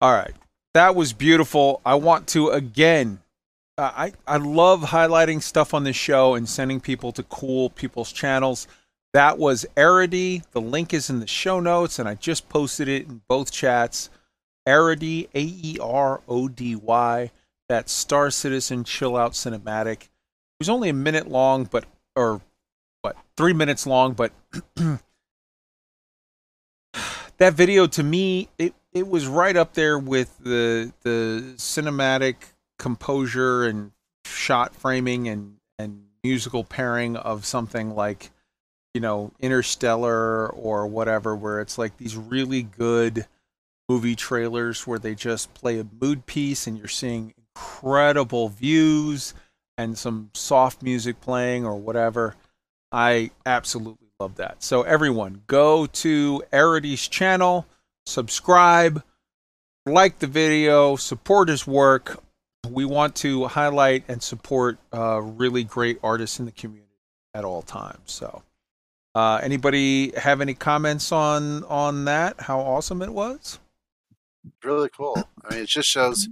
All right. That was beautiful. I want to again uh, I I love highlighting stuff on this show and sending people to cool people's channels. That was Aerody. The link is in the show notes and I just posted it in both chats. Arity A E R O D Y. That Star Citizen Chill Out Cinematic. It was only a minute long, but or what, 3 minutes long, but that video to me it it was right up there with the the cinematic composure and shot framing and and musical pairing of something like you know Interstellar or whatever where it's like these really good movie trailers where they just play a mood piece and you're seeing incredible views and some soft music playing or whatever. I absolutely love that. So everyone, go to Aerody's channel, subscribe, like the video, support his work. We want to highlight and support uh, really great artists in the community at all times. So, uh, anybody have any comments on on that? How awesome it was? really cool. I mean, it just shows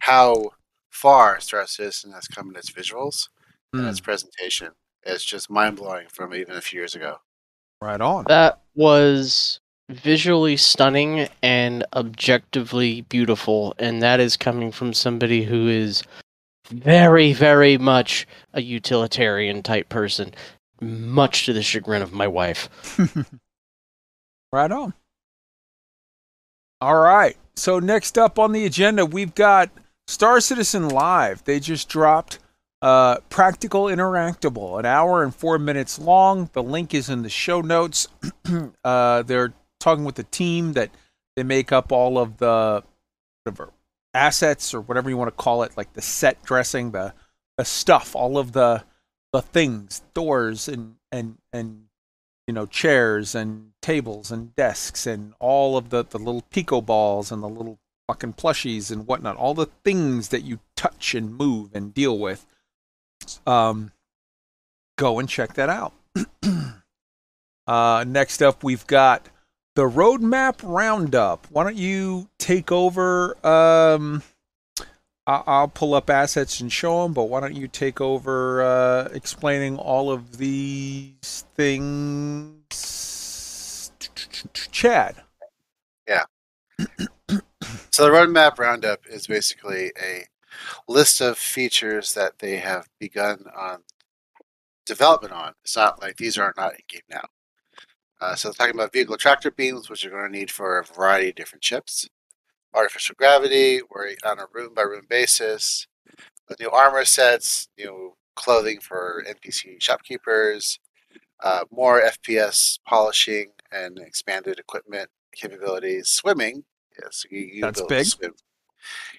how far Star Citizen has come in its visuals and Mm, its presentation. It's just mind blowing from even a few years ago. right on. That was visually stunning and objectively beautiful, and that is coming from somebody who is very, very much a utilitarian type person, much to the chagrin of my wife. Right on. All right. So next up on the agenda, we've got Star Citizen Live. They just dropped uh, Practical Interactable, an hour and four minutes long. The link is in the show notes. uh, they're talking with the team that they make up all of the whatever assets or whatever you want to call it, like the set dressing, the the stuff, all of the the things, doors and and and you know chairs and tables and desks and all of the the little pico balls and the little fucking plushies and whatnot all the things that you touch and move and deal with um go and check that out. Uh next up we've got the roadmap roundup. Why don't you take over? Um, I'll pull up assets and show them, but why don't you take over uh, explaining all of these things? Chad. Yeah. so the roadmap roundup is basically a list of features that they have begun on development on. It's not like these are not in game now. Uh, so talking about vehicle tractor beams, which you're going to need for a variety of different chips. Artificial gravity, where on a room by room basis. The new armor sets, new clothing for NPC shopkeepers, uh, more FPS polishing and expanded equipment capabilities. Swimming, yes, you, you'll That's be able to big. swim.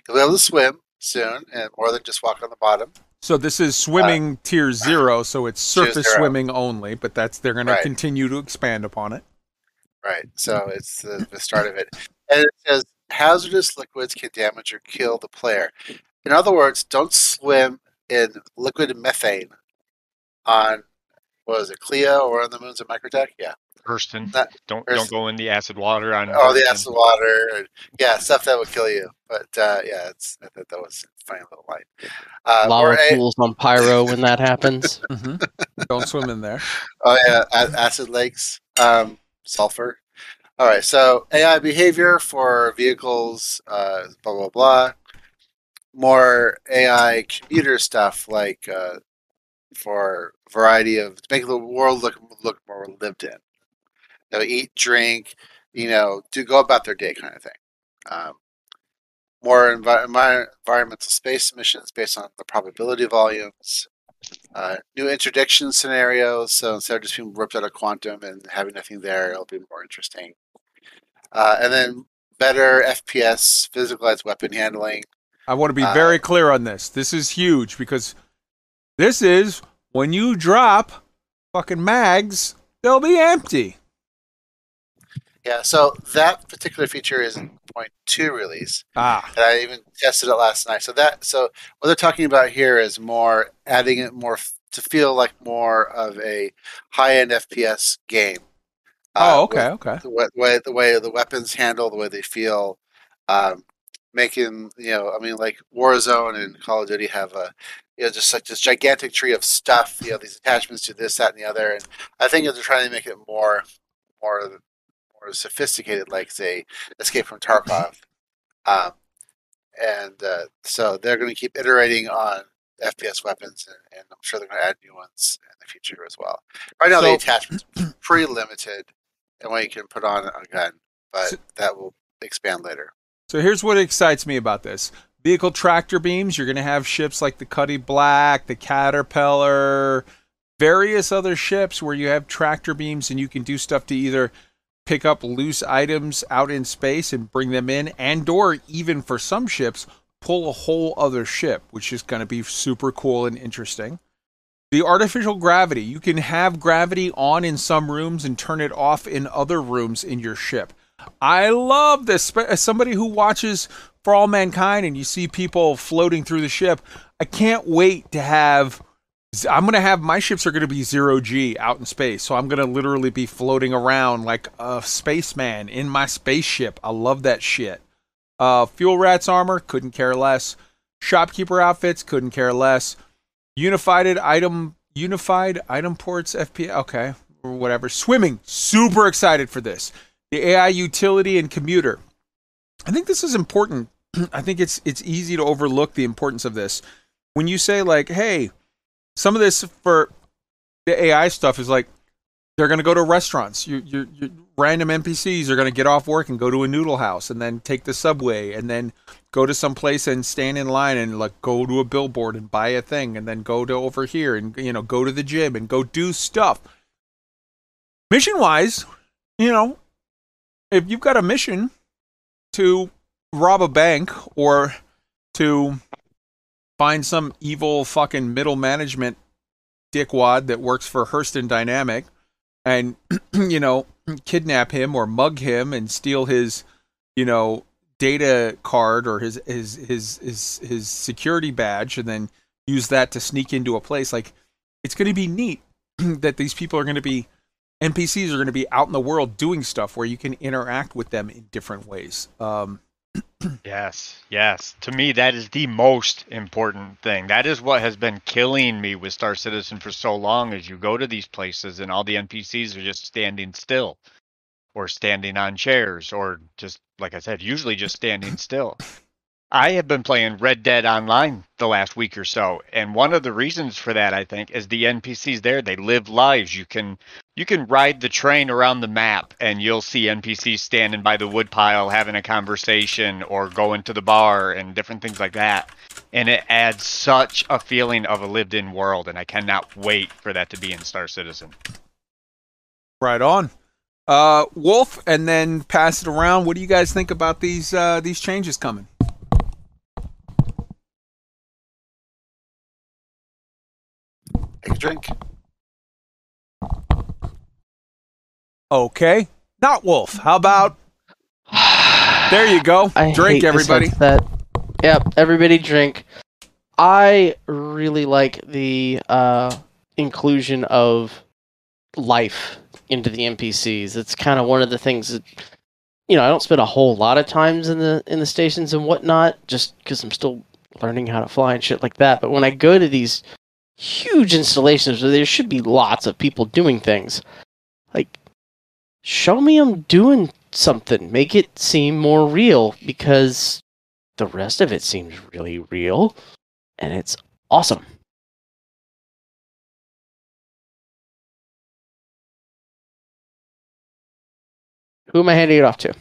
You'll be able to swim soon, and more than just walk on the bottom. So this is swimming uh, tier zero, so it's surface swimming only, but that's they're going to continue to expand upon it. Right. So it's the, the start of it. And it says hazardous liquids can damage or kill the player. In other words, don't swim in liquid methane on what was it, Clio or on the moons of Microtech? Yeah. Hurston. That- don't Hurston. don't go in the acid water on. Oh, the acid water. Yeah, stuff that would kill you. But uh, yeah, it's I thought that was a funny little line. Uh, Lava or a- pools on pyro when that happens. hmm Don't swim in there. Oh yeah, acid lakes, um, sulfur. All right, so AI behavior for vehicles, uh, blah blah blah. More AI commuter stuff like uh, for variety of to make the world look look more lived in. Know, eat, drink, you know, do go about their day kind of thing. Um, more envi- envi- environmental space missions based on the probability volumes uh, new interdiction scenarios. So instead of just being ripped out of quantum and having nothing there, it'll be more interesting. Uh, and then better FPS, physicalized weapon handling. I want to be Uh, very clear on this. This is huge because this is when you drop fucking mags, they'll be empty. Yeah, so that particular feature is in point two release, Ah, and I even tested it last night. So that so what they're talking about here is more adding it more f- to feel like more of a high end FPS game. oh, uh, okay, okay. the way, the way the way the weapons handle, the way they feel, um, making you know, I mean, like Warzone and Call of Duty have a you know just like this gigantic tree of stuff, you know, these attachments to this, that, and the other, and I think they're trying to make it more, more, more sophisticated, like say Escape from Tarkov, um, and uh, so they're going to keep iterating on FPS weapons, and, and I'm sure they're going to add new ones in the future as well. Right now, So- the attachments pretty limited and what you can put on a gun, but So- that will expand later. So here's what excites me about this. Vehicle tractor beams, you're going to have ships like the Cuddy Black, the Caterpillar, various other ships where you have tractor beams and you can do stuff to either pick up loose items out in space and bring them in and or even for some ships pull a whole other ship, which is going to be super cool and interesting. The artificial gravity, you can have gravity on in some rooms and turn it off in other rooms in your ship. I love this. As somebody who watches For All Mankind and you see people floating through the ship, I can't wait to have. I'm to have my ships are to be zero G out in space. So I'm to literally be floating around like a spaceman in my spaceship. I love that shit. Uh, Fuel Rats armor, couldn't care less. Shopkeeper outfits, couldn't care less. Unified item, unified item ports, FP, okay, whatever. Swimming, super excited for this. The AI utility and commuter. I think this is important. I think it's it's easy to overlook the importance of this. When you say like, hey, some of this for the AI stuff is like they're going to go to restaurants. You, you, you, random NPCs are going to get off work and go to a noodle house and then take the subway and then go to some place and stand in line and like go to a billboard and buy a thing and then go to over here and you know go to the gym and go do stuff. Mission wise, you know, if you've got a mission to rob a bank or to find some evil fucking middle management dickwad that works for Hurston Dynamic and you know kidnap him or mug him and steal his you know data card or his his his his, his security badge and then use that to sneak into a place like it's going to be neat that these people are going to be NPCs are going to be out in the world doing stuff where you can interact with them in different ways. Um, Yes, yes. To me, that is the most important thing. That is what has been killing me with Star Citizen for so long. Is you go to these places and all the NPCs are just standing still, or standing on chairs, or just like I said, usually just standing still. I have been playing Red Dead Online the last week or so, and one of the reasons for that, I think, is the NPCs there. They live lives. You can you can ride the train around the map, and you'll see NPCs standing by the woodpile having a conversation, or going to the bar, and different things like that. And it adds such a feeling of a lived-in world, and I cannot wait for that to be in Star Citizen. right on. Uh, Wolf, and then pass it around. What do you guys think about these uh, these changes coming? Take a drink. Okay, not Wolf. How about there? You go. I Drink, hate everybody. sense That, yep, everybody drink. I really like the uh, inclusion of life into the NPCs. It's kind of one of the things that you know I don't spend a whole lot of times in the in the stations and whatnot, just because I'm still learning how to fly and shit like that. But when I go to these huge installations where there should be lots of people doing things, like show me them doing something, make it seem more real because the rest of it seems really real and it's awesome. Who am I handing it off to?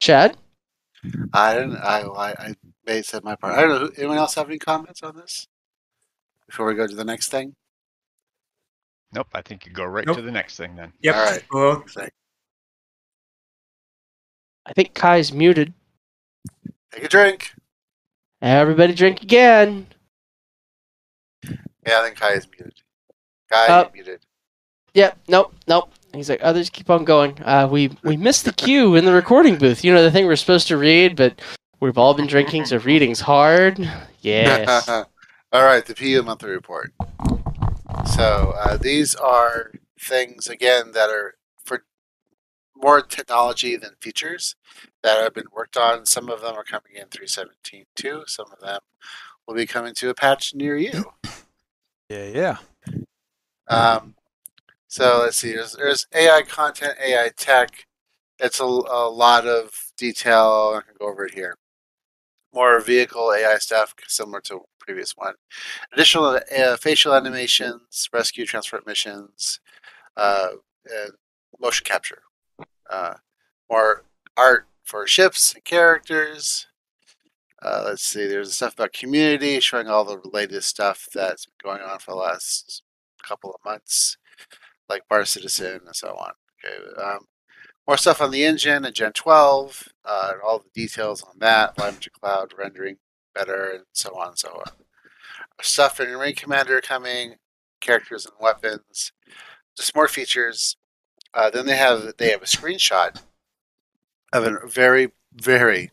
Chad? I didn't. I I, I may said my part. I don't know. Anyone else have any comments on this before we go to the next thing? Nope, I think you go right Nope. to the next thing then. Yep. All right. Well, I think Kai's muted. Take a drink. Everybody drink again. Yeah, I think Kai is muted. Kai Uh, muted. Yep. Nope. Nope. He's like, others keep on going. Uh, we we missed the cue in the recording booth. You know the thing we're supposed to read, but we've all been drinking, so reading's hard. Yes. All right, the PU monthly report. So uh, these are things again that are for more technology than features that have been worked on. Some of them are coming in 317.2. Some of them will be coming to a patch near you. Yeah, yeah. Um, so let's see. There's, there's AI content, AI tech. It's a, a lot of detail. I can go over it here. More vehicle AI stuff, similar to previous one. Additional uh, facial animations, rescue transport missions, uh, motion capture. Uh, more art for ships and characters. Uh, let's see. There's stuff about community, showing all the latest stuff that's been going on for the last couple of months, like Bar Citizen and so on. Okay. Um, more stuff on the engine and Gen 12, uh, all the details on that, Live to Cloud rendering better, and so on and so on. Stuff in Ring Commander coming, characters and weapons, just more features. Uh, then they have they have a screenshot of a very very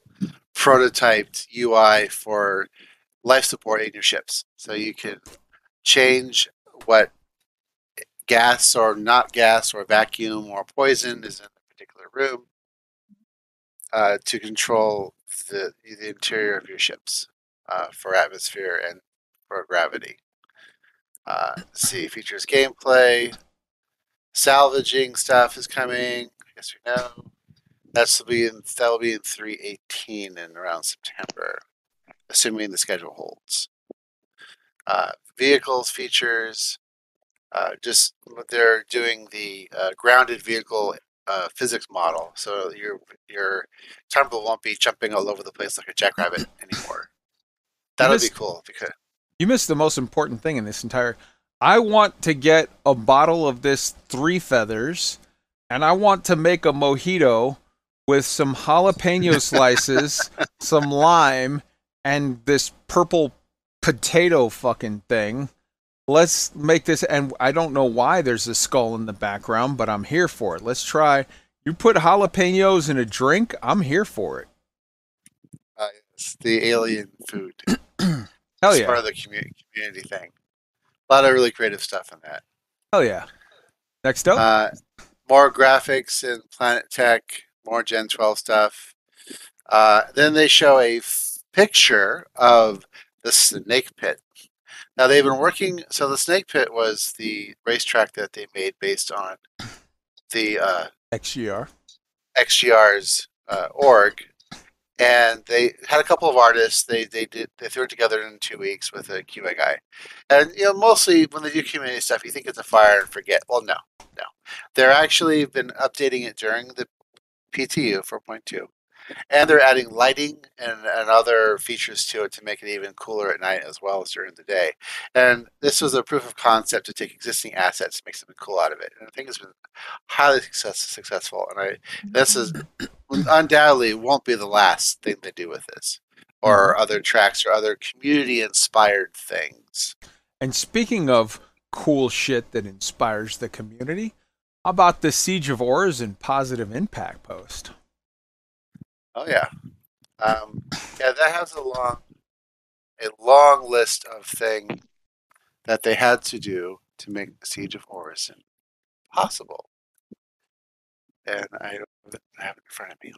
prototyped UI for life support in your ships, so you can change what gas or not gas or vacuum or poison is in a particular room uh, to control the, the interior of your ships uh, for atmosphere and for gravity. Uh, see, features gameplay, salvaging stuff is coming. I guess we know. That's will be in that'll be in three eighteen in around September, assuming the schedule holds. Uh, vehicles features, uh, just they're doing the uh, grounded vehicle uh, physics model. So your your temple won't be jumping all over the place like a jackrabbit anymore. That'll be missed- cool because You missed the most important thing in this entire. I want to get a bottle of this three feathers, and I want to make a mojito with some jalapeno slices, some lime, and this purple potato fucking thing. Let's make this. And I don't know why there's a skull in the background, but I'm here for it. Let's try. You put jalapenos in a drink, I'm here for it. uh, it's the alien food. Hell It's yeah. part of the community community thing. A lot of really creative stuff in that. Hell yeah. Next up. Uh, more graphics in Planet Tech, more Gen 12 stuff. Uh, then they show a f- picture of the Snake Pit. Now they've been working. So the Snake Pit was the racetrack that they made based on the uh, XGR. XGR's uh, org, and they had a couple of artists. They they did they threw it together in two weeks with a QA guy, and you know mostly when they do community stuff, you think it's a fire and forget. Well, no, no, they're actually been updating it during the PTU 4.2, and they're adding lighting and, and other features to it to make it even cooler at night as well as during the day. And this was a proof of concept to take existing assets, and make something cool out of it. And I think it's been highly success, successful. And I this is undoubtedly won't be the last thing they do with this or mm-hmm. other tracks or other community inspired things. And speaking of cool shit that inspires the community, how about the Siege of Orison Positive Impact post? Oh yeah, um, yeah. That has a long, a long list of things that they had to do to make the Siege of Orison possible. And I don't have it in front of me.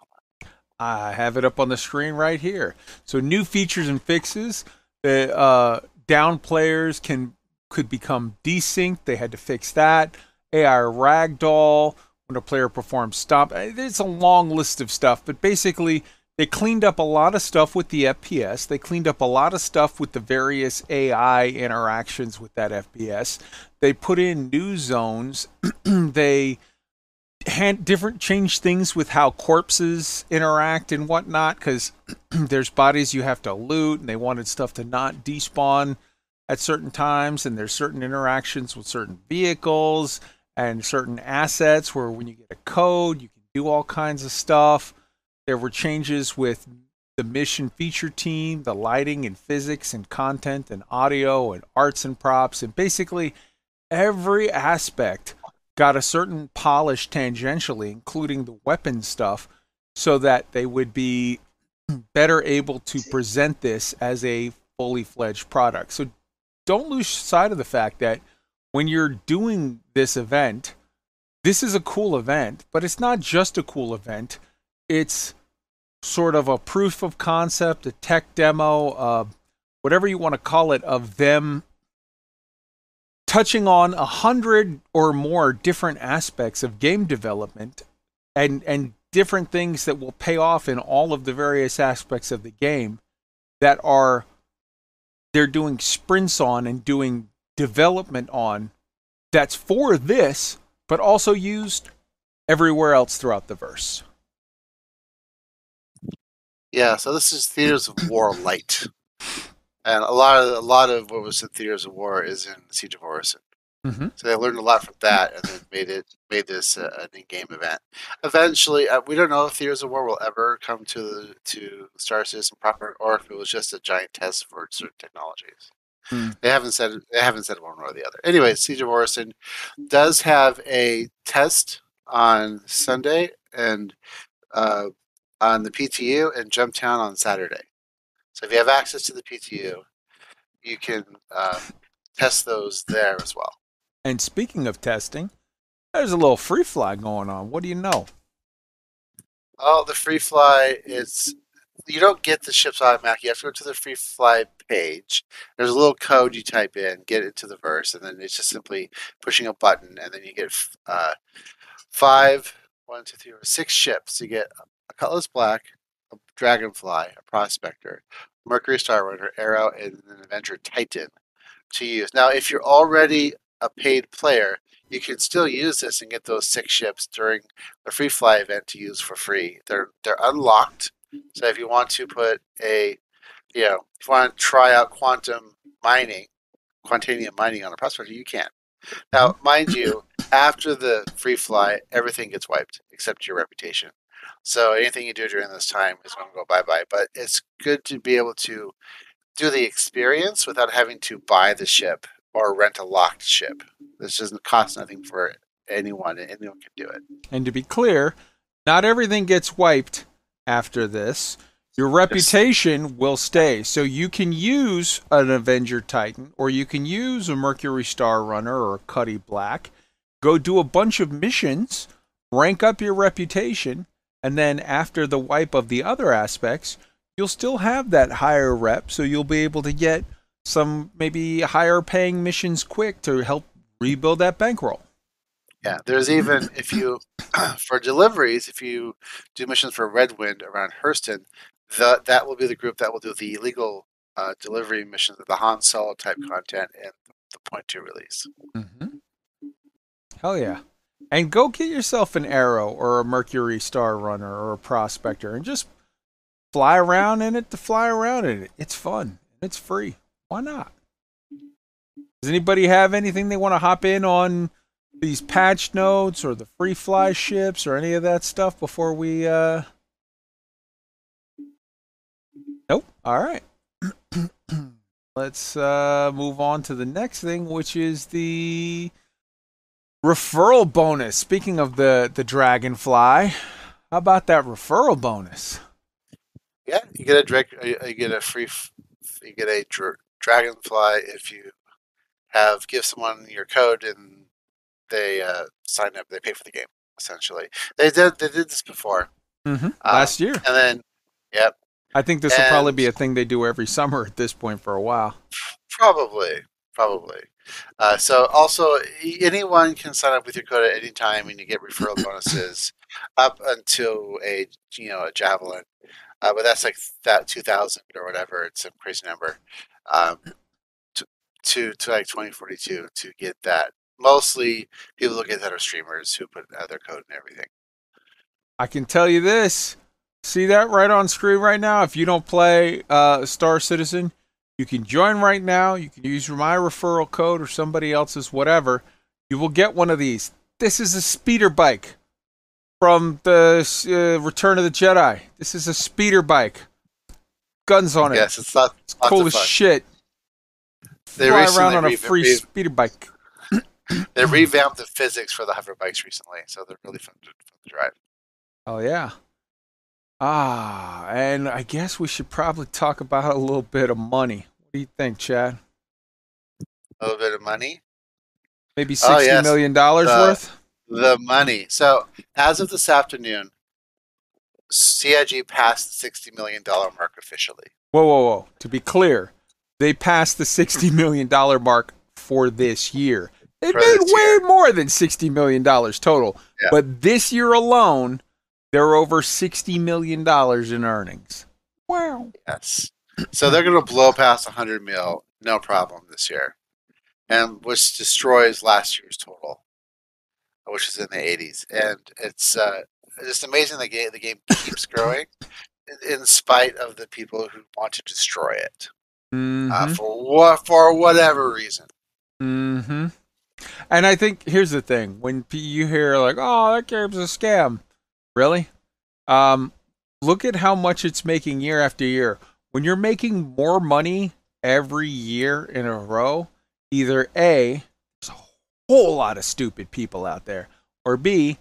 I have it up on the screen right here. So new features and fixes. The uh, down players can could become desynced. They had to fix that. AI ragdoll when a player performs stop. Uh, It's a long list of stuff, but basically they cleaned up a lot of stuff with the FPS. They cleaned up a lot of stuff with the various AI interactions with that FPS. They put in new zones. they had different change things with how corpses interact and whatnot because there's bodies you have to loot and they wanted stuff to not despawn at certain times and there's certain interactions with certain vehicles and certain assets where when you get a code you can do all kinds of stuff there were changes with the mission feature team the lighting and physics and content and audio and arts and props and basically every aspect got a certain polish tangentially, including the weapon stuff, so that they would be better able to present this as a fully fledged product. So don't lose sight of the fact that when you're doing this event, this is a cool event, but it's not just a cool event. It's sort of a proof of concept, a tech demo, uh, whatever you want to call it, of them touching on a hundred or more different aspects of game development and and different things that will pay off in all of the various aspects of the game that are they're doing sprints on and doing development on that's for this but also used everywhere else throughout the verse Yeah, so this is Theaters of War Light, and a lot of a lot of what was in Theaters of War is in Siege of Orison. Mhm. So they learned a lot from that, and then made it made this uh, an in-game event. Eventually, uh, we don't know if Theaters of War will ever come to the to Star Citizen proper, or if it was just a giant test for certain technologies. Hmm. They haven't said they haven't said one or the other. Anyway, Siege of Orison does have a test on Sunday and uh, on the PTU and Jump Town on Saturday. So if you have access to the PTU, you can uh, test those there as well. and speaking of testing there's a little free fly going on what do you know Oh, the free fly is you don't get the ships automatic. You have to go to the free fly page. There's a little code you type in, get into the verse, and then it's just simply pushing a button, and then you get uh, five, one, two, three, four, six ships. You get a Cutlass Black, a Dragonfly, a Prospector, Mercury Star Runner, Arrow, and an Avenger Titan to use. Now, if you're already a paid player, you can still use this and get those six ships during the free fly event to use for free. They're they're unlocked. So if you want to put a you know, if you want to try out quantum mining, quantanium mining on a prospector, you can. Now, mm-hmm. mind you, after the free fly, everything gets wiped except your reputation. So anything you do during this time is going to go bye bye. But it's good to be able to do the experience without having to buy the ship or rent a locked ship. This doesn't cost nothing for anyone, and anyone can do it. And to be clear, not everything gets wiped after this. Your reputation will stay. So you can use an Avenger Titan or you can use a Mercury Star Runner or a Cuddy Black. Go do a bunch of missions, rank up your reputation, and then after the wipe of the other aspects, you'll still have that higher rep. So you'll be able to get some maybe higher paying missions quick to help rebuild that bankroll. Yeah, there's even if you for deliveries, if you do missions for Redwind around Hurston, the, that will be the group that will do the illegal uh, delivery missions, the Han Solo type content, and the point two release. Mm-hmm. Hell yeah. And go get yourself an arrow or a Mercury Star Runner or a Prospector and just fly around in it to fly around in it. It's fun. It's free. Why not? Does anybody have anything they want to hop in on these patch notes or the free fly ships or any of that stuff before we uh Nope. All right. Let's uh move on to the next thing which is the referral bonus. Speaking of the the dragonfly, how about that referral bonus? Yeah, you get a direct, you you get a free, you get a dr- dragonfly if you have give someone your code and they uh, sign up. They pay for the game essentially. They did they did this before, Mm-hmm. Um, Last year. and then yep, I think this will probably be a thing they do every summer at this point for a while. Probably, probably. Uh, so also, anyone can sign up with your code at any time, and you get referral bonuses up until a you know a javelin. Uh, but that's like that two thousand or whatever. It's a crazy number. Um, to, to to like twenty forty two to get that. Mostly people who get that are streamers who put uh, their code and everything. I can tell you this. See that right on screen right now? If you don't play uh, Star Citizen, you can join right now. You can use my referral code or somebody else's, whatever. You will get one of these. This is a speeder bike from the uh, Return of the Jedi. This is a speeder bike. Guns on it. Yes, it's not. it's cool as shit. They Fly around on a re- free re- speeder bike. They revamped the physics for the hover bikes recently, so they're really fun to, fun to drive. Oh yeah. Ah, and I guess we should probably talk about a little bit of money. What do you think, Chad? A little bit of money. Maybe Oh, sixty yes. million dollars The- worth? The money. So as of this afternoon, CIG passed the sixty million dollar mark officially. Whoa, whoa, whoa. To be clear, they passed the sixty million dollar mark for this year. For made way more than sixty million dollars total. Yeah. But this year alone, they're over sixty million dollars in earnings. Wow. Yes. So they're going to blow past hundred mil, no problem this year, and which destroys last year's total, which is in the eighties. And it's uh, just amazing the game. The game keeps growing, in- in spite of the people who want to destroy it Mm-hmm. uh, for what for whatever reason. Mm-hmm. And I think here's the thing: when you hear like, "Oh, that game's a scam," really, um, look at how much it's making year after year. When you're making more money every year in a row, either a there's a whole lot of stupid people out there, or b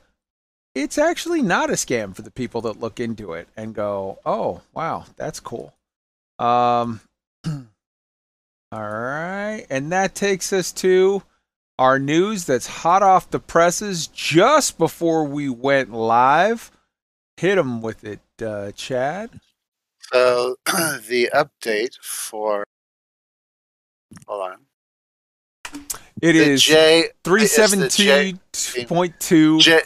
it's actually not a scam for the people that look into it and go, "Oh, wow, that's cool." Um. All right. And that takes us to our news that's hot off the presses just before we went live. Hit them with it, uh, Chad. So the update for hold on. It the is J it's the J- 317.2. J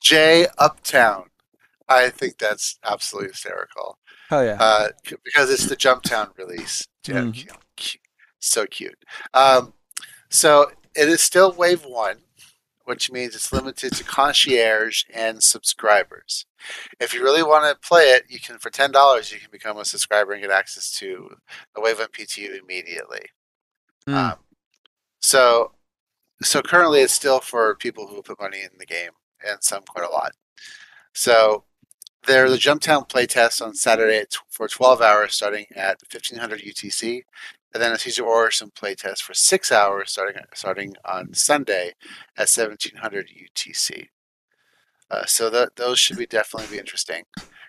J Uptown. I think that's absolutely hysterical. Hell yeah. Uh, because it's the Jumptown release. Cu- So cute. Um, so it is still wave one, which means it's limited to concierge and subscribers. If you really want to play it, you can for ten dollars you can become a subscriber and get access to the Wave One PTU immediately. Mm. Um, so, so currently it's still for people who put money in the game, and some quite a lot. So, there's a Jumptown playtest on Saturday for 12 hours, starting at 1500 UTC, and then a Siege of Orison playtest for six hours, starting starting on Sunday at 1700 UTC. Uh, so that those should be definitely be interesting.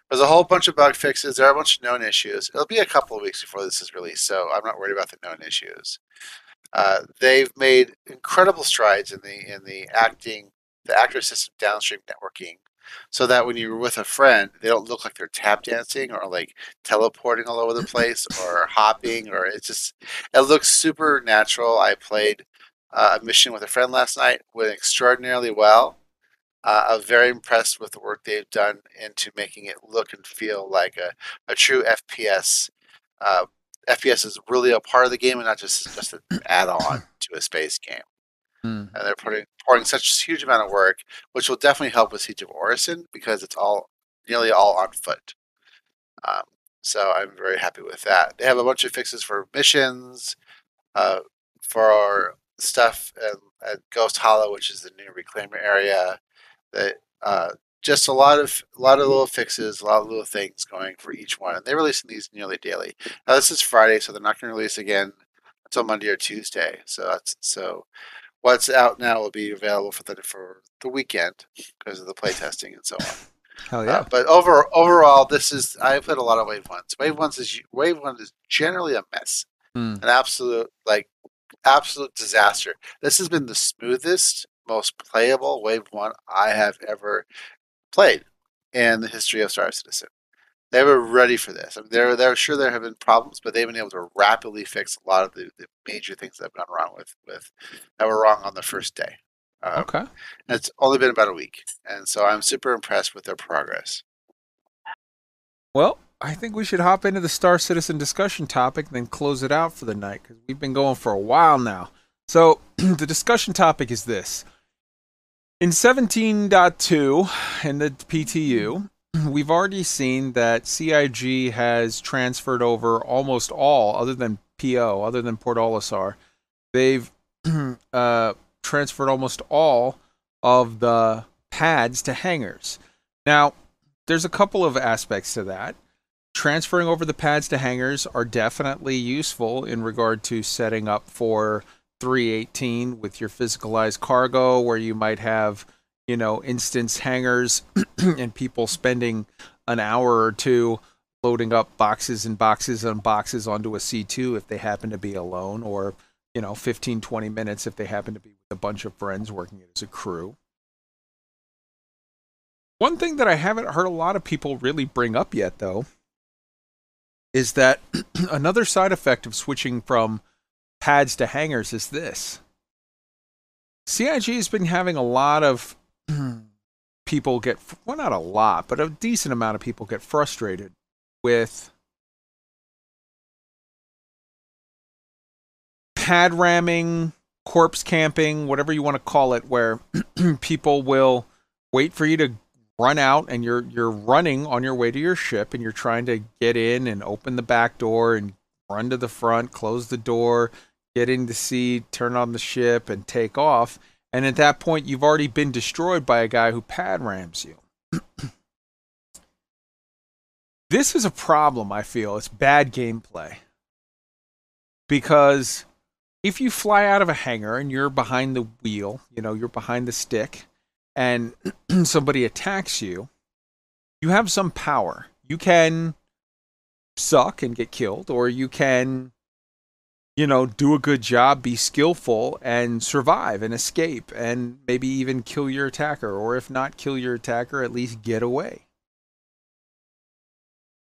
There's a whole bunch of bug fixes. There are a bunch of known issues. It'll be a couple of weeks before this is released, so I'm not worried about the known issues. Uh, they've made incredible strides in the in the acting, the actor system downstream networking, so that when you're with a friend, they don't look like they're tap dancing or like teleporting all over the place or hopping or it's just it looks super natural. I played uh, a mission with a friend last night, went extraordinarily well. Uh, I'm very impressed with the work they've done into making it look and feel like a, a true FPS. Uh, FPS is really a part of the game and not just just an add-on to a space game. Hmm. And they're putting pouring such a huge amount of work, which will definitely help with Siege of Orison because it's all nearly all on foot. Um, so I'm very happy with that. They have a bunch of fixes for missions, uh, for stuff at, at Ghost Hollow, which is the new reclaimer area. That uh, just a lot of a lot of little fixes, a lot of little things going for each one, and they're releasing these nearly daily. Now this is Friday, so they're not going to release again until Monday or Tuesday. So that's so what's out now will be available for the for the weekend because of the playtesting and so on. Hell Uh, yeah. but over overall, this is I've played a lot of Wave Ones. Wave Ones is Wave One is generally a mess, Hmm. an absolute like absolute disaster. This has been the smoothest, most playable Wave One I have ever played in the history of Star Citizen. They were ready for this. I mean, they're they're sure there have been problems, but they've been able to rapidly fix a lot of the, the major things that have gone wrong with with that were wrong on the first day. Um, Okay. it's only been about a week, and so I'm super impressed with their progress. Well, I think we should hop into the Star Citizen discussion topic and then close it out for the night because we've been going for a while now. So, the discussion topic is this. In 17.2 in the PTU, we've already seen that CIG has transferred over almost all, other than PO, other than Port Olisar, they've uh, transferred almost all of the pads to hangars. Now, there's a couple of aspects to that. Transferring over the pads to hangars are definitely useful in regard to setting up for 318 with your physicalized cargo, where you might have, you know, instance hangers and people spending an hour or two loading up boxes and boxes and boxes onto a C2 if they happen to be alone, or, you know, 15, 20 minutes if they happen to be with a bunch of friends working as a crew. One thing that I haven't heard a lot of people really bring up yet, though, is that another side effect of switching from pads to hangers is this. CIG has been having a lot of people get, well, not a lot, but a decent amount of people get frustrated with pad ramming, corpse camping, whatever you want to call it, where people will wait for you to run out and you're you're running on your way to your ship and you're trying to get in and open the back door and run to the front, close the door, get in the seat, turn on the ship and take off. And at that point you've already been destroyed by a guy who pad rams you. this is a problem, I feel. It's bad gameplay. Because if you fly out of a hangar and you're behind the wheel, you know, you're behind the stick, and somebody attacks you, you have some power. You can suck and get killed, or you can, you know, do a good job, be skillful, and survive and escape, and maybe even kill your attacker, or if not kill your attacker, at least get away.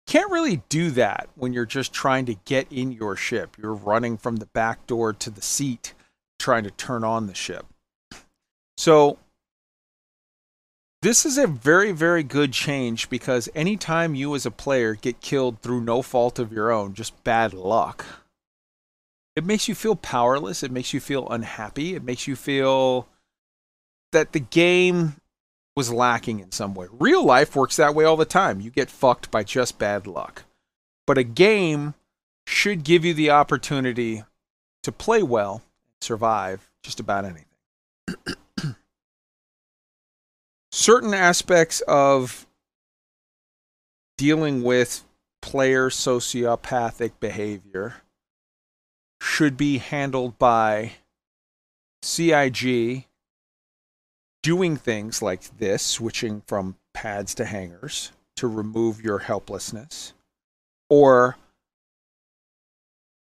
Can't really do that when you're just trying to get in your ship. You're running from the back door to the seat, trying to turn on the ship. So, this is a very, very good change because anytime you as a player get killed through no fault of your own, just bad luck, it makes you feel powerless. It makes you feel unhappy. It makes you feel that the game was lacking in some way. Real life works that way all the time. You get fucked by just bad luck. But a game should give you the opportunity to play well, survive just about anything. certain aspects of dealing with player sociopathic behavior should be handled by CIG doing things like this, switching from pads to hangers to remove your helplessness, or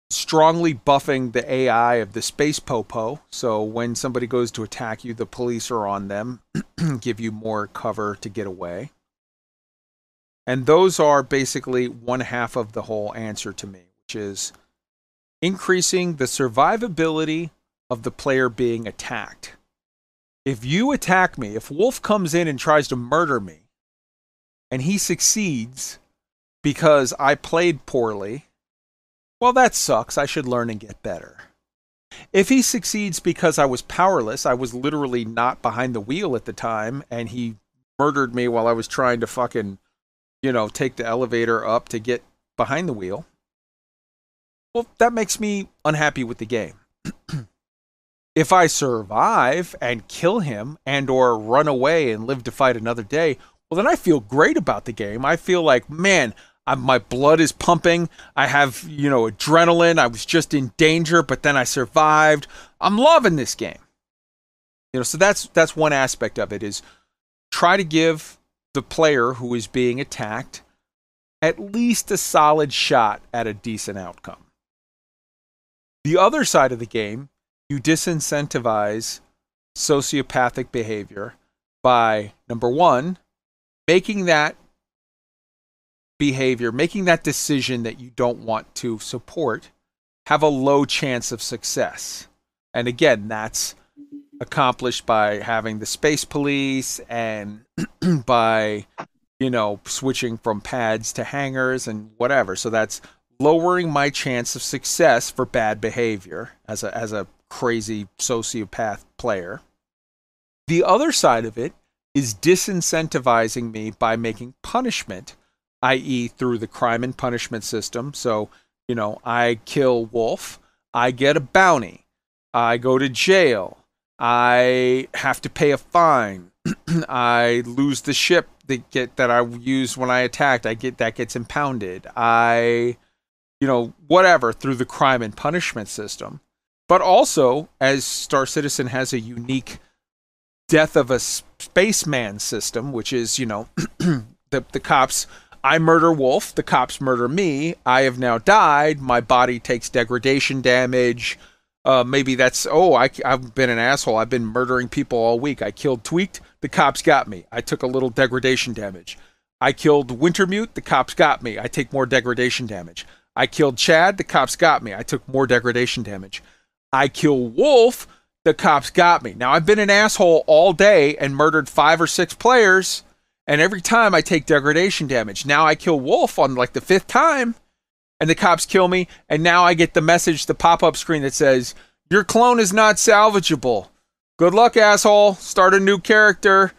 strongly buffing the AI of the space popo. So when somebody goes to attack you, the police are on them, give you more cover to get away. And those are basically one half of the whole answer to me, which is increasing the survivability of the player being attacked. If you attack me, if Wolf comes in and tries to murder me, and he succeeds because I played poorly, well, that sucks. I should learn and get better. If he succeeds because I was powerless, I was literally not behind the wheel at the time, and he murdered me while I was trying to fucking, you know, take the elevator up to get behind the wheel. Well, that makes me unhappy with the game. if I survive and kill him and or run away and live to fight another day, well then I feel great about the game. I feel like, man, I, my blood is pumping. I have, you know, adrenaline. I was just in danger, but then I survived. I'm loving this game. You know, so that's that's one aspect of it is try to give the player who is being attacked at least a solid shot at a decent outcome. The other side of the game, you disincentivize sociopathic behavior by number 1 making that behavior, making that decision that you don't want to support, have a low chance of success. And again, that's accomplished by having the space police and by, you know, switching from pads to hangers and whatever. So that's lowering my chance of success for bad behavior as a as a crazy sociopath player. The other side of it is disincentivizing me by making punishment i.e., through the crime and punishment system. So, you know, I kill Wolf, I get a bounty, I go to jail, I have to pay a fine, I lose the ship that get that I used when I attacked. I get that gets impounded. I, you know, whatever through the crime and punishment system. But also, as Star Citizen has a unique death of a spaceman system, which is, you know, the the cops I murder Wolf, the cops murder me. I have now died. My body takes degradation damage. Uh, maybe that's oh I, I've been an asshole. I've been murdering people all week. I killed Tweaked. The cops got me. I took a little degradation damage. I killed Wintermute. The cops got me. I take more degradation damage. I killed Chad. The cops got me. I took more degradation damage. I kill Wolf. The cops got me. Now I've been an asshole all day and murdered five or six players and every time I take degradation damage. Now I kill Wolf on like the fifth time, and the cops kill me, and now I get the message, the pop up screen that says, Your clone is not salvageable. Good luck, asshole. Start a new character.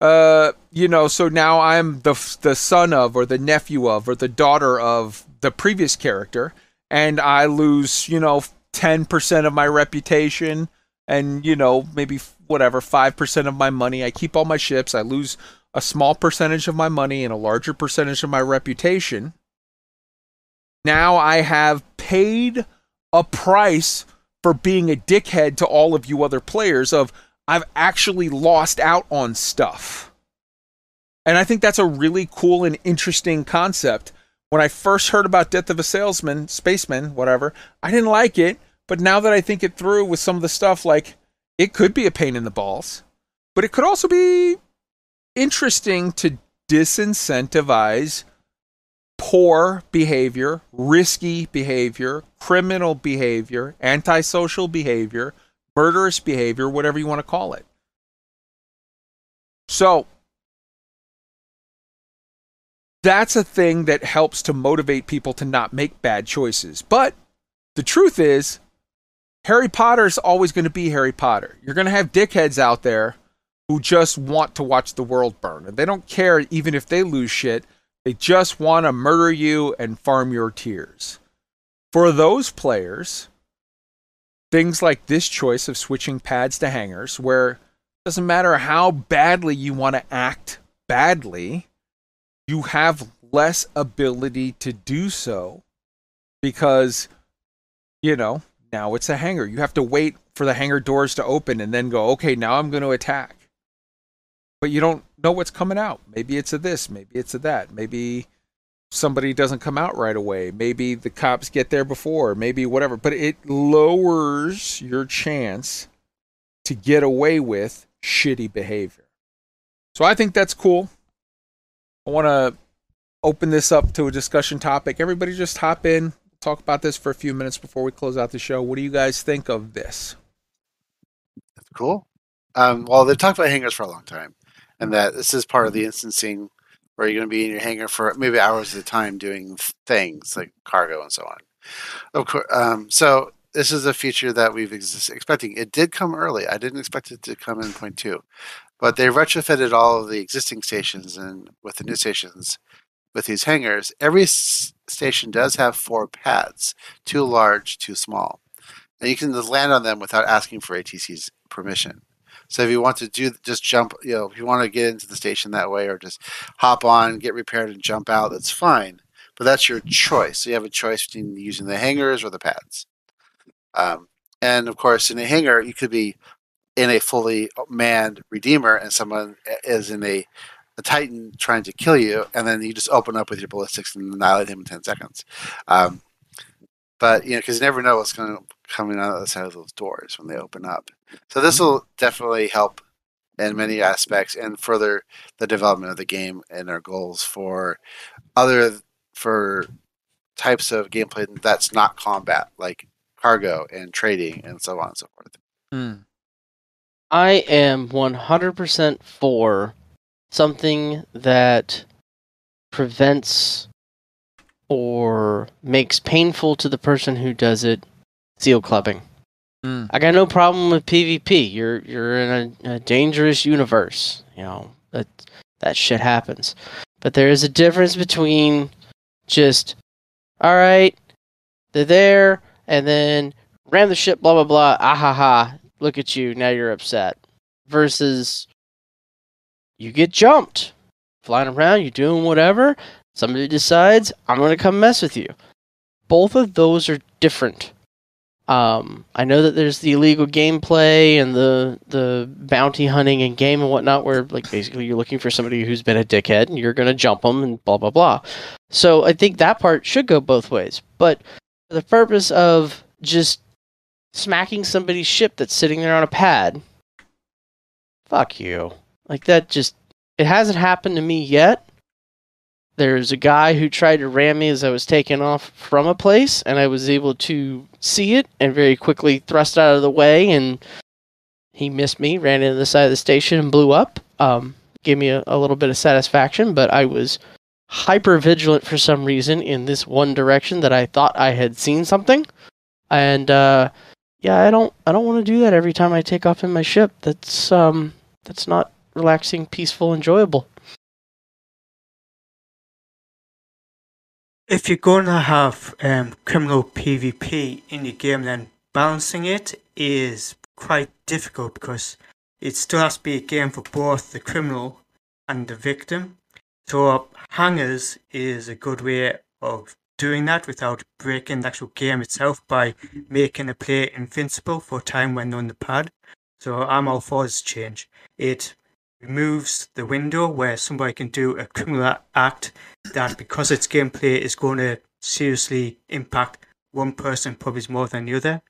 Uh, you know, so now I'm the the son of, or the nephew of, or the daughter of the previous character, and I lose, you know, ten percent of my reputation, and you know, maybe whatever five percent of my money. I keep all my ships. I lose a small percentage of my money and a larger percentage of my reputation. Now I have paid a price for being a dickhead to all of you other players of I've actually lost out on stuff. And I think that's a really cool and interesting concept. When I first heard about Death of a Salesman, Spaceman, whatever, I didn't like it. But now that I think it through with some of the stuff, like it could be a pain in the balls, but it could also be interesting to disincentivize poor behavior, risky behavior, criminal behavior, antisocial behavior, murderous behavior, whatever you want to call it. So, that's a thing that helps to motivate people to not make bad choices. But the truth is, Harry Potter's always going to be Harry Potter. You're going to have dickheads out there who just want to watch the world burn. And they don't care even if they lose shit. They just want to murder you and farm your tears. For those players, things like this choice of switching pads to hangers, where it doesn't matter how badly you want to act badly, you have less ability to do so because, you know, now it's a hanger. You have to wait for the hangar doors to open and then go, okay, now I'm going to attack. but you don't know what's coming out. Maybe it's a this, maybe it's a that, maybe somebody doesn't come out right away. Maybe the cops get there before, maybe whatever. But it lowers your chance to get away with shitty behavior. So I think that's cool. I want to open this up to a discussion topic. Everybody just hop in, talk about this for a few minutes before we close out the show. What do you guys think of this? Cool. Um, well, they've talked about hangars for a long time, and that this is part of the instancing where you're going to be in your hangar for maybe hours at a time doing things like cargo and so on. Of course, um, so this is a feature that we've ex- expecting. It did come early. I didn't expect it to come in point two, but they retrofitted all of the existing stations and with the new stations with these hangars. Every s- station does have four pads, two large, two small, and you can just land on them without asking for ATC's permission. So if you want to do just jump, you know, if you want to get into the station that way or just hop on, get repaired and jump out, that's fine. But that's your choice. So you have a choice between using the hangars or the pads. Um, and of course, in a hangar, you could be in a fully manned redeemer and someone is in a, titan trying to kill you, and then you just open up with your ballistics and annihilate him in 10 seconds. Um, but, you know, because you never know what's going to come in on the side of those doors when they open up. So this will definitely help in many aspects and further the development of the game and our goals for other for types of gameplay that's not combat, like cargo and trading and so on and so forth. Hmm. I am 100% for something that prevents or makes painful to the person who does it seal clubbing. Hmm. I got no problem with PvP. You're you're in a, a dangerous universe. You know that that shit happens. But there is a difference between just all right, they're there, and then ram the ship, blah blah blah. Ah ha ha! Look at you. Now you're upset. Versus you get jumped, flying around, you're doing whatever. Somebody decides I'm gonna come mess with you. Both of those are different. Um, I know that there's the illegal gameplay and the the bounty hunting and game and whatnot, where like basically you're looking for somebody who's been a dickhead and you're gonna jump them and blah blah blah. So I think that part should go both ways. But for the purpose of just smacking somebody's ship that's sitting there on a pad, fuck you. Like that just it hasn't happened to me yet. There's a guy who tried to ram me as I was taking off from a place, and I was able to see it and very quickly thrust out of the way. And he missed me, ran into the side of the station, and blew up. Um, gave me a, a little bit of satisfaction, but I was hyper vigilant for some reason in this one direction that I thought I had seen something. And uh, yeah, I don't I don't want to do that every time I take off in my ship. That's um that's not relaxing, peaceful, enjoyable. If you're to have um, criminal PvP in the game, then balancing it is quite difficult because it still has to be a game for both the criminal and the victim. So hangers is a good way of doing that without breaking the actual game itself by making a player invincible for time when on the pad. So I'm all for this change. It removes the window where somebody can do a criminal act that because its gameplay is going to seriously impact one person probably more than the other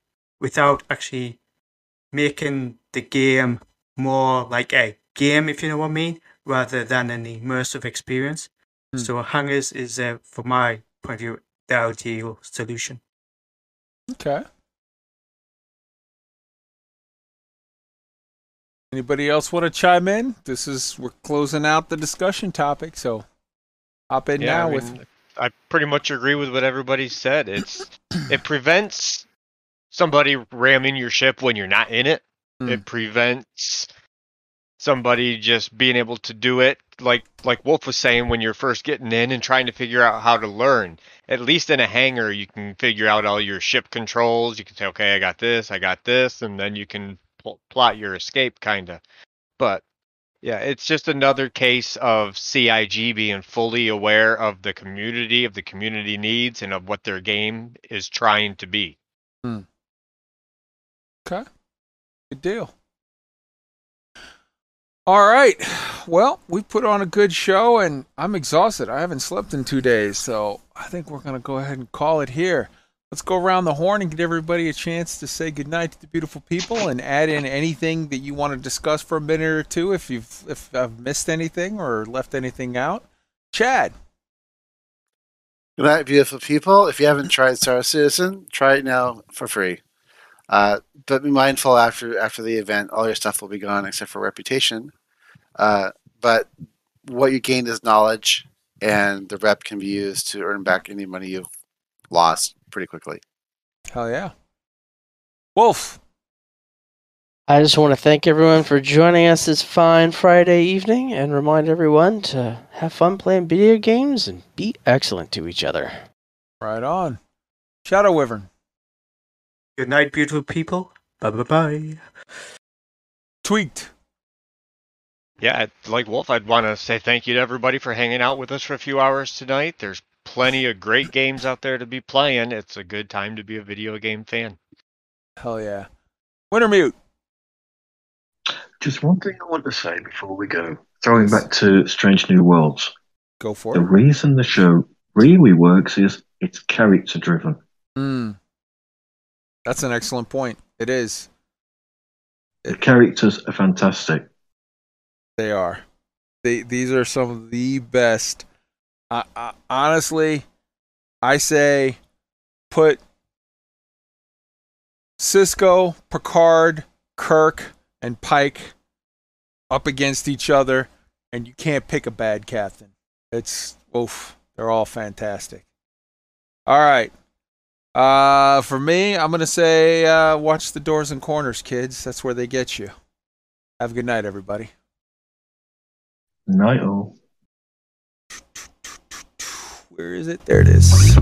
without actually making the game more like a game if you know what I mean rather than an immersive experience. Hmm. So hangers is uh, from my point of view the ideal solution. Okay. Anybody else want to chime in? This is we're closing out the discussion topic, so hop in Yeah, now I with I pretty much agree with what everybody said. It's it prevents somebody ramming your ship when you're not in it. Hmm. It prevents somebody just being able to do it like like Wolf was saying when you're first getting in and trying to figure out how to learn. At least in a hangar you can figure out all your ship controls. You can say, "Okay, I got this, I got this," and then you can pl- plot your escape kind of. But yeah, it's just another case of CIG being fully aware of the community, of the community needs, and of what their game is trying to be. hmm. Okay. Good deal. All right. Well, we put on a good show, and I'm exhausted. I haven't slept in two days, so I think we're going to go ahead and call it here. Let's go around the horn and give everybody a chance to say goodnight to the beautiful people and add in anything that you want to discuss for a minute or two if you've if I've missed anything or left anything out. Chad. Good night, beautiful people. If you haven't tried Star Citizen, try it now for free. Uh, but be mindful after after the event, all your stuff will be gone except for reputation. Uh, but what you gained is knowledge, and the rep can be used to earn back any money you've lost pretty quickly. Hell yeah. Wolf. I just want to thank everyone for joining us this fine Friday evening and remind everyone to have fun playing video games and be excellent to each other. Right on. Shadow Wyvern. Good night, beautiful people. Bye bye bye. Tweaked. Yeah, like Wolf, I'd want to say thank you to everybody for hanging out with us for a few hours tonight. There's plenty of great games out there to be playing. It's a good time to be a video game fan. Hell yeah. Wintermute. Just one thing I want to say before we go. Throwing back to Strange New Worlds. Go for The it. The reason the show really works is it's character driven. Mm. That's an excellent point. It is. The characters are fantastic. They are. They these are some of the best. I, I, honestly, I say put Sisko, Picard, Kirk, and Pike up against each other, and you can't pick a bad captain. It's oof. They're all fantastic. All right. Uh, for me, I'm gonna say uh, watch the doors and corners, kids. That's where they get you. Have a good night, everybody. Night all. Where is it? There it is.